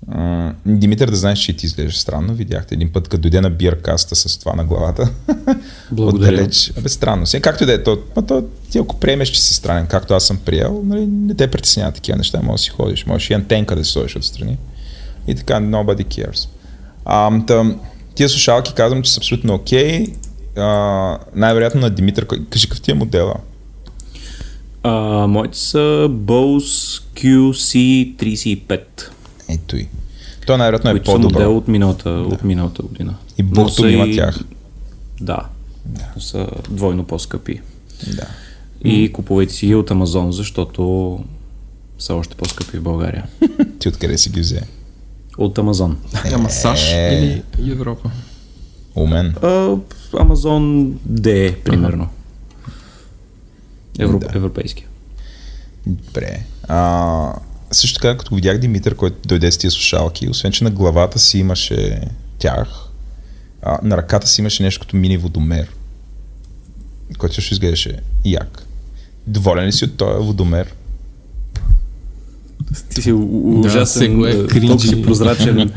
Speaker 2: А, Димитър, да знаеш, че и ти изглеждаш странно. Видяхте един път, като дойде на биркаста с това на главата.
Speaker 4: Благодаря.
Speaker 2: Отдалеч. Абе, странно си. Както и да е, то, ма то, ти ако приемеш, че си странен, както аз съм приел, нали, не те притесняват такива неща, може да си ходиш, можеш и антенка да си сложиш отстрани. И така, nobody cares. А, тъм, тия слушалки казвам, че са абсолютно окей. А, най-вероятно на Димитър, кажи какъв ти е модела?
Speaker 4: А, моите са Bose QC35,
Speaker 2: Ето и. Той най-вероятно е по-добър.
Speaker 4: модел от миналата, от миналата година.
Speaker 2: И
Speaker 4: са
Speaker 2: има
Speaker 4: и-
Speaker 2: тях.
Speaker 4: Да, но са двойно по-скъпи.
Speaker 2: Да.
Speaker 4: И купувайте си ги от Амазон, защото са още по-скъпи в България.
Speaker 2: Ти откъде си ги взе?
Speaker 4: От Амазон.
Speaker 1: Ама САЩ
Speaker 2: Е.
Speaker 1: или Европа?
Speaker 2: Умен.
Speaker 4: А, Амазон D, примерно. Евро...
Speaker 2: Да.
Speaker 4: Европейски.
Speaker 2: Добре. А, също така, като видях Димитър, който дойде с тия слушалки, освен че на главата си имаше тях, а, на ръката си имаше нещо като мини водомер, който също изглеждаше як. Доволен ли си от този водомер?
Speaker 4: Ти си
Speaker 1: Да,
Speaker 4: ужасен,
Speaker 1: сегуе,
Speaker 4: а,
Speaker 1: кринджи.
Speaker 4: толкова си прозрачен,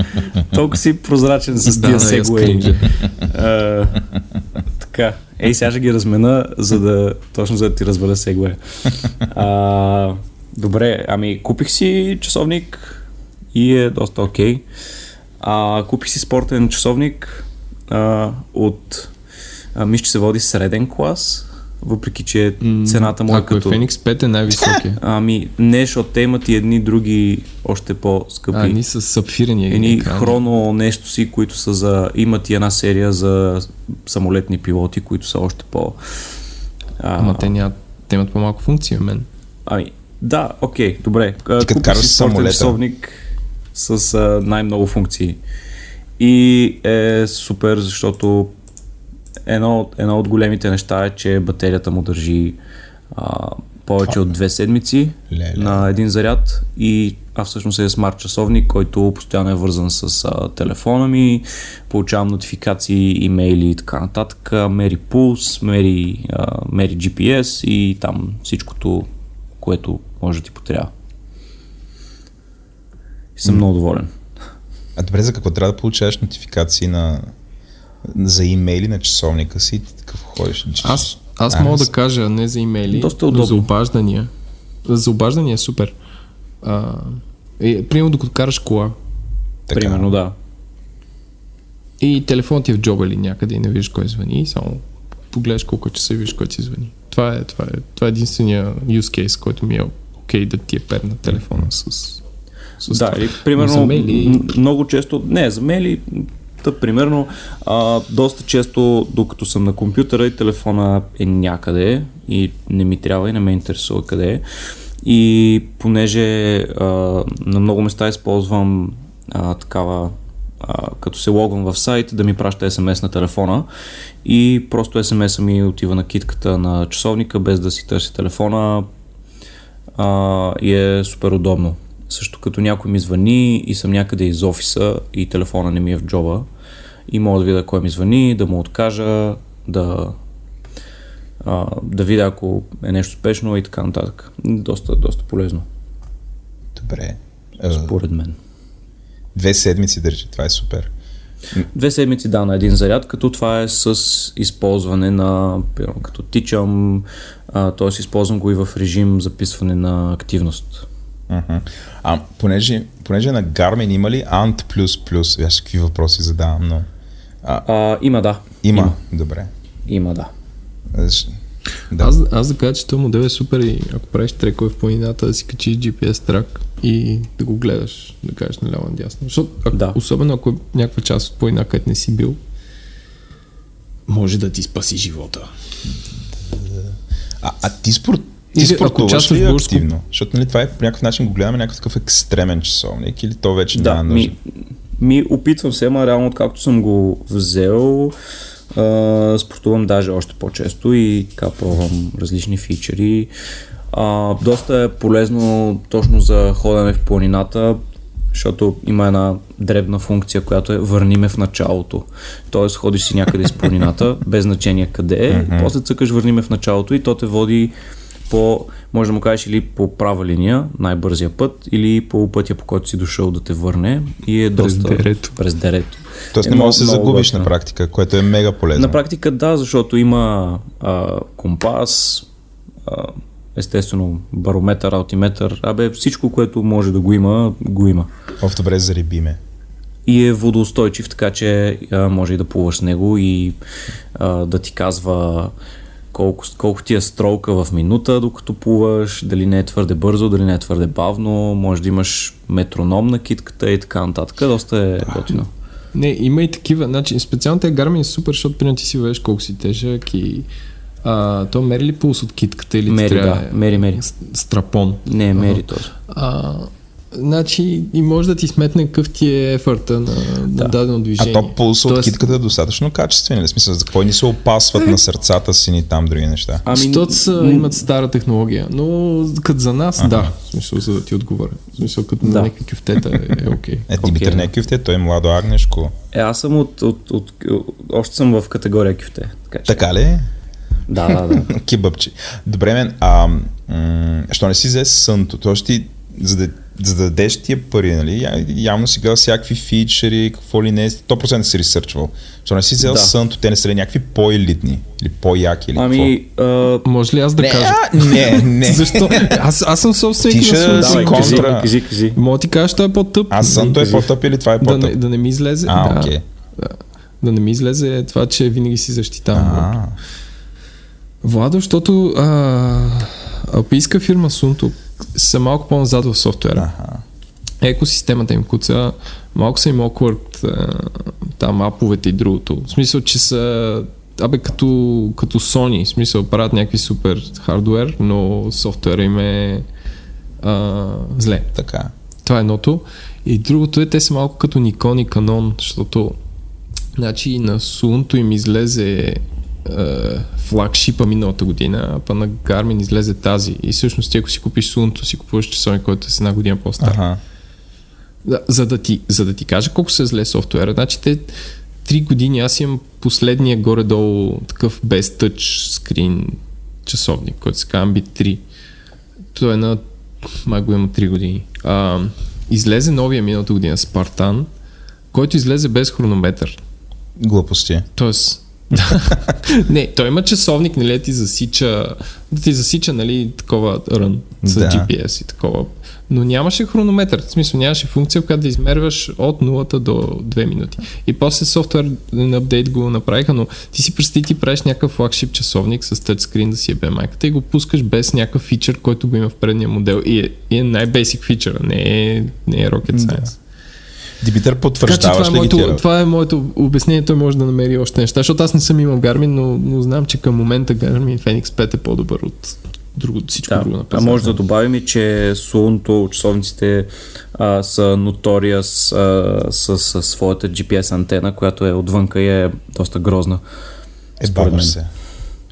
Speaker 4: толкова си прозрачен с
Speaker 1: Да,
Speaker 4: тия
Speaker 1: да,
Speaker 4: сегуей. А, така, ей сега ще ги размена, за да, точно за да ти разваля сегуе. А, добре, ами купих си часовник и е доста окей. А, купих си спортен часовник а, от, а, мисля, че се води среден клас, въпреки че цената му е
Speaker 1: Ако
Speaker 4: като...
Speaker 1: е Феникс 5 е най-високия.
Speaker 4: Ами, не, защото те имат и едни други още по-скъпи.
Speaker 1: А, ни с сапфирения
Speaker 4: Едни
Speaker 1: екрани.
Speaker 4: хроно нещо си, които са за... Имат и една серия за самолетни пилоти, които са още по... А,
Speaker 1: Ама те, нямат, те имат по-малко функция, мен.
Speaker 4: Ами, да, окей, добре.
Speaker 2: Като
Speaker 4: си спортен
Speaker 2: самолета.
Speaker 4: часовник с а, най-много функции. И е супер, защото едно, едно от големите неща е, че батерията му държи а, повече от две седмици
Speaker 2: Леле.
Speaker 4: на един заряд и а всъщност е смарт часовник, който постоянно е вързан с а, телефона ми, получавам нотификации, имейли и така нататък, мери пулс, мери, а, мери GPS и там всичкото, което може да ти потрябва. И съм много доволен.
Speaker 2: А добре, за какво трябва да получаваш нотификации на за имейли на часовника си ти такъв ходиш?
Speaker 1: Аз, аз
Speaker 2: А,
Speaker 1: мога
Speaker 2: аз-
Speaker 1: да кажа не за имейли,
Speaker 4: Доста
Speaker 1: но за обаждания. За обаждания е супер. А, е, примерно докато караш кола
Speaker 2: Така.
Speaker 4: Примерно, да.
Speaker 1: и телефонът ти е в джоба или някъде и не виждаш кой звъни и само погледаш колко часа и виждаш кой ти звъни. Това е, това е, това е единствения use case, който ми е окей да ти е перна телефона с, с
Speaker 4: Да,
Speaker 1: това.
Speaker 4: или
Speaker 1: Но
Speaker 4: примерно
Speaker 1: мейли-
Speaker 4: много често, не, за мейли, тъп, примерно, а, доста често, докато съм на компютъра и телефона е някъде и не ми трябва и не ме интересува къде е. И понеже а, на много места използвам а, такава а, като се логвам в сайт, да ми праща смс на телефона и просто смс ми отива на китката на часовника, без да си търси телефона а, и е супер удобно. Също като някой ми звъни и съм някъде из офиса и телефона не ми е в джоба и мога да видя кой ми звъни, да му откажа, да, а, да видя ако е нещо спешно и така нататък. Доста, доста полезно,
Speaker 2: Добре.
Speaker 4: Според мен.
Speaker 2: Две седмици държи, това е супер.
Speaker 4: Две седмици да на един заряд, като това е с използване на, като тичам, т.е. използвам го и в режим записване на активност.
Speaker 2: Мгм. А, понеже, понеже на Garmin има ли Ant++? Виж какви въпроси задавам, но... А,
Speaker 4: А, има, да.
Speaker 2: има.
Speaker 4: Има,
Speaker 2: Добре.
Speaker 4: има да.
Speaker 2: Аз- Да.
Speaker 1: Аз, аз да кажа, че този модел е супер и ако правиш трекове в планината, да си качиш GPS трак и да го гледаш, да кажеш наляво надясно. Защото, ако,
Speaker 4: Да.
Speaker 1: особено ако е някаква част от планина, където не си бил, може да ти спаси живота.
Speaker 2: А, а ти, спор... ти
Speaker 1: Или ако
Speaker 2: спортуваш
Speaker 1: участваш
Speaker 2: ли
Speaker 1: в
Speaker 2: активно? Защото нали, това е по някакъв начин го гледаме някакъв такъв екстремен часовник или то вече
Speaker 4: Да,
Speaker 2: няма нужда?
Speaker 4: ми, ми опитвам се, ама реално откакто съм го взел, а, спортувам даже още по-често и така пробвам различни фичери. А, доста е полезно точно за ходене в планината, защото има една дребна функция, която е върни ме в началото. Тоест ходиш си някъде из планината, без значение къде е, и после цъкаш върни ме в началото и то те води по, може да му кажеш или по права линия, най-бързия път, или по пътя, по който си дошъл да те върне и е
Speaker 1: През
Speaker 4: доста...
Speaker 1: дерето.
Speaker 4: През дерето.
Speaker 2: Тоест
Speaker 4: Е
Speaker 2: не можеш да се загубиш на практика, което е мега полезно.
Speaker 4: На практика да, защото има а, компас, а, естествено барометър, алтиметър, абе всичко, което може да го има, го има.
Speaker 2: Оф, добре, зареби ме.
Speaker 4: И е водоустойчив, така че а, може и да плуваш с него и а, да ти казва колко, колко ти е стролка в минута, докато плуваш, дали не е твърде бързо, дали не е твърде бавно, може да имаш метроном на китката и така нататък. Доста е готино.
Speaker 1: Не, има и такива. Значи, специално те Garmin е супер, защото примерно ти си въвеш колко си тежък и а, то мери ли пулс от китката или
Speaker 4: Мери,
Speaker 1: трябва
Speaker 4: да, мери, мери.
Speaker 1: страпон?
Speaker 4: Не, мери този.
Speaker 1: А, значи и може да ти сметне какъв ти е ефорта на, на дадено
Speaker 2: А
Speaker 1: движение.
Speaker 2: то пулса от
Speaker 1: Тоест,
Speaker 2: китката е достатъчно качествен. В смисъл, за какво ни се опасват на сърцата си ни там други неща?
Speaker 4: Ами,
Speaker 1: Защото са, имат стара технология, но като за нас, да, в смисъл, за да ти отговоря. В смисъл, като
Speaker 4: Да.
Speaker 1: на някакви кюфтета е окей.
Speaker 2: Е, Димитър
Speaker 4: Окей,
Speaker 2: не е кюфте, той е младо агнешко.
Speaker 4: Е, аз съм от, от, от, от, още съм в категория кюфте. Така че.
Speaker 2: Така ли?
Speaker 4: Да, да, да.
Speaker 2: Кибъбчи. Добре, мен, а, м- що не си взе сънто? Тоест ти, за да, за да дадеш тия пари, нали, явно си гледал всякакви фичери, какво ли не, 100% си ресърчвал. Що не си взел
Speaker 4: Да.
Speaker 2: сънто, те не са ли някакви по-елитни или по-яки или
Speaker 4: Ами, а,
Speaker 1: Може ли аз да
Speaker 2: какво?
Speaker 1: кажа?
Speaker 2: Не, не, не.
Speaker 1: Защо? Аз, аз съм собственик
Speaker 2: Ти ще
Speaker 1: на
Speaker 4: кажи,
Speaker 2: контра.
Speaker 4: кажи, кажи.
Speaker 1: Мога да ти кажа, че той е по-тъп.
Speaker 2: А сънто е по-тъп или това е
Speaker 1: да,
Speaker 2: по-тъп?
Speaker 1: не, да не ми излезе.
Speaker 2: А,
Speaker 1: да,
Speaker 2: окей.
Speaker 1: да, да не ми излезе това, че винаги си защитавам.
Speaker 2: А,
Speaker 1: Владо, защото а, алпийска фирма Sunto са малко по-назад в софтуера.
Speaker 2: аха.
Speaker 1: Екосистемата им куца, малко са им awkward там аповете и другото. В смисъл, че са Абе, като, като Sony, в смисъл, правят някакви супер хардвер, но софтуера им е а, зле.
Speaker 2: Така.
Speaker 1: Това е едното. И другото е, те са малко като Nikon и Canon, защото значи на Sunto им излезе флагшипа миналата година, а па на Garmin излезе тази. И всъщност ти ако си купиш Sunto, си купуваш часовник, който е с една година по-стар.
Speaker 2: Аха.
Speaker 1: Да, за, да ти, за да ти кажа колко се зле софтуера, значи те три години аз имам последния горе-долу такъв без тъч скрин часовник, който се казва Ambit 3. Той е на май го има 3 години. А, излезе новия миналата година Спартан, който излезе без хронометър.
Speaker 2: Глупости.
Speaker 1: Тоест, не, той има часовник, нали, да ти засича, да ти засича, нали, такова рън с
Speaker 2: Да.
Speaker 1: GPS и такова. Но нямаше хронометър, в смисъл нямаше функция, която да измерваш от 0 до 2 минути. И после софтуер апдейт го направиха, но ти си представи, ти правиш някакъв флагшип часовник с тъчскрин да си ебе майката и го пускаш без някакъв фичър, който го има в предния модел. И е, и е най-бейсик фичър, не е, не е rocket science.
Speaker 2: Димитър,
Speaker 1: Така че това
Speaker 2: потвърждаваш
Speaker 1: е,
Speaker 2: ли ги
Speaker 1: моето,
Speaker 2: тия?
Speaker 1: това е моето обяснение, той може да намери още неща, защото аз не съм имал Garmin, но, но знам, че към момента Garmin Fenix 5 е по-добър от друго, всичко
Speaker 4: Да.
Speaker 1: друго на
Speaker 4: А
Speaker 1: пазара.
Speaker 4: може да добавим и, че Suunto часовниците а, са а, с, с своята GPS антена, която е отвънка и е доста грозна.
Speaker 2: Е, се.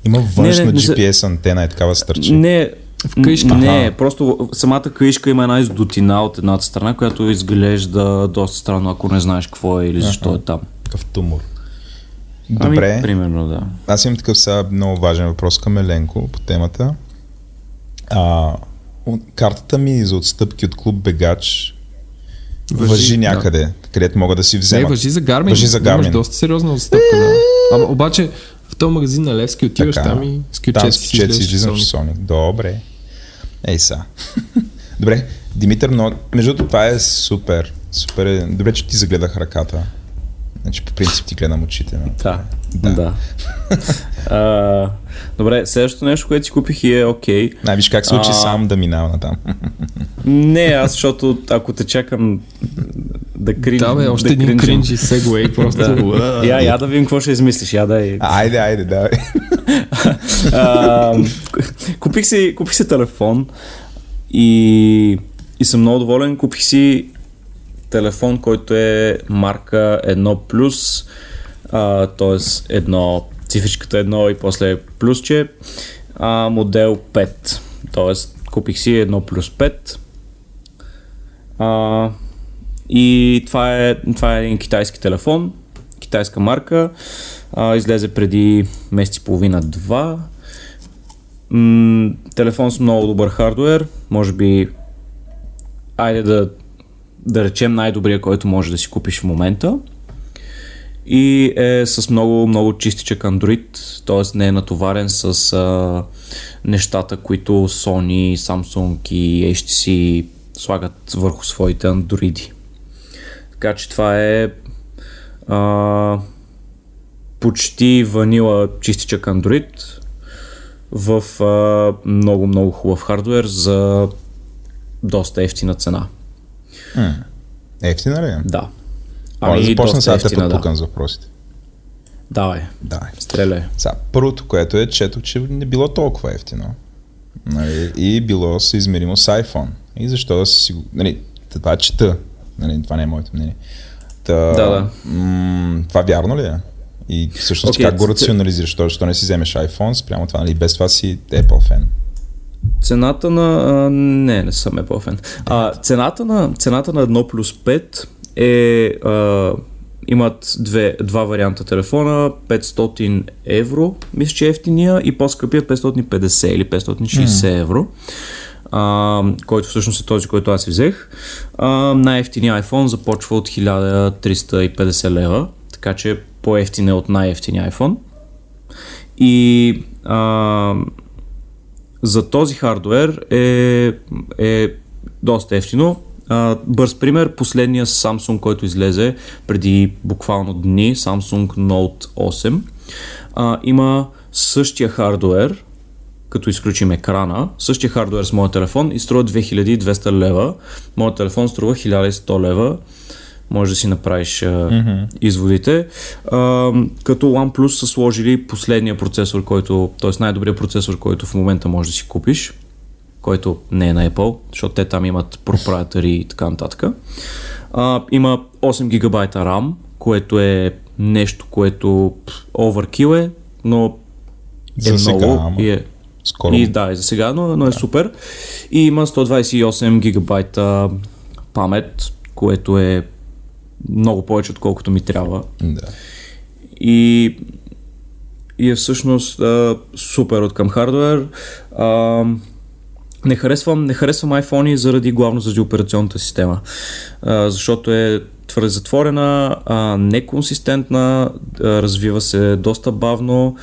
Speaker 2: Има външна
Speaker 4: не, не се-
Speaker 2: GPS антена, е такава стърчи.
Speaker 4: Не,
Speaker 1: В къишка?
Speaker 4: Не,
Speaker 2: Аха.
Speaker 4: просто самата каишка има една издотина от едната страна, която изглежда доста странно, ако не знаеш какво е или защо е там.
Speaker 2: Такъв тумор. Добре.
Speaker 4: Ами, примерно, да.
Speaker 2: Аз имам такъв сега много важен въпрос към Еленко по темата. А, картата ми за отстъпки от клуб Бегач въжи, въжи
Speaker 1: да.
Speaker 2: някъде, където мога да си
Speaker 1: Не,
Speaker 2: взема.
Speaker 1: въжи за Garmin.
Speaker 2: Въжи за
Speaker 1: Имаш
Speaker 2: Garmin.
Speaker 1: доста сериозна отстъпка, да. Ама обаче в този магазин на Левски отиваш
Speaker 2: Така.
Speaker 1: там и с
Speaker 2: Там
Speaker 1: кючет
Speaker 2: с
Speaker 1: си часовник.
Speaker 2: часовник. Добре. Ей са. Добре, Димитър, но между другото това е супер. Супер е. Добре, че ти загледах ръката. Значи по принцип ти гледам очите. Но...
Speaker 4: Да.
Speaker 2: Да.
Speaker 4: да. а, добре, следващото нещо, което си купих и е окей.
Speaker 2: Най, виж как се учи
Speaker 4: А.
Speaker 2: сам да минава натам.
Speaker 4: Не, аз защото ако те чакам да крин...
Speaker 1: Да, бе, още
Speaker 4: да
Speaker 1: един
Speaker 4: кринжам.
Speaker 1: кринж и сегуей, просто.
Speaker 4: Да. Я, я да видим какво ще измислиш. Я да и...
Speaker 2: Айде, айде, давай.
Speaker 4: А, купих, си, купих си телефон и, и съм много доволен. Купих си телефон, който е марка 1+, а, т.е. едно, цифричката 1 и после плюсче, а, модел 5. Т.е. купих си 1 плюс 5. А, и това е, това е един китайски телефон, китайска марка. А, излезе преди месец и половина-два. Телефон с много добър хардвер. Може би, айде да, да речем най-добрия, който може да си купиш в момента. И е с много, много чистичък Android, т.е. не е натоварен с а, нещата, които Sony, Samsung и HTC слагат върху своите Android. Така че това е а, почти ванила чистичък Android в а, много, много хубав хардвер за доста ефтина цена.
Speaker 2: Ефтина ли е?
Speaker 4: Да.
Speaker 2: Ами, започна
Speaker 4: доста
Speaker 2: сега да те
Speaker 4: ефтина,
Speaker 2: попукам за въпросите.
Speaker 4: Давай,
Speaker 2: Давай.
Speaker 4: стреляй.
Speaker 2: Сега, първото, което е, четох, че не било толкова ефтино. Нали, и било съизмеримо с iPhone. И защо да си. Нали, това чета. Нали, това не е моето мнение. Та,
Speaker 4: Да, да.
Speaker 2: М- това вярно ли е? И всъщност
Speaker 4: Окей,
Speaker 2: как го рационализираш? Защо, защо не си вземеш iPhone спрямо това? Нали, без това си Apple фен.
Speaker 4: Цената на... А, не, не съм Apple фен. А, цената, на, цената на 1 плюс 5 е... А, имат две, два варианта телефона, 500 евро, мисля, че е ефтиния и по-скъпия 550 или 560 евро. А, който всъщност е този, който аз си взех. А, най-ефтиния iPhone започва от 1350 лева, така че по-ефтин е от най-ефтиния iPhone. И а, за този хардвер е, е доста ефтино. А, бърз пример, последния Samsung, който излезе преди буквално дни, Samsung Note 8, а, има същия хардвер, като изключим екрана, същия хардвер с моят телефон и струва 2200 лева. Моят телефон струва 1100 лева. Може да си направиш а, mm-hmm. изводите. А, като OnePlus са сложили последния процесор, който, т.е. най-добрият процесор, който в момента можеш да си купиш, който не е на Apple, защото те там имат проприетари и така нататък. А, има 8 гигабайта RAM, което е нещо, което overkill е, но е
Speaker 2: За сега,
Speaker 4: много
Speaker 2: ама
Speaker 4: и е
Speaker 2: Скоро.
Speaker 4: и да, и за сега, но, но е супер. И има 128 гигабайта памет, което е много повече, отколкото ми трябва.
Speaker 2: Да.
Speaker 4: И, и е всъщност а, супер от към хардвер. А, не харесвам, не харесвам iPhone заради главно заради операционната система. А, защото е твърде затворена, а, неконсистентна, а, развива се доста бавно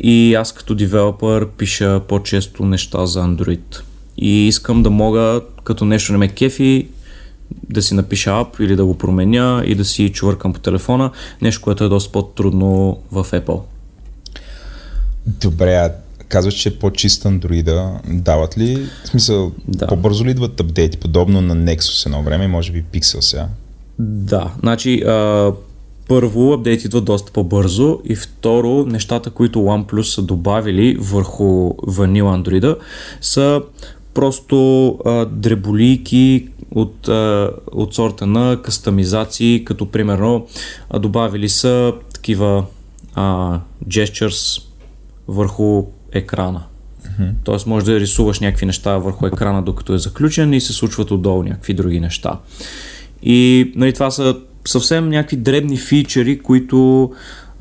Speaker 4: и аз като девелопър пиша по-често неща за Android. И искам да мога, като нещо не ме кефи, да си напиша ап или да го променя и да си чувъркам по телефона, нещо, което е доста по-трудно в Apple.
Speaker 2: Добре, а казваш, че е по-чист Android. Дават ли, в смисъл, да. по-бързо ли идват апдейти, подобно на Nexus едно време, може би Pixel сега?
Speaker 4: Да, значи а, първо апдейт идва доста по-бързо и второ нещата, които OnePlus са добавили върху Vanilla Android са просто а, дреболийки от, а, от сорта на кастомизации, като примерно а, добавили са такива а, gestures върху екрана. Mm-hmm. Тоест може да рисуваш някакви неща върху екрана докато е заключен и се случват отдолу някакви други неща. И нали, това са съвсем някакви дребни фичери, които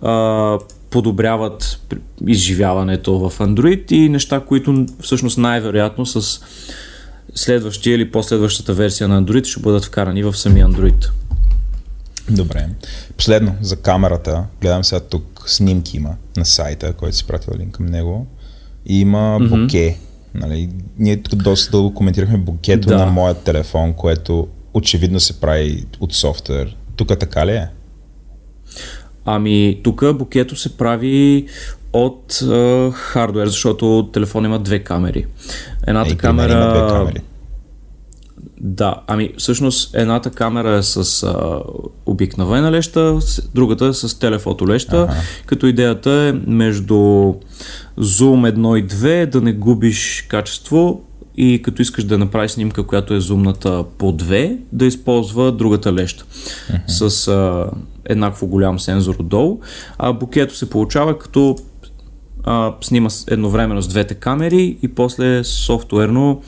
Speaker 4: а, подобряват изживяването в Android и неща, които всъщност най-вероятно с следващия или последващата версия на Android ще бъдат вкарани в самия Android.
Speaker 2: Добре. Последно, за камерата. Гледам сега тук снимки има на сайта, който си пратил линк към него. И има mm-hmm. боке. Нали? Ние тук доста дълго коментирахме букето да. на моят телефон, което очевидно се прави от софтуер. Тук така ли е?
Speaker 4: Ами, тук букето се прави от е, хардвер, защото телефон има две камери. Едната е, камера... Има две камери. Да, ами всъщност едната камера е с а, обикновена леща, другата е с телефотолеща, ага. като идеята е между Zoom 1 и 2 да не губиш качество и като искаш да направиш снимка, която е зумната по 2, да използва другата леща uh-huh. с а, еднакво голям сензор отдолу. А букето се получава като а, снима едновременно с двете камери и после софтуерно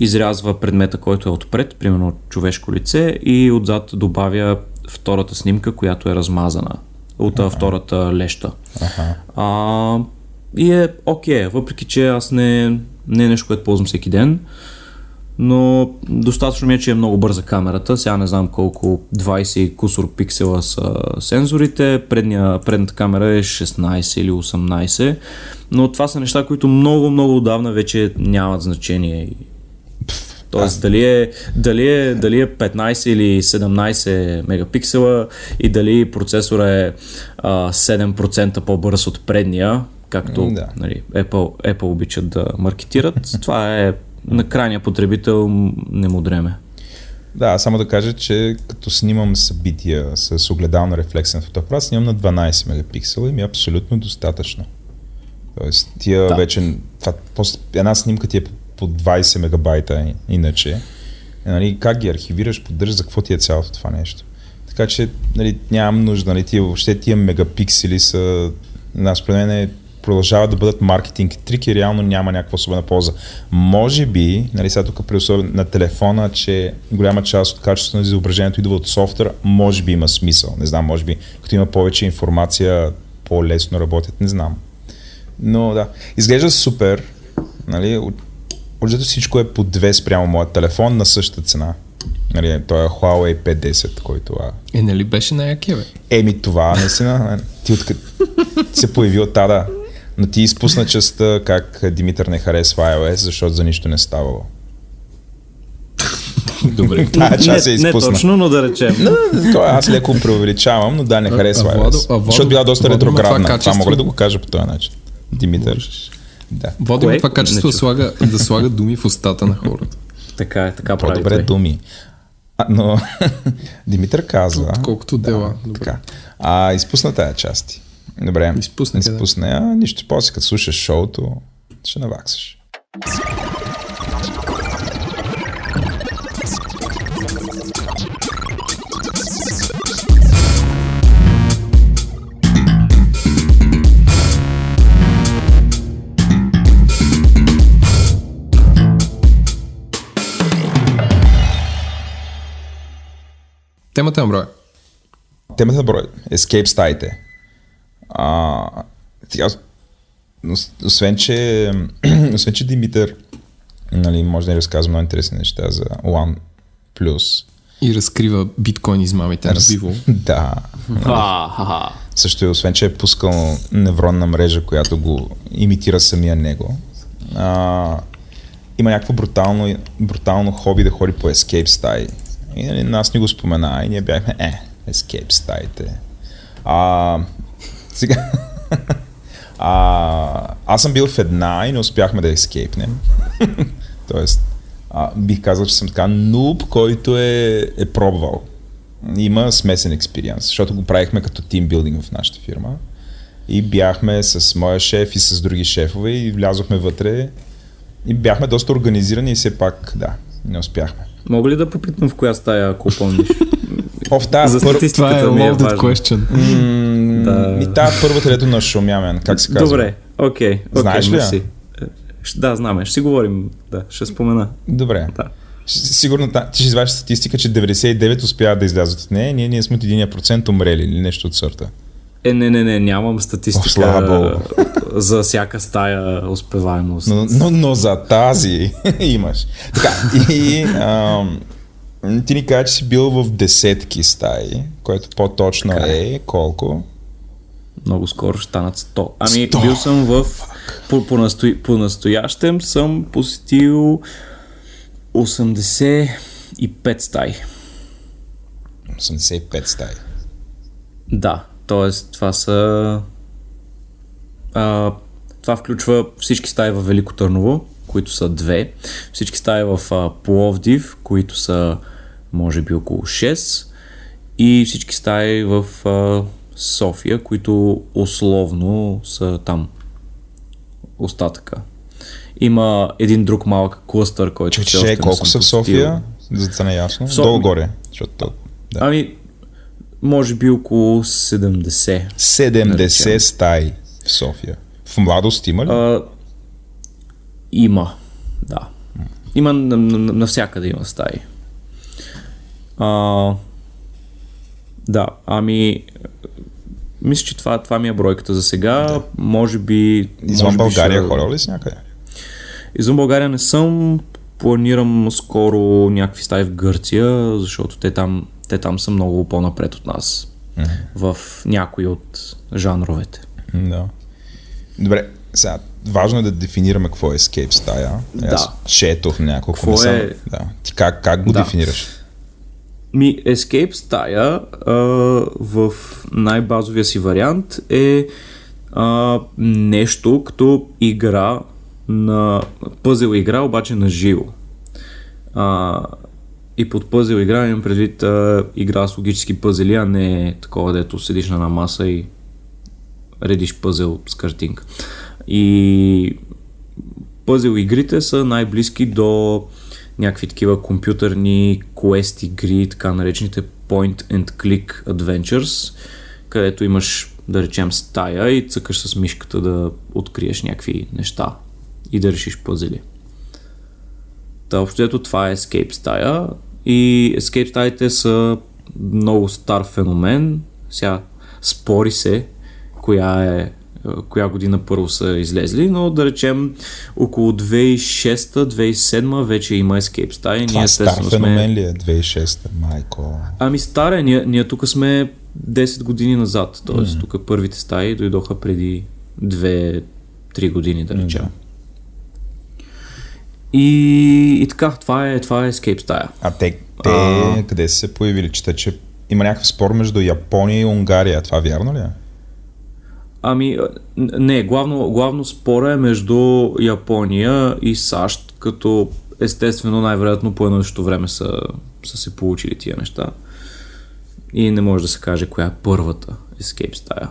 Speaker 4: изрязва предмета, който е отпред, примерно човешко лице и отзад добавя втората снимка, която е размазана от uh-huh. втората леща. Uh-huh. А, и е окей, okay, въпреки че аз не, не е нещо, което ползвам всеки ден, но достатъчно ми е, че е много бърза камерата. Сега не знам колко 20 кусор пиксела са сензорите, Предния, предната камера е 16 или 18, но това са неща, които много, много отдавна вече нямат значение. Тоест, дали е, дали, е, дали е 15 или 17 мегапиксела и дали процесора е а, 7% по-бърз от предния, както да. нали, Apple, Apple обичат да маркетират. Това е на крайния потребител не му дреме.
Speaker 2: Да, само да кажа, че като снимам събития с огледална рефлексен фотоапарат, снимам на 12 мегапиксела и ми е абсолютно достатъчно. Тоест, тия да. вече, това, една снимка ти е по 20 мегабайта иначе. Е, нали, как ги архивираш, поддържаш, за какво ти е цялото това нещо. Така че нали, нямам нужда, нали, тия, въобще тия мегапиксели са, нас според мен е продължават да бъдат маркетинг трики, реално няма някаква особена полза. Може би, нали сега тук при на телефона, че голяма част от качеството на изображението идва от софтуер, може би има смисъл. Не знам, може би като има повече информация, по-лесно работят, не знам. Но да, изглежда супер. Нали, Отжето всичко е по две спрямо моят телефон на същата цена. Нали, той е Huawei P10, който... А...
Speaker 1: Е, нали беше на якия, бе?
Speaker 2: Еми това, наистина. Ти откъде се появи от тада. Но ти изпусна частта как Димитър не харесва iOS, защото за нищо не ставало.
Speaker 1: Добре.
Speaker 2: Тая част не, изпусна.
Speaker 4: Не точно, но да речем.
Speaker 2: Но, аз леко преувеличавам, но да, не харесва а, iOS. А, а, защото била доста ретроградна. Това, това мога ли да го кажа по този начин? Димитър.
Speaker 1: Да. Водим това качество да слага, да слага думи в устата на хората.
Speaker 4: Така е, така
Speaker 2: прави. По-добре думи. А, но Димитър казва...
Speaker 1: Колкото дела.
Speaker 2: Да, така. А, изпусна тая части. Добре, изпусна, изпусна. Да. Нищо после, като слушаш шоуто, ще наваксаш.
Speaker 1: Темата на брой.
Speaker 2: Темата на брой. Escape стаите. А, тя, освен, че, освен, че Димитър нали, може да ни разказва много интересни неща за One Plus.
Speaker 1: И разкрива биткоин измамите на
Speaker 2: Раз-
Speaker 1: Vivo.
Speaker 2: Да.
Speaker 4: А, ха-ха.
Speaker 2: Също и освен, че е пускал невронна мрежа, която го имитира самия него. А, има някакво брутално, брутално хоби да ходи по escape стаи. И нали, нас ни го спомена и ние бяхме, е, escape стаите. А, сега... а, аз съм бил в една и не успяхме да ескейпнем. Тоест, а, бих казал, че съм така нуб, който е, е пробвал. Има смесен експириенс, защото го правихме като тимбилдинг в нашата фирма. И бяхме с моя шеф и с други шефове и влязохме вътре. И бяхме доста организирани и все пак, да, не успяхме.
Speaker 4: Мога ли да попитам в коя стая, ако помниш?
Speaker 2: О, в тази
Speaker 4: За
Speaker 2: пър...
Speaker 1: Това е
Speaker 4: ми е важно.
Speaker 1: question.
Speaker 2: М,
Speaker 4: Да.
Speaker 2: И тая първата, дето на шумямен, как се казва?
Speaker 4: Добре, окей. окей,
Speaker 2: Знаеш ли
Speaker 4: мерси. Е, Да, знаме. Ще си говорим. Да, ще спомена.
Speaker 2: Добре.
Speaker 4: Да.
Speaker 2: Сигурно ти ще извадиш статистика, че 99 успяват да излязат от нея, ние, ние сме от 1% умрели или нещо от сорта.
Speaker 4: Е, не, не, не, нямам статистика
Speaker 2: О,
Speaker 4: за всяка стая успеваемост.
Speaker 2: Но, но, но за тази имаш. Така, и ам, ти ни кажа, че си бил в десетки стаи, което по-точно
Speaker 4: Така е.
Speaker 2: е колко?
Speaker 4: Много скоро ще станат 100. Ами,
Speaker 2: 100?
Speaker 4: бил съм в... По, по, настои, по настоящем съм посетил 85 стаи.
Speaker 2: 85 стаи.
Speaker 4: Да, т.е. това са... А, това включва всички стаи в Велико Търново, които са две, всички стаи в а, Пловдив, които са може би около 6 и всички стаи в а, София, които условно са там остатъка. Има един друг малък клъстър, който
Speaker 2: Че,
Speaker 4: не
Speaker 2: колко са в. София? За да стане ясно.
Speaker 4: В София-
Speaker 2: Долу-горе. Защото, да.
Speaker 4: Ами, може би около 70.
Speaker 2: 70
Speaker 4: наречем.
Speaker 2: стаи в София. В младост има ли?
Speaker 4: А, има, да. Има на- на- на- навсякъде има стаи. А, да, ами мисля, че това, това ми е бройката за сега. Да. Може би...
Speaker 2: Извън
Speaker 4: може
Speaker 2: България
Speaker 4: ще-
Speaker 2: ходил ли си някъде?
Speaker 4: Извън България не съм. Планирам скоро някакви стаи в Гърция, защото те там, те там са много по-напред от нас. В някои от жанровете.
Speaker 2: Да. Добре, сега, важно е да дефинираме какво е escape стая.
Speaker 4: Да.
Speaker 2: Аз четох няколко.
Speaker 4: Какво
Speaker 2: не съм-
Speaker 4: е-
Speaker 2: Да. Ти как, как го
Speaker 4: Да.
Speaker 2: дефинираш?
Speaker 4: Ми, Escape стая а, в най-базовия си вариант е а, нещо като игра на пъзел игра, обаче на живо. А, и под пъзел игра имам предвид а, игра с логически пъзели, а не такова, дето седиш на маса и редиш пъзел с картинка. И пъзел игрите са най-близки до някакви такива компютърни quest игри, така наречените point and click adventures, където имаш, да речем, стая и цъкаш с мишката да откриеш някакви неща и да решиш пъзели. Та, общо взето това е Escape стая и Escape стаите са много стар феномен. Сега спори се коя е коя година първо са излезли, но да речем около 2006-2007 вече има Escape стаи.
Speaker 2: Това
Speaker 4: Ние
Speaker 2: стар феномен
Speaker 4: сме...
Speaker 2: ли е? 2006 майко.
Speaker 4: Ами старе, ние, ние тук сме 10 години назад, т.е. Mm. тук първите стаи дойдоха преди 2-3 години, да речем.
Speaker 2: Да.
Speaker 4: И, и така, това е, това е Escape стая.
Speaker 2: А те, те
Speaker 4: А.
Speaker 2: къде са се появили? Чета, че има някакъв спор между Япония и Унгария. Това вярно ли е?
Speaker 4: Ами, не, главно, главно спора е между Япония и САЩ, като естествено най-вероятно по едно също време са, са се получили тия неща. И не може да се каже коя е първата Escape стая.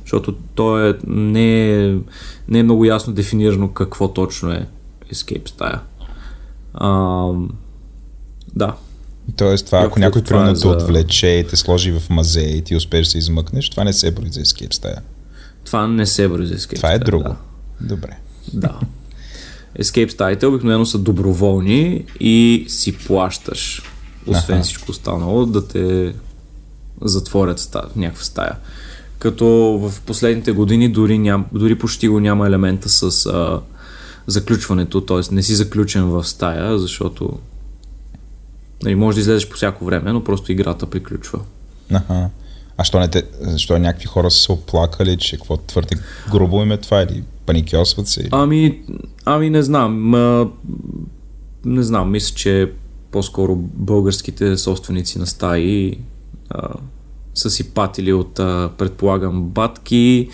Speaker 4: Защото то е, не, е, не е много ясно дефинирано какво точно е Escape стая. А, да,
Speaker 2: Тоест това, ако някой
Speaker 4: е
Speaker 2: примерно те отвлече и те сложи в мазе и ти успееш да се измъкнеш, това не се брои за escape стая.
Speaker 4: това не се брои за Escape
Speaker 2: Това е друго.
Speaker 4: Да.
Speaker 2: Добре.
Speaker 4: Да. Escape стаите обикновено са доброволни и си плащаш, освен
Speaker 2: Аха.
Speaker 4: всичко останало, да те затворят ста, някаква стая. Като в последните години дори, ням, дори почти го няма елемента с а, заключването, т.е. не си заключен в стая, защото Нали, може да излезеш по всяко време, но просто играта приключва.
Speaker 2: Аха. А що, не те, що някакви хора са се оплакали, че какво твърде грубо им е това или паникьосват се?
Speaker 4: Ами, ами не знам. А, не знам, мисля, че по-скоро българските собственици на стаи а, са си патили от, а, предполагам, батки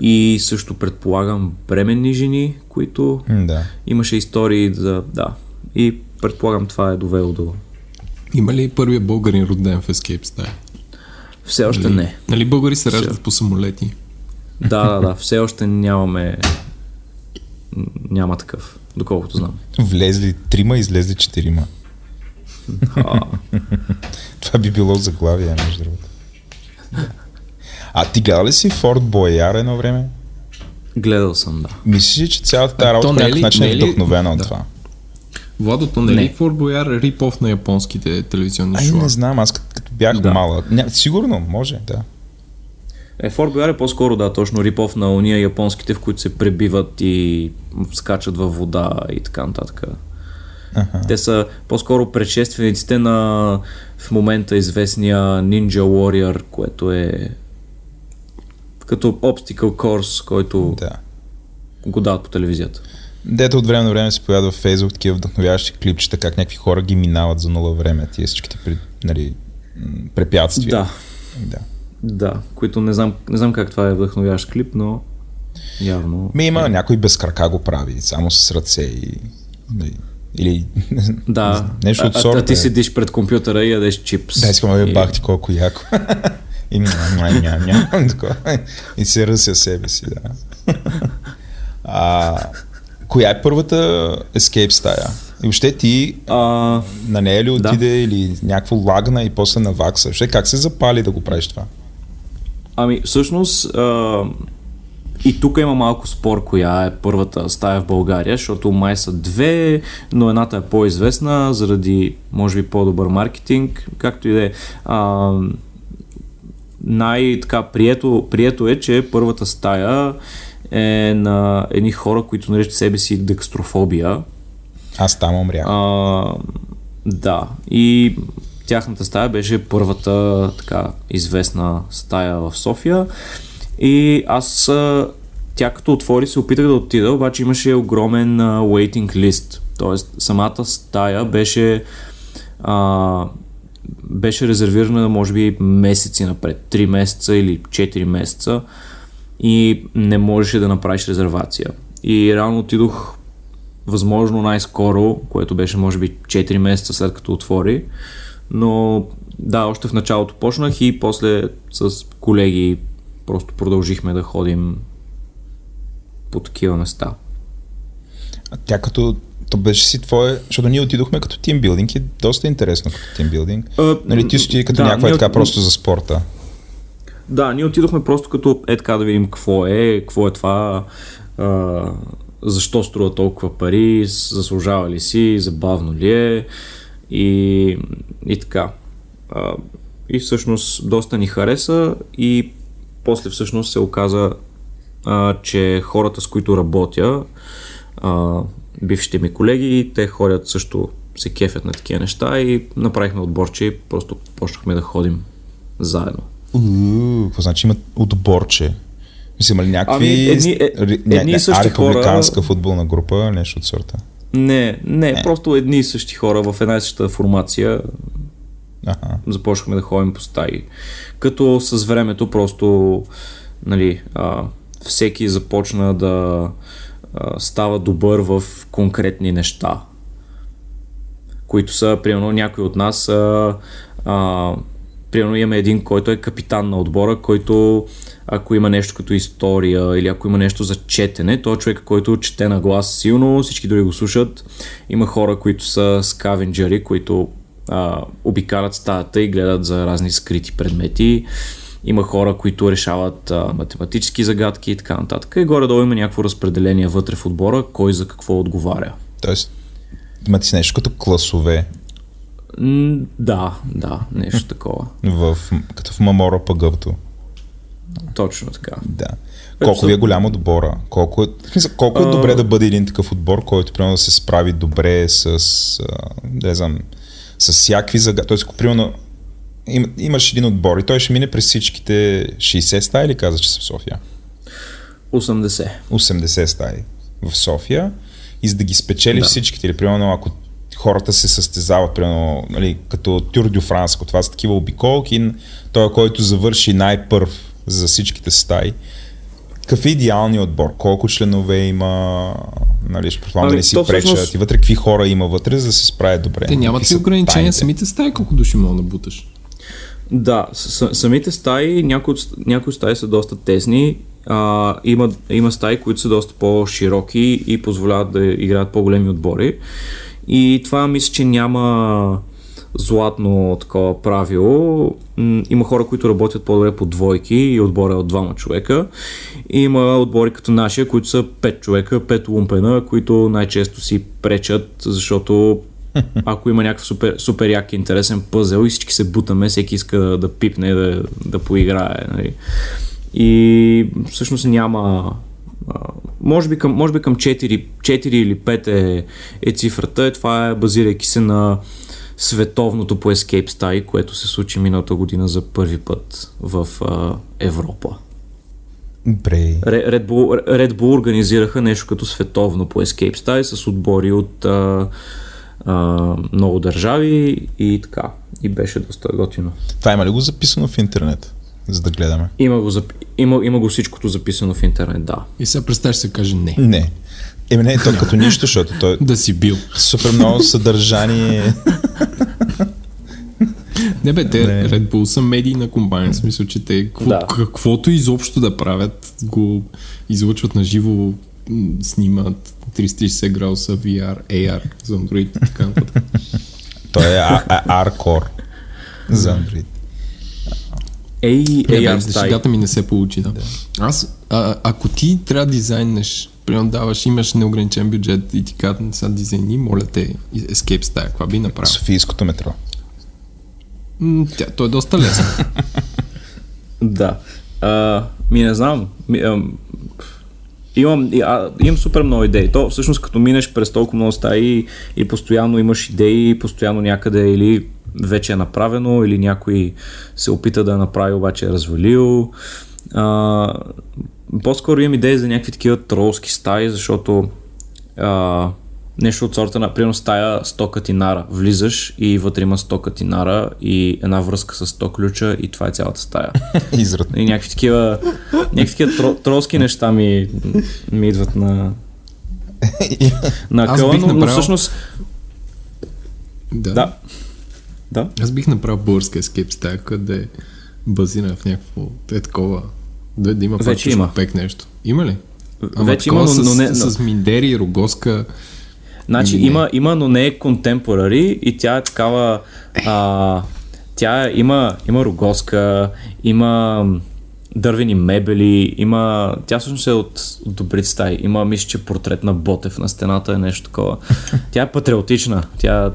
Speaker 4: и също предполагам бременни жени, които
Speaker 2: Да.
Speaker 4: имаше истории за... Да. И предполагам това е довело до...
Speaker 1: Има ли първия българин роден в Escape Style?
Speaker 4: Все още
Speaker 1: Нали,
Speaker 4: не.
Speaker 1: Нали българи се
Speaker 4: Все.
Speaker 1: раждат по самолети?
Speaker 4: Да, да, да. Все още нямаме... Няма такъв, доколкото знам.
Speaker 2: Влезли трима, излезли четирима. Това би било заглавие, между другото. А ти гледа ли си Форт Бояр едно време?
Speaker 4: гледал съм, да.
Speaker 2: Мислиш ли, че цялата тази работа по
Speaker 1: не е
Speaker 2: някакъв начин
Speaker 1: не
Speaker 2: е
Speaker 1: е
Speaker 2: вдъхновена от
Speaker 1: Да.
Speaker 2: това?
Speaker 1: Владо, то не е
Speaker 4: Не.
Speaker 1: ли Форт Бояр рип-оф на японските телевизионни
Speaker 2: Ай,
Speaker 1: шоу?
Speaker 2: не знам, аз като, като бях
Speaker 4: Да.
Speaker 2: малък. Ня, сигурно, може, да.
Speaker 4: Е, Форт Бояр е по-скоро, да, точно рипов на уния японските, в които се пребиват и скачат във вода и така нататък.
Speaker 2: Аха.
Speaker 4: Те са по-скоро предшествениците на в момента известния Ninja Warrior, което е като obstacle course, който
Speaker 2: Да.
Speaker 4: го дават по телевизията.
Speaker 2: Дето от време на време се появяват във Фейсбук такива вдъхновяващи клипчета, как някакви хора ги минават за нула време, тия всичките при, нали, препятствия.
Speaker 4: Да,
Speaker 2: да.
Speaker 4: да, които не знам, не знам как това е вдъхновяващ клип, но явно...
Speaker 2: Ми има някой без крака го прави, само с ръце и... нали, Или
Speaker 4: Да,
Speaker 2: нещо
Speaker 4: а,
Speaker 2: от
Speaker 4: а,
Speaker 2: сорта.
Speaker 4: а ти
Speaker 2: е.
Speaker 4: седиш пред компютъра и ядеш чипс.
Speaker 2: Да, искам да ви
Speaker 4: И-
Speaker 2: бахти колко яко. и ням, ням, ням. И се ръся себе си, да. А, коя е първата escape стая? И въобще ти
Speaker 4: А,
Speaker 2: на нея ли
Speaker 4: Да.
Speaker 2: отиде или някакво лагна и после навакса? Въобще как се запали да го правиш това?
Speaker 4: Ами, всъщност, а, и тук има малко спор, коя е първата стая в България, защото май са две, но едната е по-известна заради, може би, по-добър маркетинг, както и да е. Най-така прието, прието е, че първата стая е на едни хора, които наричат себе си декстрофобия.
Speaker 2: Аз там умрях.
Speaker 4: А, да, и тяхната стая беше първата така известна стая в София и аз тя като отвори се опитах да отида, обаче имаше огромен а, waiting list, т.е. самата стая беше а, беше резервирана може би месеци напред, 3 месеца или 4 месеца и не можеше да направиш резервация. И реално отидох възможно най-скоро, което беше може би 4 месеца след като отвори. Но да, още в началото почнах и после с колеги просто продължихме да ходим по такива места.
Speaker 2: А тя като то беше си твое, защото ние отидохме като тимбилдинг и доста интересно като тимбилдинг.
Speaker 4: А,
Speaker 2: Нали, ти си отиди като
Speaker 4: да,
Speaker 2: някаква е
Speaker 4: ние
Speaker 2: така просто за спорта.
Speaker 4: Да, ние отидохме просто като е така да видим какво е, какво е това, а, защо струва толкова пари, заслужава ли си, забавно ли е и, и така. А, и всъщност доста ни хареса и после всъщност се оказа, а, че хората с които работя, а, бившите ми колеги, те ходят също се кефят на такива неща и направихме отборче и просто почнахме да ходим заедно.
Speaker 2: Уу, какво значи има отборче? Мисля, има ли някакви...
Speaker 4: Ами, едни- е- едни и същи
Speaker 2: а, републиканска
Speaker 4: хора-
Speaker 2: футболна група, нещо от сорта.
Speaker 4: Не, не, не, просто едни и същи хора в една и съща формация
Speaker 2: Аха.
Speaker 4: започнахме да ходим по стаи. Като с времето просто нали, а, всеки започна да става добър в конкретни неща, които са, примерно, някой от нас а, а, примерно имаме един, който е капитан на отбора, който ако има нещо като история или ако има нещо за четене, той е човек, който чете на глас силно, всички други го слушат. Има хора, които са скавенджери, които а, обикалят стаята и гледат за разни скрити предмети. Има хора, които решават а, математически загадки и така нататък. И горе-долу има някакво разпределение вътре в отбора, кой за какво отговаря.
Speaker 2: Тоест, имате нещо като класове
Speaker 4: М, да, да, нещо такова.
Speaker 2: в, като в Мамора Пагъвто.
Speaker 4: Точно така.
Speaker 2: Да. Колко ви е голям отбора? Колко е, колко е добре да бъде един такъв отбор, който примерно да се справи добре с, а, да не знам, с всякакви загадки. Тоест, ако примерно им, имаш един отбор и той ще мине през всичките 60 стаи или каза, че са в София?
Speaker 4: 80.
Speaker 2: 80 стаи в София и за да ги спечели да. всичките, или примерно ако хората се състезават, примерно, нали, като Тюр Дю Франско, това са такива обиколки, той, който завърши най-първ за всичките стаи, какъв е идеалният отбор? Колко членове има? Нали, ще предполагам ами, да не си пречат. Всъщност... И вътре какви хора има вътре, за да се справят добре?
Speaker 1: Те нямат ли ограничения самите стаи, колко души мога да буташ?
Speaker 4: Да, с- самите стаи, някои, някои стаи са доста тесни, а, има, има стаи, които са доста по-широки и позволяват да играят по-големи отбори. И това мисля, че няма златно такова правило. Има хора, които работят по-добре по двойки и отбора е от двама човека. Има отбори като нашия, които са пет човека, пет лумпена, които най-често си пречат, защото ако има някакъв супер, супер як интересен пъзел и всички се бутаме, всеки иска да, да пипне, да, да поиграе. Нали. И всъщност няма може би към, може би към 4, 4 или 5 е, е цифрата. Това е базирайки се на световното по Escape Style, което се случи миналата година за първи път в а, Европа.
Speaker 2: Бре.
Speaker 4: Red Bull, Red Bull организираха нещо като световно по Escape Style с отбори от а, а, много държави и така. И беше доста готино.
Speaker 2: Това има ли го записано в интернет? за да гледаме.
Speaker 4: Има го, зап... има, има го всичкото записано в интернет, да.
Speaker 1: И сега представяш се каже не.
Speaker 2: Не. Еми не, то като нищо, защото той...
Speaker 1: да си бил.
Speaker 2: Супер много съдържание.
Speaker 1: Не бе, те не. Red Bull са медийна компания, в смисъл, че те какво, да. каквото изобщо да правят, го излъчват на живо, снимат 360 градуса VR, AR за Android и така нататък.
Speaker 2: Той е R-Core за Android.
Speaker 4: Ей, AR
Speaker 1: стаи. Шегата ми не се получи, да. да. Аз, а, ако ти трябва да дизайнеш, примерно даваш, имаш неограничен бюджет и ти казват, сега дизайни, моля те, Escape Style, каква би направил?
Speaker 2: Софийското метро.
Speaker 1: М, тя, то е доста лесно.
Speaker 4: да. А, ми не знам. Ми, а, имам, а, имам супер много идеи. То всъщност като минеш през толкова много стаи и постоянно имаш идеи, постоянно някъде или вече е направено или някой се опита да направи, обаче е развалил. А, по-скоро имам идеи за някакви такива тролски стаи, защото а, нещо от сорта на, примерно стая 100 катинара. Влизаш и вътре има 100 катинара и една връзка с 100 ключа и това е цялата стая.
Speaker 2: Израд.
Speaker 4: И някакви такива, някакви такива тро, тролски неща ми, ми идват на на къла, но, направил... но всъщност
Speaker 1: да.
Speaker 4: да. Да.
Speaker 1: Аз бих направил българска Escape Stack, да е базирана в някакво е такова, да, да има
Speaker 4: Вече има.
Speaker 1: пек нещо. Има ли?
Speaker 4: Ама Вече има, но,
Speaker 1: с,
Speaker 4: но не...
Speaker 1: С, с Миндери, Рогоска...
Speaker 4: Значи има, има, но не е contemporary и тя е такава... А, тя има, има Рогоска, има дървени мебели, има... Тя всъщност е от, от добрите стаи. Има, мисля, че портрет на Ботев на стената е нещо такова. Тя е патриотична. Тя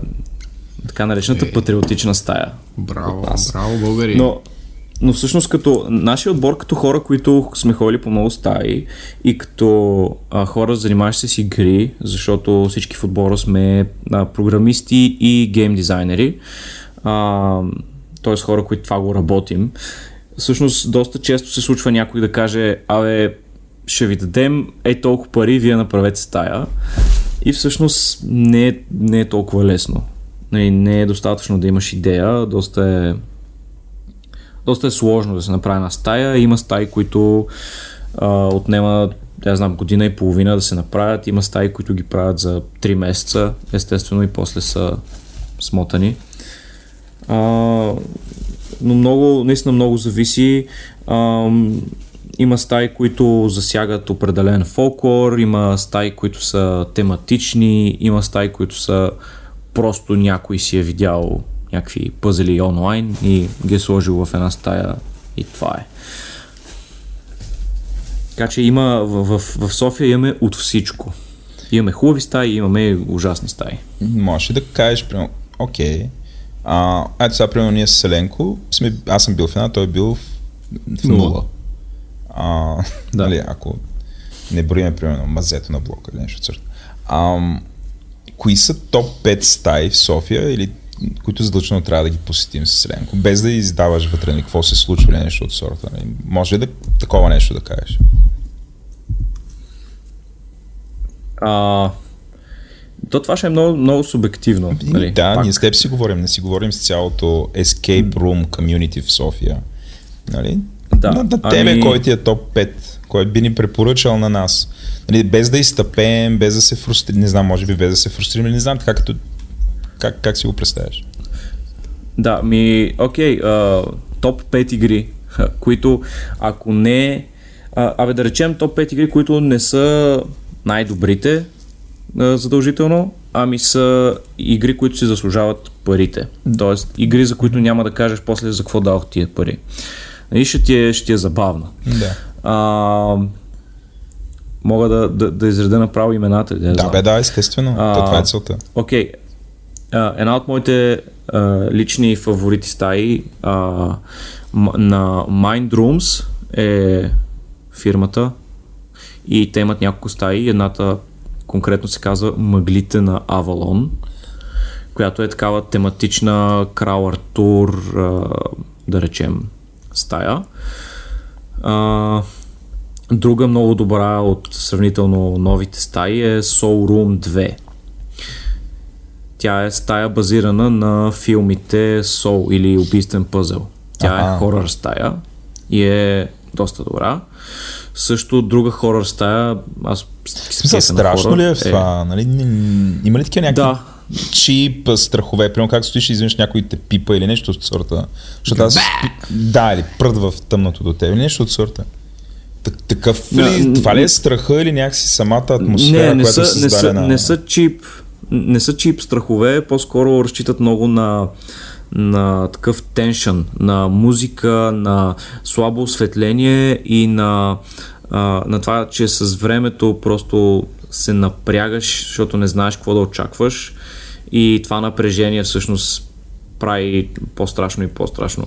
Speaker 4: така наречената е. патриотична стая.
Speaker 1: Браво, браво, българи.
Speaker 4: Но, но всъщност като нашия отбор, като хора, които сме ходили по много стаи и като а, хора, занимаващи се с игри, защото всички в отбора сме а, програмисти и гейм дизайнери, т.е. хора, които това го работим, всъщност доста често се случва някой да каже, абе, ще ви дадем е толкова пари, вие направете стая. И всъщност не е, не е толкова лесно. Нали, не е достатъчно да имаш идея, доста е, доста е сложно да се направи една стая. Има стаи, които а, отнема, я знам, година и половина да се направят. Има стаи, които ги правят за 3 месеца, естествено, и после са смотани. А, но много, наистина много зависи. А, има стаи, които засягат определен фолклор, има стаи, които са тематични, има стаи, които са просто някой си е видял някакви пъзели онлайн и ги е сложил в една стая и това е. Така че има в, в, в София имаме от всичко. Имаме хубави стаи, имаме ужасни стаи.
Speaker 2: Може да кажеш, примерно, окей, а, ето сега, примерно, ние с Селенко, сме, аз съм бил в една, той е бил в, в нула. А, да. нали, ако не броиме, примерно, мазето на блока или нещо от кои са топ 5 стаи в София или които задължително трябва да ги посетим с Ленко, без да издаваш вътре какво се случва или нещо от сорта. Нали? Може ли да такова нещо да кажеш?
Speaker 4: А, то това ще е много, много субективно. Нали?
Speaker 2: Да, Пак. ние с теб си говорим, не си говорим с цялото Escape Room community в София. Нали?
Speaker 4: Да.
Speaker 2: На, на тебе, ами... кой ти е топ 5, който би ни препоръчал на нас. Нали, без да изтъпеем, без да се фрустрираме, не знам, може би без да се фрустрираме, не знам така като как, как си го представяш?
Speaker 4: Да, ми, окей, топ 5 игри, които ако не, а, абе да речем топ 5 игри, които не са най-добрите а, задължително, ами са игри, които си заслужават парите. Тоест, игри, за които няма да кажеш после за какво дадох тия пари. И ще ти е, ще ти е забавно.
Speaker 2: Да.
Speaker 4: А, мога да, да, да изреда направо имената.
Speaker 2: Да, да бе, да, естествено. А, това е целта.
Speaker 4: Окей, okay една от моите а, лични фаворити стаи а, на Mind Rooms е фирмата и те имат няколко стаи. Едната конкретно се казва Мъглите на Авалон, която е такава тематична крал Артур, да речем, стая. А, друга много добра от сравнително новите стаи е Soul Room 2 тя е стая базирана на филмите Soul или Убийствен пъзел. Тя ага. е хорър стая и е доста добра. Също друга хорър стая, аз
Speaker 2: Смисъл, страшно ли е в е- това? Е... Нали, има ли такива някакви да. чип страхове? Примерно как стоиш и извиниш някой те пипа или нещо от сорта? Защото аз... Да, или пръдва в тъмното до теб или нещо от сорта. Такъв ли, това ли е страха или някакси самата атмосфера,
Speaker 4: не, не
Speaker 2: която
Speaker 4: са,
Speaker 2: е създадена?
Speaker 4: Не са, не са чип не са чип страхове, по-скоро разчитат много на на такъв теншън, на музика, на слабо осветление и на, а, на това, че с времето просто се напрягаш, защото не знаеш какво да очакваш и това напрежение всъщност прави по-страшно и по-страшно.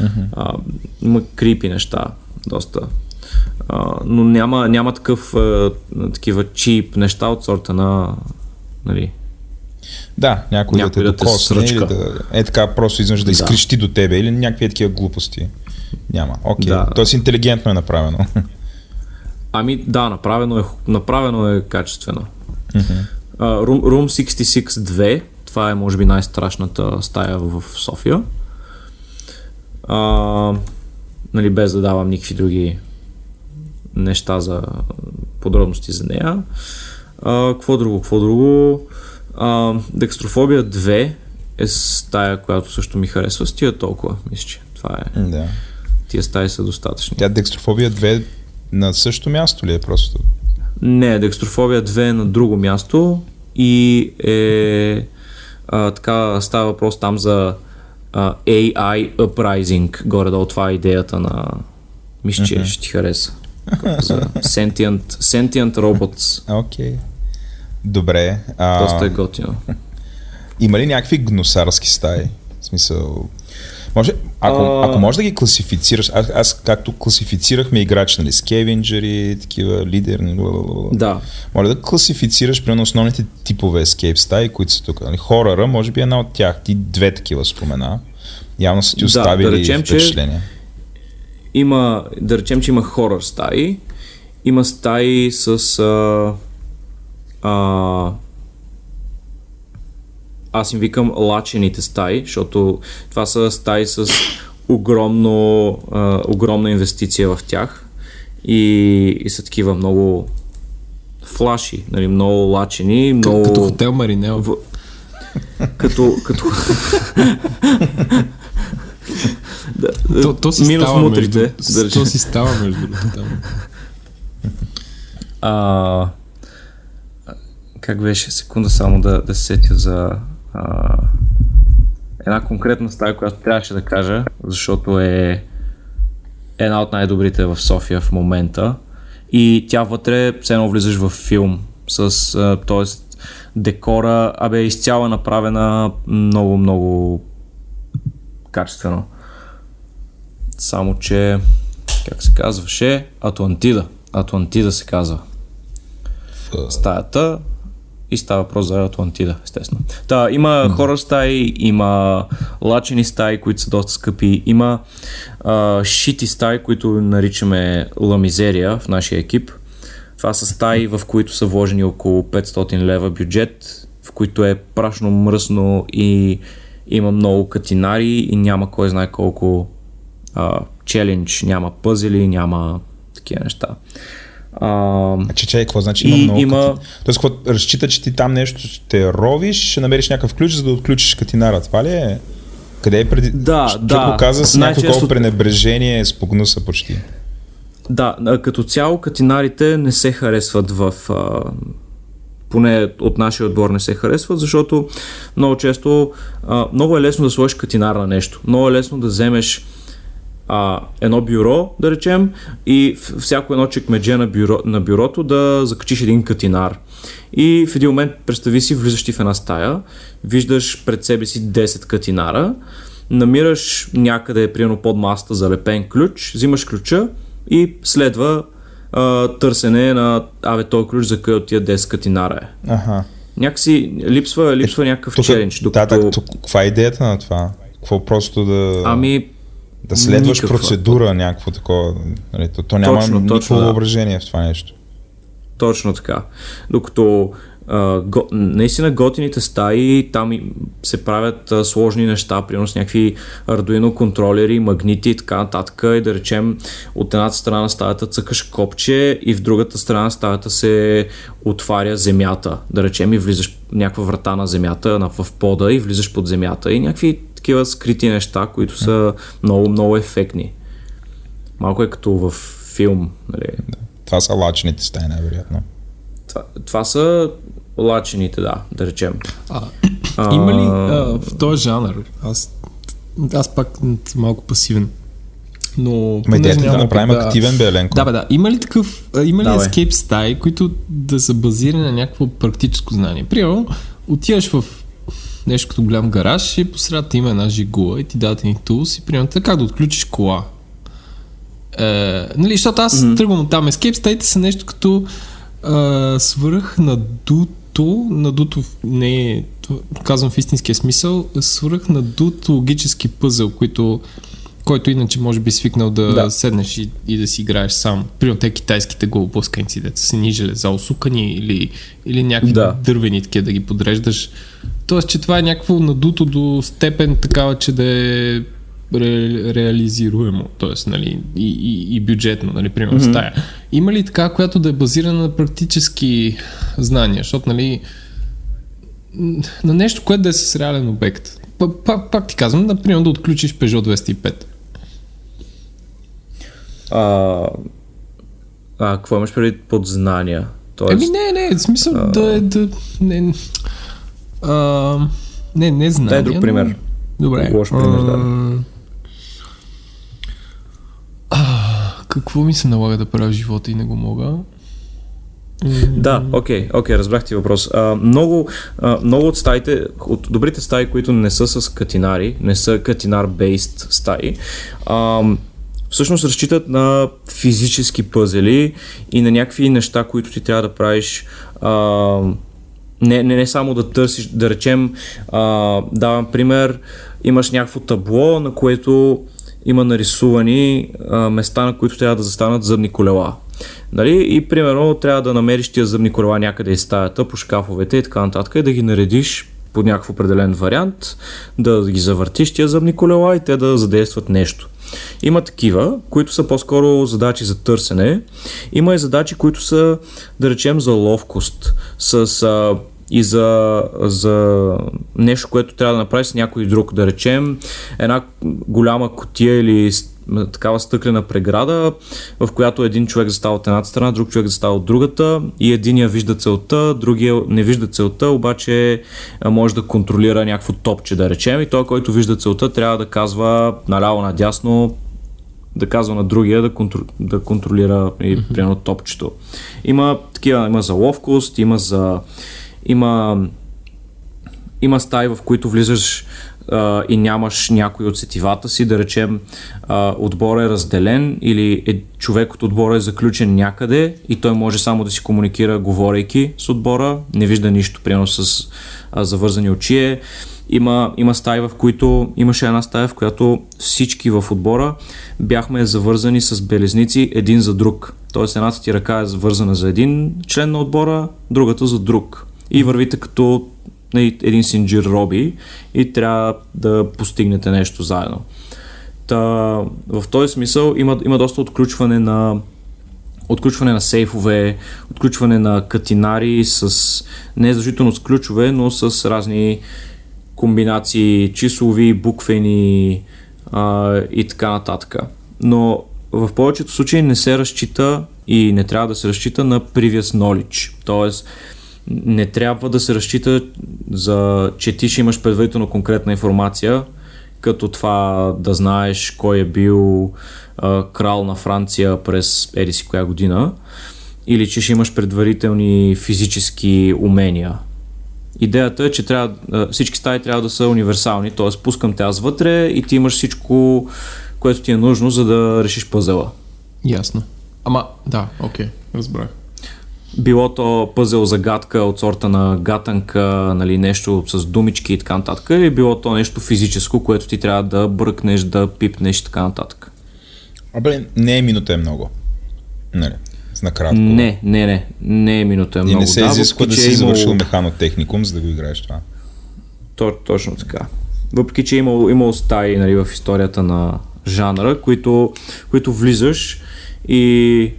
Speaker 4: Mm-hmm. има крипи неща, доста. А, но няма, няма такъв, а, такива чип неща от сорта на нали,
Speaker 2: да, някой, някой да те да докосне или да е така просто изведнъж да, да изкрещи до тебе или някакви такива глупости. Няма. Окей. Okay. Да. Тоест интелигентно е направено.
Speaker 4: Ами да, направено е, направено е качествено. Uh, Room, Room 66 2, това е може би най-страшната стая в София. Uh, нали, без да давам никакви други неща за подробности за нея. Uh, какво друго? Какво друго? А, Декстрофобия 2 е стая, която също ми харесва. С тия толкова, мисля, че това е.
Speaker 2: Да.
Speaker 4: Тия стаи са достатъчни.
Speaker 2: Тя Декстрофобия 2 на същото място ли е просто?
Speaker 4: Не, Декстрофобия 2 е на друго място и е а, така става въпрос там за а, AI Uprising. Горе-долу това е идеята на мисля, че uh-huh. ще ти хареса. за sentient, sentient robots.
Speaker 2: Окей. Okay. Добре.
Speaker 4: А... Доста е готино.
Speaker 2: Има ли някакви гносарски стаи? В смисъл... Може, ако, а... ако можеш да ги класифицираш, аз, аз както класифицирахме играчи, нали, скевенджери, такива лидери, нали,
Speaker 4: да.
Speaker 2: може да класифицираш примерно основните типове escape стаи, които са тук. Нали, хорора, може би една от тях, ти две такива спомена. Явно са ти оставили да, да речем, впечатление.
Speaker 4: Че има, да речем, че има хорор стаи, има стаи с а, а, аз им викам лачените стаи, защото това са стаи с огромно, а, огромна инвестиция в тях и, и са такива много флаши, нали, много лачени, много...
Speaker 1: Като хотел Маринел. В...
Speaker 4: Като... като...
Speaker 1: да, то, то си минус става мутрите. Между... Да то си става между.
Speaker 4: А, как беше секунда само да, да се сетя за а, една конкретна стая, която трябваше да кажа, защото е една от най-добрите в София в момента. И тя вътре все едно влизаш в филм с, т.е. декора, абе изцяло е направена много, много качествено. Само, че как се казваше? Атлантида. Атлантида се казва. Стаята и става въпрос за Атлантида, естествено. Та, има mm-hmm. хорър стаи, има лачени стаи, които са доста скъпи, има а, шити стаи, които наричаме ламизерия в нашия екип. Това са стаи, в които са вложени около 500 лева бюджет, в които е прашно мръсно и има много катинари и няма кой знае колко челендж, няма пъзели, няма такива неща.
Speaker 2: А, че, че, какво значи има много има... Кати... Тоест, какво разчита, че ти там нещо ще ровиш, ще намериш някакъв ключ, за да отключиш катинара. Това ли е? Къде е преди...
Speaker 4: Да,
Speaker 2: Ще
Speaker 4: да.
Speaker 2: го каза с някакво често... пренебрежение, с погнуса почти.
Speaker 4: Да, като цяло катинарите не се харесват в... А, поне от нашия отбор не се харесват, защото много често а, много е лесно да сложиш катинар на нещо. Много е лесно да вземеш а, едно бюро, да речем, и всяко едно чекмедже на, бюро, на бюрото да закачиш един катинар. И в един момент, представи си, влизаш ти в една стая, виждаш пред себе си 10 катинара, намираш някъде, примерно под маста, залепен ключ, взимаш ключа и следва а, търсене на абе, този ключ за кой от тия 10 катинара е.
Speaker 2: Ага.
Speaker 4: Някакси липсва, липсва е, някакъв тук, челендж.
Speaker 2: Докато... Да, так, каква е идеята на това? Какво просто да...
Speaker 4: Ами,
Speaker 2: да следваш Никаква. процедура, някакво такова. Нали, то, то няма точно, никакво точно, въображение да. в това нещо.
Speaker 4: Точно така. Докато го, наистина готините стаи, там се правят а, сложни неща, примерно с някакви Arduino контролери, магнити и така нататък. И да речем, от едната страна на стаята цъкаш копче и в другата страна на стаята се отваря земята. Да речем и влизаш някаква врата на земята в пода и влизаш под земята и някакви такива скрити неща, които са много, много ефектни. Малко е като в филм. Нали?
Speaker 2: Това са лачените стаи, най-вероятно.
Speaker 4: Това, това са лачените, да, да речем.
Speaker 1: А, а, има ли а, в този жанр, аз, аз пак съм малко пасивен, но...
Speaker 2: Ма идеята да направим да, активен Беленко.
Speaker 1: Да, бе, да. Има ли такъв, има ли escape стаи, които да са базирани на някакво практическо знание? Примерно, отиваш в нещо като голям гараж и посредата има една жигула и ти дадат един тулс и примерно как да отключиш кола. Е, нали, защото аз mm-hmm. тръгвам от там. Escape стаите са нещо като е, свърх надуто, надуто не е, казвам в истинския смисъл, свърх надут логически пъзъл, който който иначе може би свикнал да, да. седнеш и, и да си играеш сам. Примерно те китайските голоблъсканици, деца са ни железа усукани или, или някакви да. дървени такива да ги подреждаш. Тоест, че това е някакво надуто до степен такава, че да е ре, реализируемо, т.е. Нали, и, и, и бюджетно, нали, примерно mm-hmm. стая. Има ли така, която да е базирана на практически знания? Защото, нали, на нещо, което да е с реален обект. Пак, пак ти казвам, например, да отключиш Peugeot 205.
Speaker 4: А, а какво имаш преди под знания?
Speaker 1: Тоест, Еми не, не, в смисъл а... да е да, не, а, не, не знам.
Speaker 4: Дай друг пример.
Speaker 1: Но... Добре.
Speaker 4: Лош пример, да.
Speaker 1: А, какво ми се налага да правя в живота и не го мога?
Speaker 4: Да, окей, okay, okay, разбрах ти въпрос. А, много, а, много от стаите, от добрите стаи, които не са с катинари, не са катинар-бейст стаи, а, всъщност разчитат на физически пъзели и на някакви неща, които ти трябва да правиш а, не, не, не само да търсиш, да речем, а, давам пример, имаш някакво табло, на което има нарисувани а, места, на които трябва да застанат зъбни колела. Нали? И примерно трябва да намериш тия зъбни колела някъде из стаята, по шкафовете и така нататък, и да ги наредиш по някакъв определен вариант, да ги завъртиш тия зъбни колела и те да задействат нещо. Има такива, които са по-скоро задачи за търсене. Има и задачи, които са, да речем, за ловкост. С а, и за, за нещо, което трябва да направи с някой друг. Да речем, една голяма котия или такава стъклена преграда, в която един човек застава от едната страна, друг човек застава от другата и единия вижда целта, другия не вижда целта, обаче може да контролира някакво топче, да речем, и той, който вижда целта, трябва да казва наляво, надясно, да казва на другия да, контр... да контролира и mm-hmm. примерно топчето. Има такива, има за ловкост, има за има има стаи, в които влизаш а, и нямаш някой от сетивата си, да речем а, отбора е разделен или е, човек от отбора е заключен някъде и той може само да си комуникира говорейки с отбора, не вижда нищо, примерно с а, завързани очи. Има, има стаи, в които имаше една стая, в която всички в отбора бяхме завързани с белезници един за друг. Тоест едната ти ръка е завързана за един член на отбора, другата за друг. И вървите като един синджир роби и трябва да постигнете нещо заедно. Та, в този смисъл има, има доста отключване на отключване на сейфове, отключване на катинари с не задължително с ключове, но с разни комбинации, числови, буквени а, и така нататък. Но в повечето случаи не се разчита и не трябва да се разчита на previous knowledge. Тоест, не трябва да се разчита за, че ти ще имаш предварително конкретна информация, като това да знаеш кой е бил а, крал на Франция през еди си коя година, или че ще имаш предварителни физически умения. Идеята е, че трябва, всички стаи трябва да са универсални, т.е. пускам те аз вътре и ти имаш всичко, което ти е нужно, за да решиш пъзела.
Speaker 1: Ясно. Ама, да, окей, okay, разбрах
Speaker 4: било то пъзел загадка от сорта на гатанка, нали, нещо с думички и така нататък, или било то нещо физическо, което ти трябва да бръкнеш, да пипнеш и така нататък.
Speaker 2: Абе, не е минута е много. Нали, с накратко.
Speaker 4: Не, не, не, не е минута е много.
Speaker 2: И не се да, изисква да си е завършил имал... механотехникум, за да го играеш това.
Speaker 4: То, точно така. Въпреки, че е имало, имало стаи нали, в историята на жанра, които, които влизаш и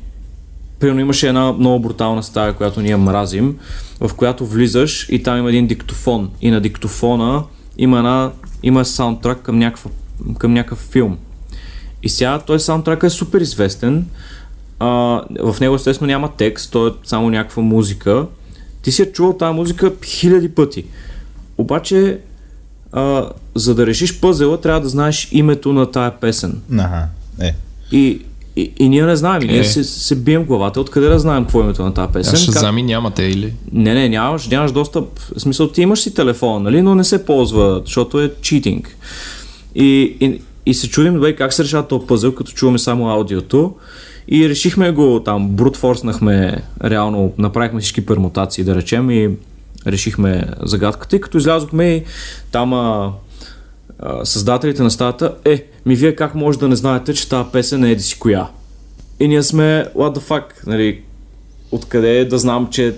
Speaker 4: примерно имаше една много брутална стая, която ние мразим, в която влизаш и там има един диктофон и на диктофона има, една, има саундтрак към, някакъв, към някакъв филм. И сега този саундтрак е супер известен. А, в него естествено няма текст, то е само някаква музика. Ти си е чувал тази музика хиляди пъти. Обаче, а, за да решиш пъзела, трябва да знаеш името на тая песен.
Speaker 2: Ага, е.
Speaker 4: И и, и ние не знаем. Е. Ние се, се бием главата. Откъде да знаем какво е името на тази песен? А
Speaker 1: Шазами как... нямате или?
Speaker 4: Не, не, нямаш, нямаш достъп. В смисъл, ти имаш си телефон, нали? но не се ползва, защото е читинг. И, и, и се чудим добре как се решава този пъзъл, като чуваме само аудиото. И решихме го там, брутфорснахме, реално направихме всички пермутации, да речем, и решихме загадката. И като излязохме и там а, създателите на стата, е, ми вие как може да не знаете, че тази песен е еди си коя? И ние сме, what the fuck, нали, откъде да знам, че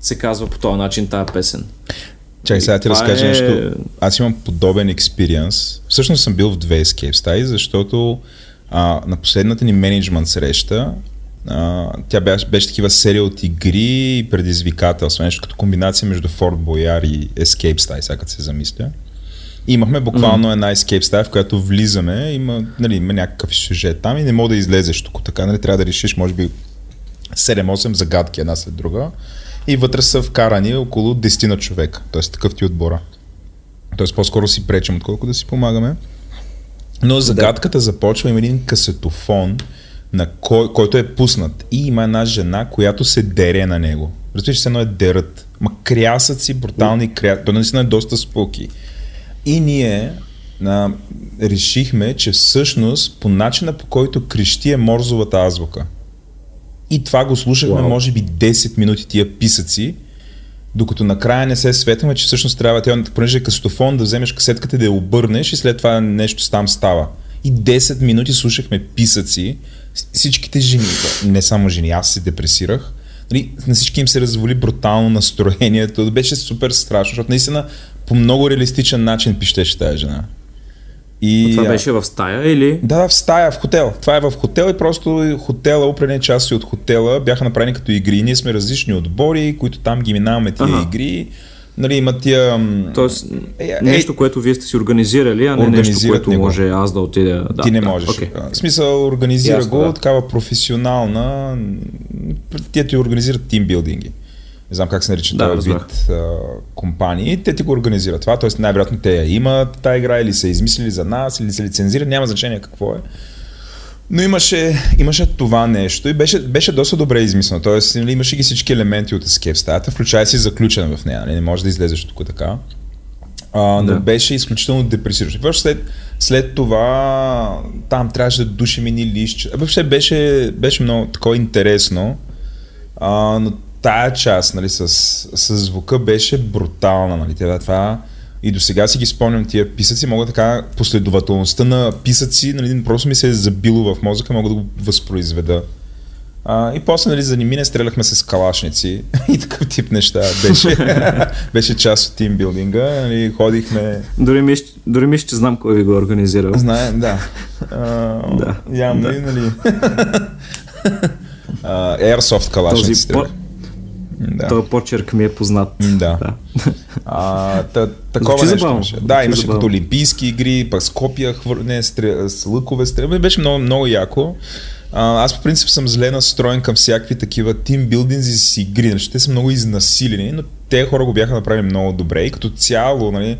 Speaker 4: се казва по този начин тази песен.
Speaker 2: Чакай, сега ти разкажа е... нещо. Аз имам подобен експириенс. Всъщност съм бил в две escape стаи, защото а, на последната ни менеджмент среща а, тя беше, беше такива серия от игри и предизвикателства, нещо като комбинация между Fort Boyard и Escape стаи, сега се замисля. Имахме буквално една escape стая, в която влизаме, има, нали, има някакъв сюжет там и не мога да излезеш тук. Така, нали, трябва да решиш, може би, 7-8 загадки една след друга. И вътре са вкарани около 10 на човека. Тоест такъв ти отбора. Тоест по-скоро си пречим, отколкото да си помагаме. Но загадката да. започва, има един касетофон, на кой, който е пуснат. И има една жена, която се дере на него. Разбираш, се едно е дерът. Ма крясат си брутални кря... То наистина е доста споки. И ние а, решихме, че всъщност по начина по който крещи е морзовата азбука. И това го слушахме wow. може би 10 минути тия писъци, докато накрая не се светваме, че всъщност трябва, тя, понеже е касетофон, да вземеш касетката да я обърнеш и след това нещо там става. И 10 минути слушахме писъци, всичките жени, не само жени, аз се депресирах, нали, на всички им се развали брутално настроението, беше супер страшно, защото наистина по много реалистичен начин пищеше тази жена.
Speaker 4: И, това беше в стая или?
Speaker 2: Да, в стая, в хотел. Това е в хотел и просто хотела, определени части от хотела бяха направени като игри. Ние сме различни отбори, които там ги минаваме тия ага. игри. Нали, има тия...
Speaker 4: Тоест, е, е, нещо, което вие сте си организирали, а не нещо, което него. може аз да отида. Да,
Speaker 2: Ти не да, можеш. Okay. В смисъл, организира Ясно, го да. такава професионална... Тя ти организират тимбилдинги не знам как се нарича да, този вид а, компании, те ти го организират това, т.е. най-вероятно те я имат тази игра или са измислили за нас, или са лицензират, няма значение какво е. Но имаше, имаше това нещо и беше, беше доста добре измислено. Тоест, нали, имаше ги всички елементи от Escape стаята, включая си заключен в нея. Нали, не може да излезеш тук така. А, но да. беше изключително депресиращо. След, след това там трябваше да душим ни лища. Въобще беше, беше много такова интересно. А, но тая част нали, с, с звука беше брутална. Нали. Това, това и до сега си ги спомням тия писъци, мога така последователността на писъци, нали, просто ми се е забило в мозъка, мога да го възпроизведа. А, и после, нали, за мине стреляхме с калашници и такъв тип неща. Беше, беше част от тимбилдинга. Нали, ходихме...
Speaker 4: Дори ми, дори ми ще знам кой ви го организирал.
Speaker 2: Знаем, да. А,
Speaker 4: да.
Speaker 2: Явно, да. нали... Airsoft калашниците. Този,
Speaker 4: да. Този почерк ми е познат.
Speaker 2: Да. да. А, та, такова Звучи нещо имаше. Да, имаше забавно. като олимпийски игри, пък с копия, хвърне, стрел, с лъкове стрелби. Беше много, много яко. А, аз по принцип съм зле настроен към всякакви такива тимбилдинзи с игри. Нали, те са много изнасилени, но те хора го бяха направили много добре и като цяло, нали,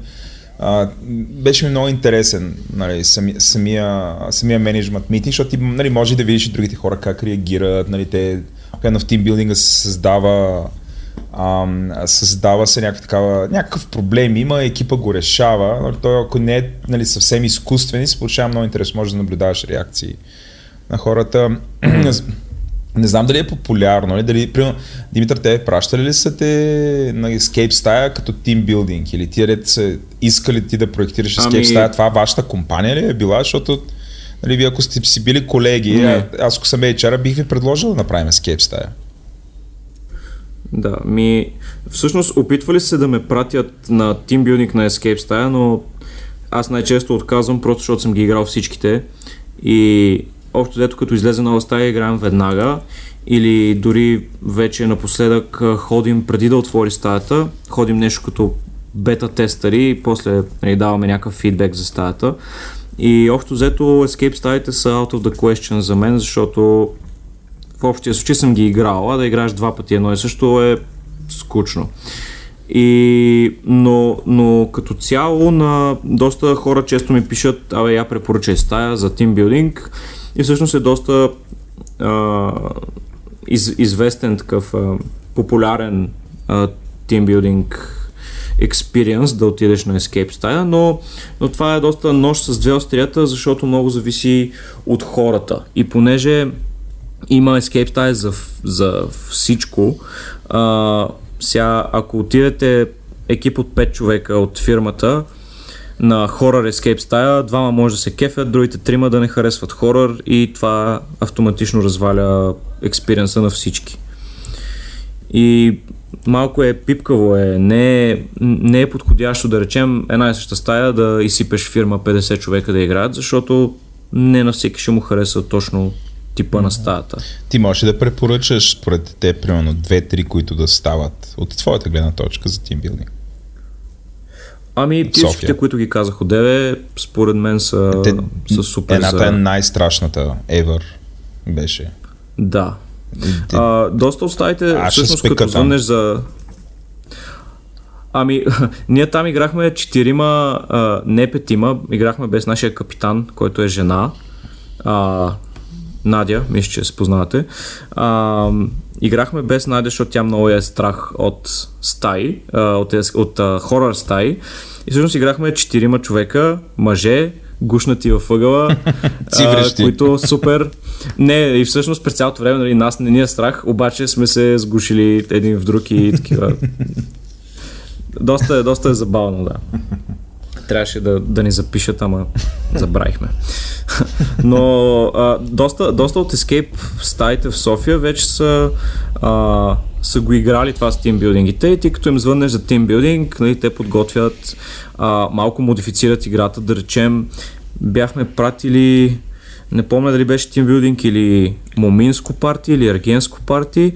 Speaker 2: а, беше ми много интересен нали, сами, самия, самия менеджмент митинг, защото ти нали, може да видиш и другите хора как реагират, нали, те в тимбилдинга се създава ам, създава се някакъв, такава, някакъв проблем има, екипа го решава, но той ако не е нали, съвсем изкуствен, се получава много интерес, може да наблюдаваш реакции на хората. не знам дали е популярно, ли, нали, дали, примерно, Димитър, те пращали ли са те на Escape стая като тимбилдинг или ти ред са искали ти да проектираш Escape ами... стая, това вашата компания ли е била, защото нали, вие ако сте си били колеги, не. аз ако съм HR, бих ви предложил да направим Escape стая.
Speaker 4: Да, ми всъщност опитвали се да ме пратят на тимбилдинг на Escape стая, но аз най-често отказвам, просто защото съм ги играл всичките и общо взето като излезе нова стая играем веднага или дори вече напоследък ходим преди да отвори стаята, ходим нещо като бета тестъри и после нали, даваме някакъв фидбек за стаята. И общо взето Escape стаите са out of the question за мен, защото в общия случай съм ги играл, а да играеш два пъти едно и също е скучно. И, но, но като цяло на доста хора често ми пишат, абе я препоръчай стая за тимбилдинг и всъщност е доста а, из, известен такъв а, популярен тимбилдинг experience да отидеш на Escape стая, но, но това е доста нож с две острията, защото много зависи от хората. И понеже има Escape стая за, за всичко, а, сега ако отидете екип от 5 човека от фирмата, на хорър Escape стая, двама може да се кефят, другите трима да не харесват хорър и това автоматично разваля експириенса на всички. И малко е пипкаво, е. Не, е, не е подходящо да речем една и съща стая да изсипеш фирма 50 човека да играят, защото не на всеки ще му хареса точно типа на стаята.
Speaker 2: Ти можеш да препоръчаш според те примерно две-три, които да стават от твоята гледна точка за тимбилдинг?
Speaker 4: Ами, всичките, които ги казах от деве, според мен са, Те, са супер.
Speaker 2: Едната за... е най-страшната ever беше.
Speaker 4: Да. А, доста от стаите, всъщност като звъннеш за... Ами, ние там играхме четирима, а, не петима, играхме без нашия капитан, който е жена. А, Надя, мисля, че се познавате. А, играхме без Надя, защото тя много е страх от стаи, от, от, от хорър стаи. И всъщност играхме четирима човека, мъже, гушнати във ъгъла, а, които супер... Не, и всъщност през цялото време нали, нас не ни е страх, обаче сме се сгушили един в друг и такива. доста, доста е забавно, да трябваше да, да ни запишат, ама забравихме. Но а, доста, доста от Escape стаите в София вече са, а, са го играли това с тимбилдингите и ти като им звъннеш за тимбилдинг, нали, те подготвят, а, малко модифицират играта, да речем бяхме пратили не помня дали беше тимбилдинг или моминско парти или аргенско парти,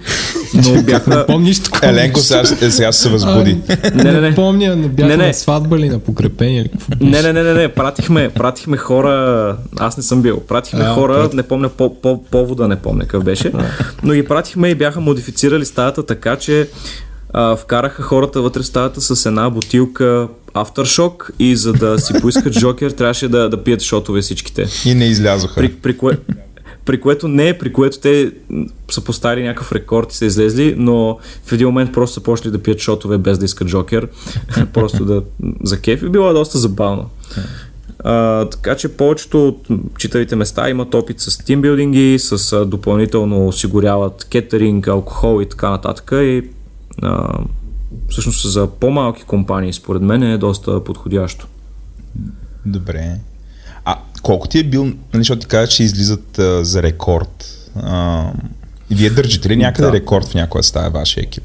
Speaker 4: но бяха...
Speaker 1: не помниш такова
Speaker 2: Еленко сега, е, сега се възбуди.
Speaker 1: А, не, не, не. помня, не бяха не, не. на сватба или на покрепение или какво
Speaker 4: Не, не, не, не, не. Пратихме, пратихме хора, аз не съм бил, пратихме а, хора, прат... не помня по, по, повода, не помня какъв беше, но ги пратихме и бяха модифицирали стаята така, че а, вкараха хората вътре в стаята с една бутилка Aftershock и за да си поискат Жокер трябваше да, да пият шотове всичките.
Speaker 2: И не излязоха.
Speaker 4: При, при, кое, при което не, при което те са поставили някакъв рекорд и са излезли, но в един момент просто са почли да пият шотове без да искат Джокер, просто да за кеф и било доста забавно. А, така че повечето от читавите места имат опит с тимбилдинги, с а, допълнително осигуряват кетеринг, алкохол и така нататък и а, всъщност за по-малки компании според мен е доста подходящо.
Speaker 2: Добре. А колко ти е бил, нали, защото ти каза, че излизат а, за рекорд. А, вие държите ли някъде да. рекорд в някоя стая вашия екип?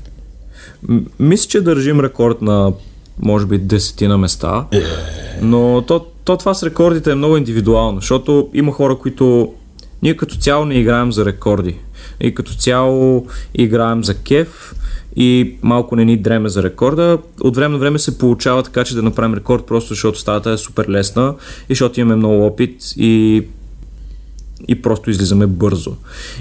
Speaker 4: М- мисля, че държим рекорд на може би десетина места, е... но то, то това с рекордите е много индивидуално, защото има хора, които ние като цяло не играем за рекорди. И като цяло играем за кеф и малко не ни дреме за рекорда. От време на време се получава така, че да направим рекорд, просто защото стата е супер лесна и защото имаме много опит и и просто излизаме бързо.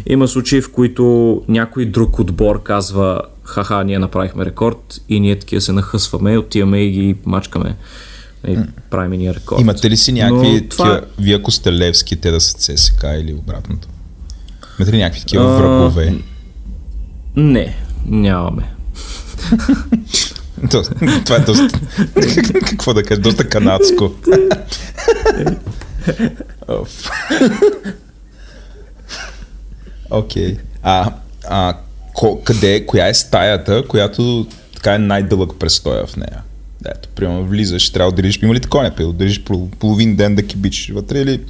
Speaker 4: Има случаи, в които някой друг отбор казва ха-ха, ние направихме рекорд и ние такива се нахъсваме, отиваме и ги мачкаме. И правим ние рекорд.
Speaker 2: Имате ли си някакви Но това... такива, вие ако сте левски, те да са ЦСК или обратното? Имате ли някакви такива врагове?
Speaker 4: Не, нямаме.
Speaker 2: Това е доста... Какво да кажа? Доста канадско. Окей. А, а ко, къде, коя е стаята, която така е най-дълъг престоя в нея? Ето, примерно влизаш, трябва да държиш, има ли такова не да държиш половин ден да кибичиш вътре или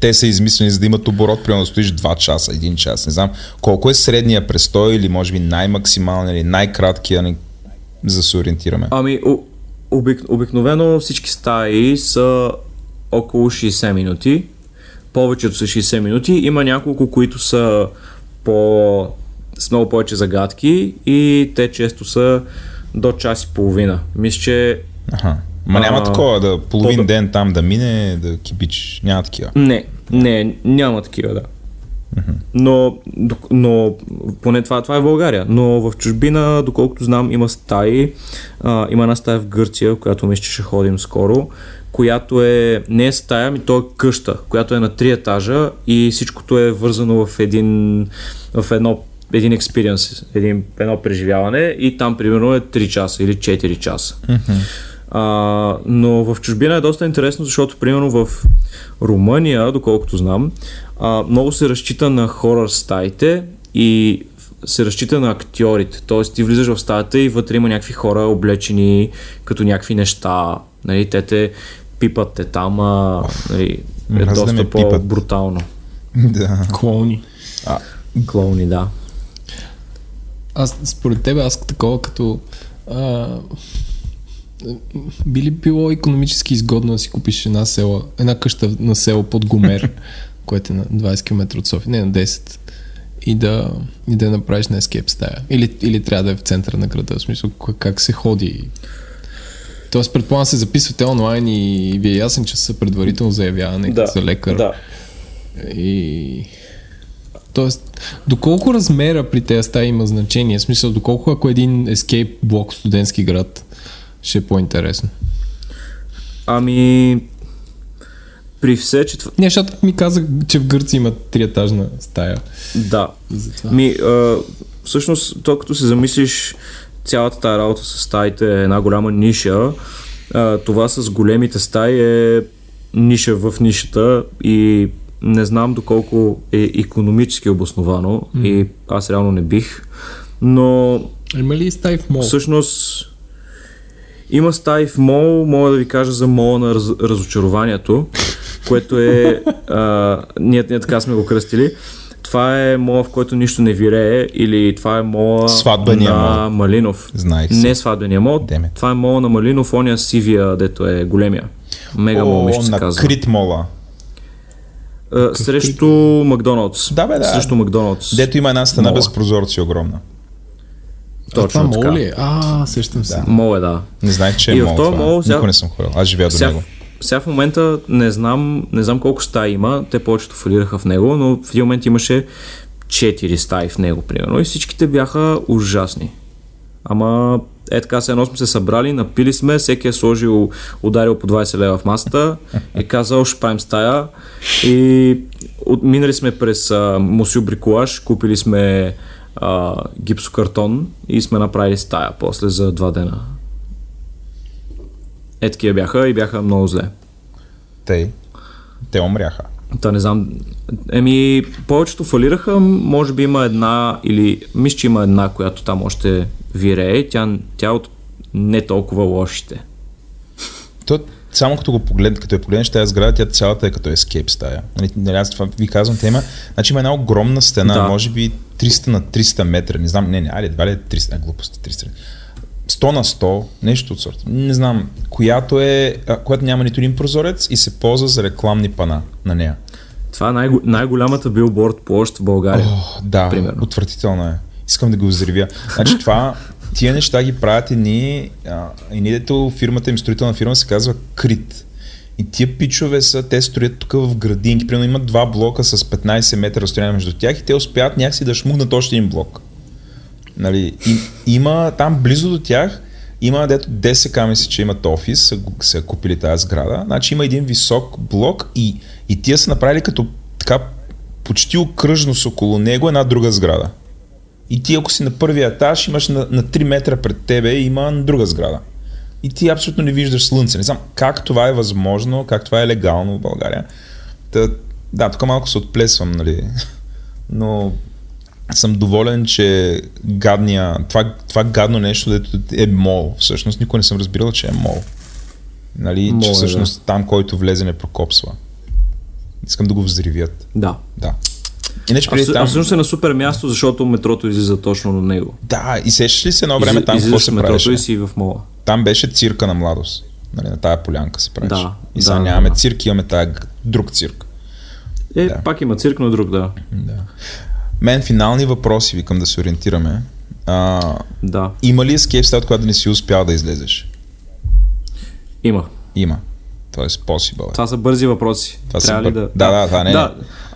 Speaker 2: те са измислени за да имат оборот, примерно да стоиш 2 часа, 1 час, не знам. Колко е средния престой или може би най-максималния или най-краткия, за да се ориентираме?
Speaker 4: Ами, обик, обикновено всички стаи са около 60 минути. Повечето са 60 минути. Има няколко, които са по с много повече загадки и те често са до час и половина. Мисля, че...
Speaker 2: Аха. Ма няма а, такова да половин по... ден там да мине, да кибич. Няма такива.
Speaker 4: Не, не, няма такива, да. Но, но поне това, това е в България. Но в чужбина, доколкото знам, има стаи. А, има една стая в Гърция, в която мисля, че ще ходим скоро, която е не е стая, ми то е къща, която е на три етажа и всичкото е вързано в един в едно един експириенс, един, едно преживяване и там примерно е 3 часа или 4 часа. Mm-hmm. А, но в чужбина е доста интересно, защото примерно в Румъния, доколкото знам, а, много се разчита на хорър стаите и се разчита на актьорите. Тоест ти влизаш в стаята и вътре има някакви хора облечени като някакви неща. Нали, те те пипат те там, а, нали, е доста по-брутално.
Speaker 2: Да.
Speaker 1: Клоуни.
Speaker 4: А, клоуни, да.
Speaker 1: Аз, според тебе, аз такова като а, би ли било економически изгодно да си купиш една села, една къща на село под Гомер, което е на 20 км от София, не на 10, и да, и да направиш на ескейп стая? Или, или трябва да е в центъра на града, в смисъл как се ходи? Тоест, предполагам се записвате онлайн и ви е ясен, че са предварително заявяване да, за лекар.
Speaker 4: Да.
Speaker 1: И Тоест, доколко размера при тези стаи има значение? В смисъл, доколко ако един escape блок студентски град ще е по-интересно?
Speaker 4: Ами, при все, че...
Speaker 1: Не, защото ми казах, че в Гърция има триетажна стая.
Speaker 4: Да. Ми, а, всъщност, то като се замислиш, цялата тази работа с стаите е една голяма ниша. А, това с големите стаи е ниша в нишата и не знам доколко е економически обосновано mm. и аз реално не бих, но...
Speaker 1: Има ли стаи в мол?
Speaker 4: Всъщност има стаи в мол, мога да ви кажа за мола на раз, разочарованието, което е... А, ние, ние така сме го кръстили. Това е мола, в който нищо не вирее или това е мола
Speaker 2: Сватбения
Speaker 4: на мол. Малинов.
Speaker 2: Знаех
Speaker 4: Не сватбения мол. Деме. Това е мола на Малинов, ония сивия, дето е големия. Мега мол, ми ще се казва.
Speaker 2: Крит мола.
Speaker 4: Uh, срещу Макдоналдс.
Speaker 2: Да, бе, да.
Speaker 4: Срещу Макдоналдс.
Speaker 2: Дето има една стена без прозорци огромна.
Speaker 1: Точно а, това мол ли? Е? А, сещам се. Да.
Speaker 4: Мол е, да.
Speaker 2: Не знаех, че е и мол, това. мол сега... Никога не съм ходил. Аз живея до него.
Speaker 4: Сега в момента не знам, не знам колко стаи има, те повечето фалираха в него, но в един момент имаше 4 стаи в него, примерно, и всичките бяха ужасни. Ама е така, се едно сме се събрали, напили сме, всеки е сложил, ударил по 20 лева в масата, е казал, ще правим стая и от, минали сме през а, Мусю Бриколаж, купили сме а, гипсокартон и сме направили стая после за два дена. Е, такива бяха и бяха много зле.
Speaker 2: Те, те умряха.
Speaker 4: Та не знам. Еми, повечето фалираха, може би има една или мисля, че има една, която там още вирее. Тя, тя е от не толкова лошите.
Speaker 2: То, само като го погледнеш, като я погледнеш тази сграда, тя цялата е като escape стая. Нали, нали, аз това ви казвам тема. Значи има една огромна стена,
Speaker 4: Да.
Speaker 2: може би 300 на 300 метра, не знам, не, не, айде, едва ли е 300, а, глупости, 300. 100 на 100, нещо от сорта. Не знам, която е, а, която няма нито един прозорец и се ползва за рекламни пана на нея.
Speaker 4: Това е най- най-голямата билборд площ в България.
Speaker 2: О, да,
Speaker 4: Примерно.
Speaker 2: отвратително е. Искам да го взривя. Значи това, тия неща ги правят едни, а, едни дето фирмата им, строителна фирма се казва Крит. И тия пичове са, те строят тук в градинки. Примерно имат два блока с 15 метра разстояние между тях и те успяват някакси да шмугнат още един блок. Нали, и, има там близо до тях, има дето 10 мисля, че имат офис, са, са купили тази сграда. Значи има един висок блок и, и тия са направили като така почти окръжно с около него една друга сграда. И ти ако си на първия етаж, имаш на, на 3 метра пред тебе има друга сграда. И ти абсолютно не виждаш слънце. Не знам как това е възможно, как това е легално в България. Та, да, тук малко се отплесвам, нали. Но съм доволен, че гадния, това, това гадно нещо, дето е мол. Всъщност никой не съм разбирал, че е мол. Нали,
Speaker 4: Мол
Speaker 2: че
Speaker 4: е,
Speaker 2: всъщност там, който влезе, не прокопсва. Искам да го взривят.
Speaker 4: Да.
Speaker 2: Да. Иначе преди там...
Speaker 4: а всъщност е на супер място, защото метрото излиза точно на него.
Speaker 2: Да, и сещаш ли се едно време
Speaker 4: Изли-
Speaker 2: там какво се
Speaker 4: метрото
Speaker 2: правеше?
Speaker 4: и си в мола.
Speaker 2: Там беше цирка на младост. Нали, на тая полянка се правеше.
Speaker 4: Да,
Speaker 2: и сега
Speaker 4: да,
Speaker 2: нямаме
Speaker 4: да.
Speaker 2: цирк, имаме тая друг цирк.
Speaker 4: Е,
Speaker 2: Да.
Speaker 4: пак има цирк, но друг, да.
Speaker 2: Да. Мен финални въпроси, викам да се ориентираме. А,
Speaker 4: Да,
Speaker 2: има ли escape state, която да не си успял да излезеш?
Speaker 4: има.
Speaker 2: Има. Тоест possible. е.
Speaker 4: Това са бързи въпроси.
Speaker 2: Това са
Speaker 4: Трябва ли
Speaker 2: бър-
Speaker 4: да...
Speaker 2: Да, да, да, не, не.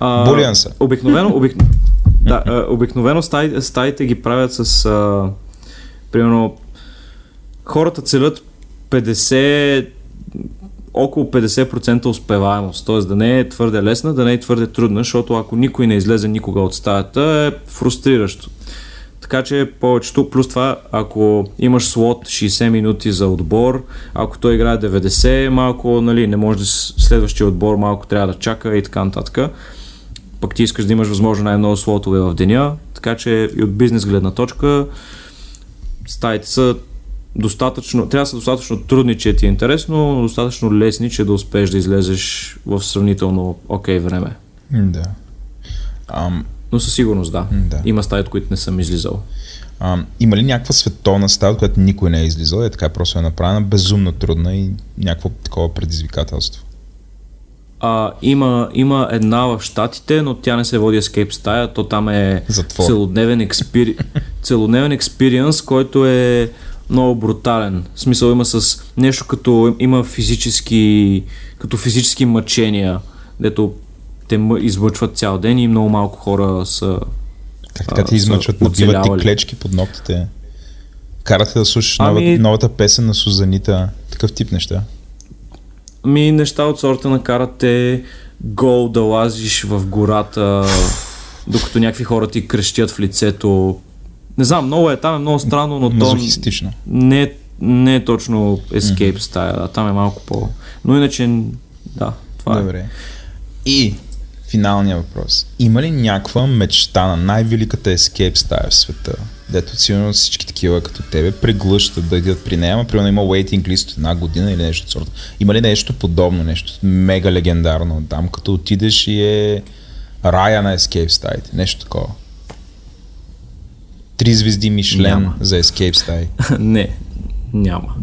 Speaker 4: А,
Speaker 2: Булиан са.
Speaker 4: Обикновено, обик... да, а, обикновено стаи, стаите ги правят с... А, примерно, хората целят 50 около 50% успеваемост, т.е. да не е твърде лесна, да не е твърде трудна, защото ако никой не излезе никога от стаята е фрустриращо. Така че повечето, плюс това, ако имаш слот 60 минути за отбор, ако той играе 90, малко, нали, не може да следващия отбор малко трябва да чака и така нататък. Пък ти искаш да имаш възможно най-много слотове в деня, така че и от бизнес гледна точка стаите са достатъчно, трябва да са достатъчно трудни, че ти е интересно, но достатъчно лесни, че да успееш да излезеш в сравнително окей време.
Speaker 2: М, Да. Ам,
Speaker 4: Но със сигурност да.
Speaker 2: Да.
Speaker 4: Има стаи, от които не съм излизал.
Speaker 2: ам, има ли някаква световна стая, от която никой не е излизал? Е така просто е направена безумно трудна и някакво такова предизвикателство.
Speaker 4: А, има, има една в Штатите, но тя не се води Escape стая, то там е
Speaker 2: Затвор.
Speaker 4: целодневен, експири... целодневен експириенс, който е много брутален. В смисъл има с нещо като има физически, като физически мъчения, дето те измъчват цял ден и много малко хора са
Speaker 2: така ти измъчват, набиват ти клечки под ногтите? Карате да слушаш
Speaker 4: Ами-
Speaker 2: нова, новата песен на Сузанита, такъв тип неща.
Speaker 4: Ми неща от сорта на карате гол да лазиш в гората, докато някакви хора ти крещят в лицето. Не знам, много е, там е много странно, но то не, е- не е точно escape стая, да, там е малко по... Но иначе, да, това е.
Speaker 2: Добре. И финалният въпрос. Има ли някаква мечта на най-великата escape стая в света? Дето сигурно всички такива като тебе преглъщат да идят при нея, ама примерно има waiting list от една година или нещо от сорта. Има ли нещо подобно, нещо мега легендарно там, като отидеш и е рая на escape стаите, нещо такова? Три звезди Мишлен
Speaker 4: Няма.
Speaker 2: за escape стаи.
Speaker 4: не, няма.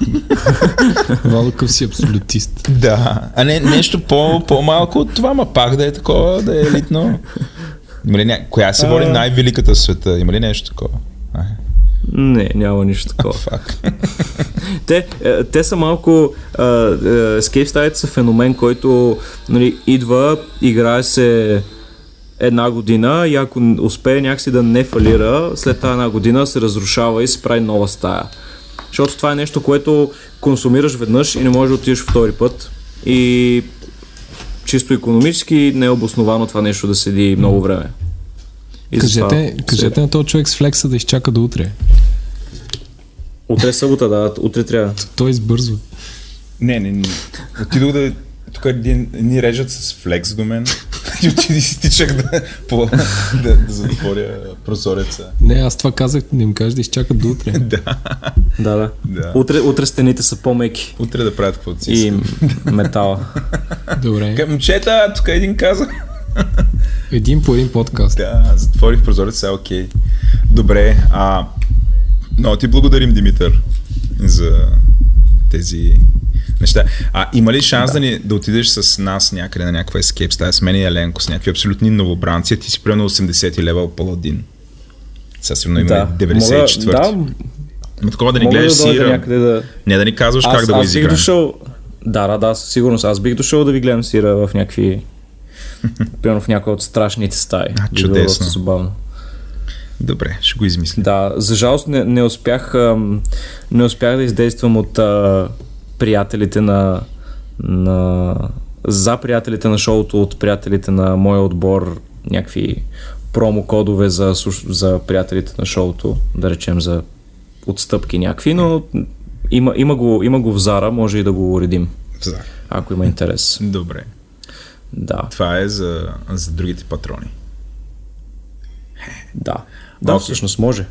Speaker 1: Валкъв си абсолютист.
Speaker 2: Да, а не нещо по, по-малко от това, ма пак да е такова, да е елитно. Има ли ня... Коя се води най-великата в света? Има ли нещо такова? А,
Speaker 4: Не, няма нищо такова. Те, е, те са малко... е, Escape стаите са феномен, който нали, идва, играе се една година и ако успее някакси да не фалира, след тази една година се разрушава и се прави нова стая. Защото това е нещо, което консумираш веднъж и не можеш да отидеш втори път. И чисто економически не е обосновано това нещо да седи много време.
Speaker 1: И кажете, кажете на този човек с флекса да изчака до утре.
Speaker 4: Утре е събота, да. Утре трябва.
Speaker 1: Той избързва.
Speaker 2: Не, не, не. Отидох да... Тук ни режат с флекс до мен и отиди си тичах да, по, да, да затворя прозореца.
Speaker 1: Не, аз това казах, не им кажа да изчакат до утре.
Speaker 2: да.
Speaker 4: Да, да.
Speaker 2: Да.
Speaker 4: Утре, утре стените са по-меки.
Speaker 2: Утре да правят каквото си
Speaker 4: И метала.
Speaker 1: Добре.
Speaker 2: Момчета, тук един каза.
Speaker 1: Един по един подкаст.
Speaker 2: Да, затворих прозореца, сега окей. Добре, а... Но ти благодарим, Димитър, за тези неща. А има ли шанс да, ни, да отидеш с нас някъде на някаква ескейп стая с мен и Еленко, с някакви абсолютни новобранци, ти си примерно 80 левел паладин. Сега сигурно има
Speaker 4: да.
Speaker 2: 94.
Speaker 4: Мога, да,
Speaker 2: Ма такова да ни гледаш
Speaker 4: да
Speaker 2: сира.
Speaker 4: някъде да...
Speaker 2: Не да ни казваш как да го
Speaker 4: аз бих
Speaker 2: изиграем.
Speaker 4: дошъл... Да, да, да, със сигурност. Аз бих дошъл да ви гледам сира в някакви... Примерно в някои от страшните стаи.
Speaker 2: А,
Speaker 4: Би било
Speaker 2: чудесно.
Speaker 4: доста забавно.
Speaker 2: Добре, ще го измисля.
Speaker 4: Да, за жалост не, не успях ам, не успях да издействам от а, приятелите на, на за приятелите на шоуто, от приятелите на моя отбор някакви промо кодове за, за приятелите на шоуто, да речем за отстъпки някакви, но има, има, го, има го в Зара, може и да го уредим,
Speaker 2: За.
Speaker 4: ако има интерес.
Speaker 2: Добре.
Speaker 4: Да,
Speaker 2: Това е за, за другите патрони.
Speaker 4: да. Да,
Speaker 2: Окей.
Speaker 4: всъщност може.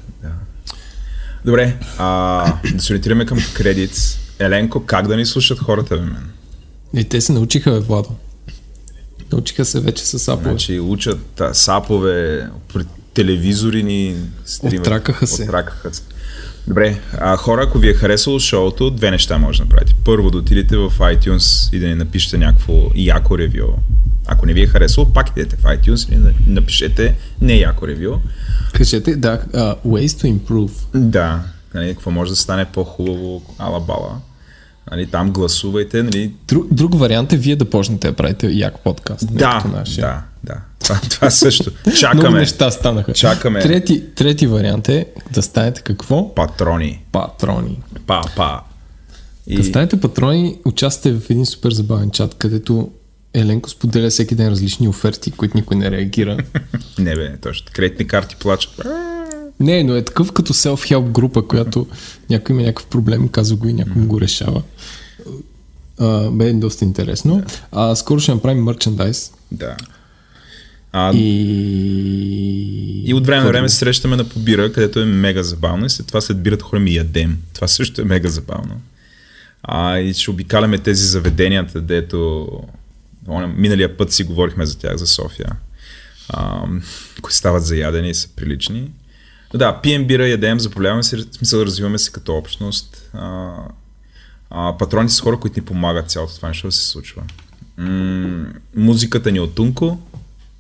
Speaker 2: Добре, а, да се ориентираме към кредит. Еленко, как да ни слушат хората, бе, мен?
Speaker 1: И те се научиха, бе, Владо. Научиха се вече с апове.
Speaker 2: Значи учат а, сапове, пред телевизори ни стримат.
Speaker 1: Отракаха се.
Speaker 2: Отракаха се. Добре, а, хора, ако ви е харесало шоуто, две неща може да направите. Първо, да отидете в iTunes и да ни напишете някакво яко ревю. Ако не ви е харесало, пак идете в iTunes и да напишете не яко ревю.
Speaker 1: Кажете, да, uh, ways to improve.
Speaker 2: Да, нали, какво може да стане по-хубаво, ала бала. Нали, там гласувайте, нали,
Speaker 1: Друг, друг вариант е вие да почнете да правите як подкаст.
Speaker 2: Да, да, да. Това, това също.
Speaker 1: Много
Speaker 2: Чакаме.
Speaker 1: неща станаха.
Speaker 2: Чакаме.
Speaker 1: Трети, трети вариант е да станете какво?
Speaker 2: Патрони.
Speaker 1: Патрони.
Speaker 2: Па, па. И...
Speaker 1: Да станете патрони, участвате в един супер забавен чат, където Еленко споделя всеки ден различни оферти, които никой не реагира.
Speaker 2: Не бе, точно. Кредитни карти плачат.
Speaker 1: Не, но е такъв като self-help група, която някой има някакъв проблем, казва го и някой го решава. А, бе доста интересно. А, скоро ще направим мерчендайз.
Speaker 2: Да. А,
Speaker 1: И...
Speaker 2: и от време на време се срещаме на побира, където е мега забавно и след това след бирата ходим и ядем. Това също е мега забавно. А, и ще обикаляме тези заведенията, дето миналия път си говорихме за тях, за София, а, които стават за ядене и са прилични. Но да, пием бира, ядем, забавляваме се, в смисъл развиваме се като общност. А, а, патрони са хора, които ни помагат цялото това нещо да се случва. М- музиката ни е от Тунко,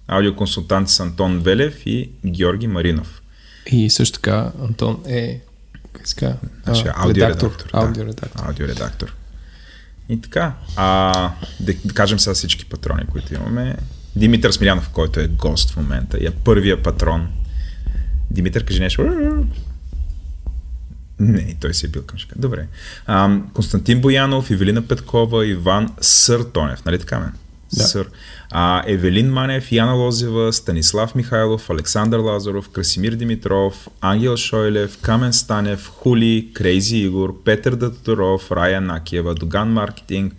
Speaker 2: аудиоконсултанти са Антон Велев и Георги Маринов.
Speaker 1: И също така Антон е казва?
Speaker 2: Значи, аудиоредактор. Да.
Speaker 1: Аудиоредактор.
Speaker 2: Аудиоредактор. И така, а, да, да кажем сега всички патрони, които имаме. Димитър Смилянов, който е гост в момента е първия патрон. Димитър, кажи нещо. Не, той си е бил към. Добре. А, Константин Боянов, Евелина Петкова, Иван Съртонев, нали така мен?
Speaker 1: Да.
Speaker 2: Сър. А, Евелин Манев, Яна Лозева, Станислав Михайлов, Александър Лазаров, Красимир Димитров, Ангел Шойлев, Камен Станев, Хули, Крейзи Игор, Петър Датуров, Рая Накиева, Доган Маркетинг,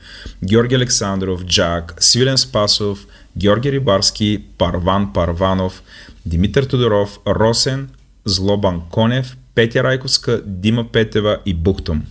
Speaker 2: Георги Александров, Джак, Свилен Спасов, Георги Рибарски, Парван Парванов, Димитър Тодоров, Росен, Злобан Конев, Петя Райковска, Дима Петева и Бухтом.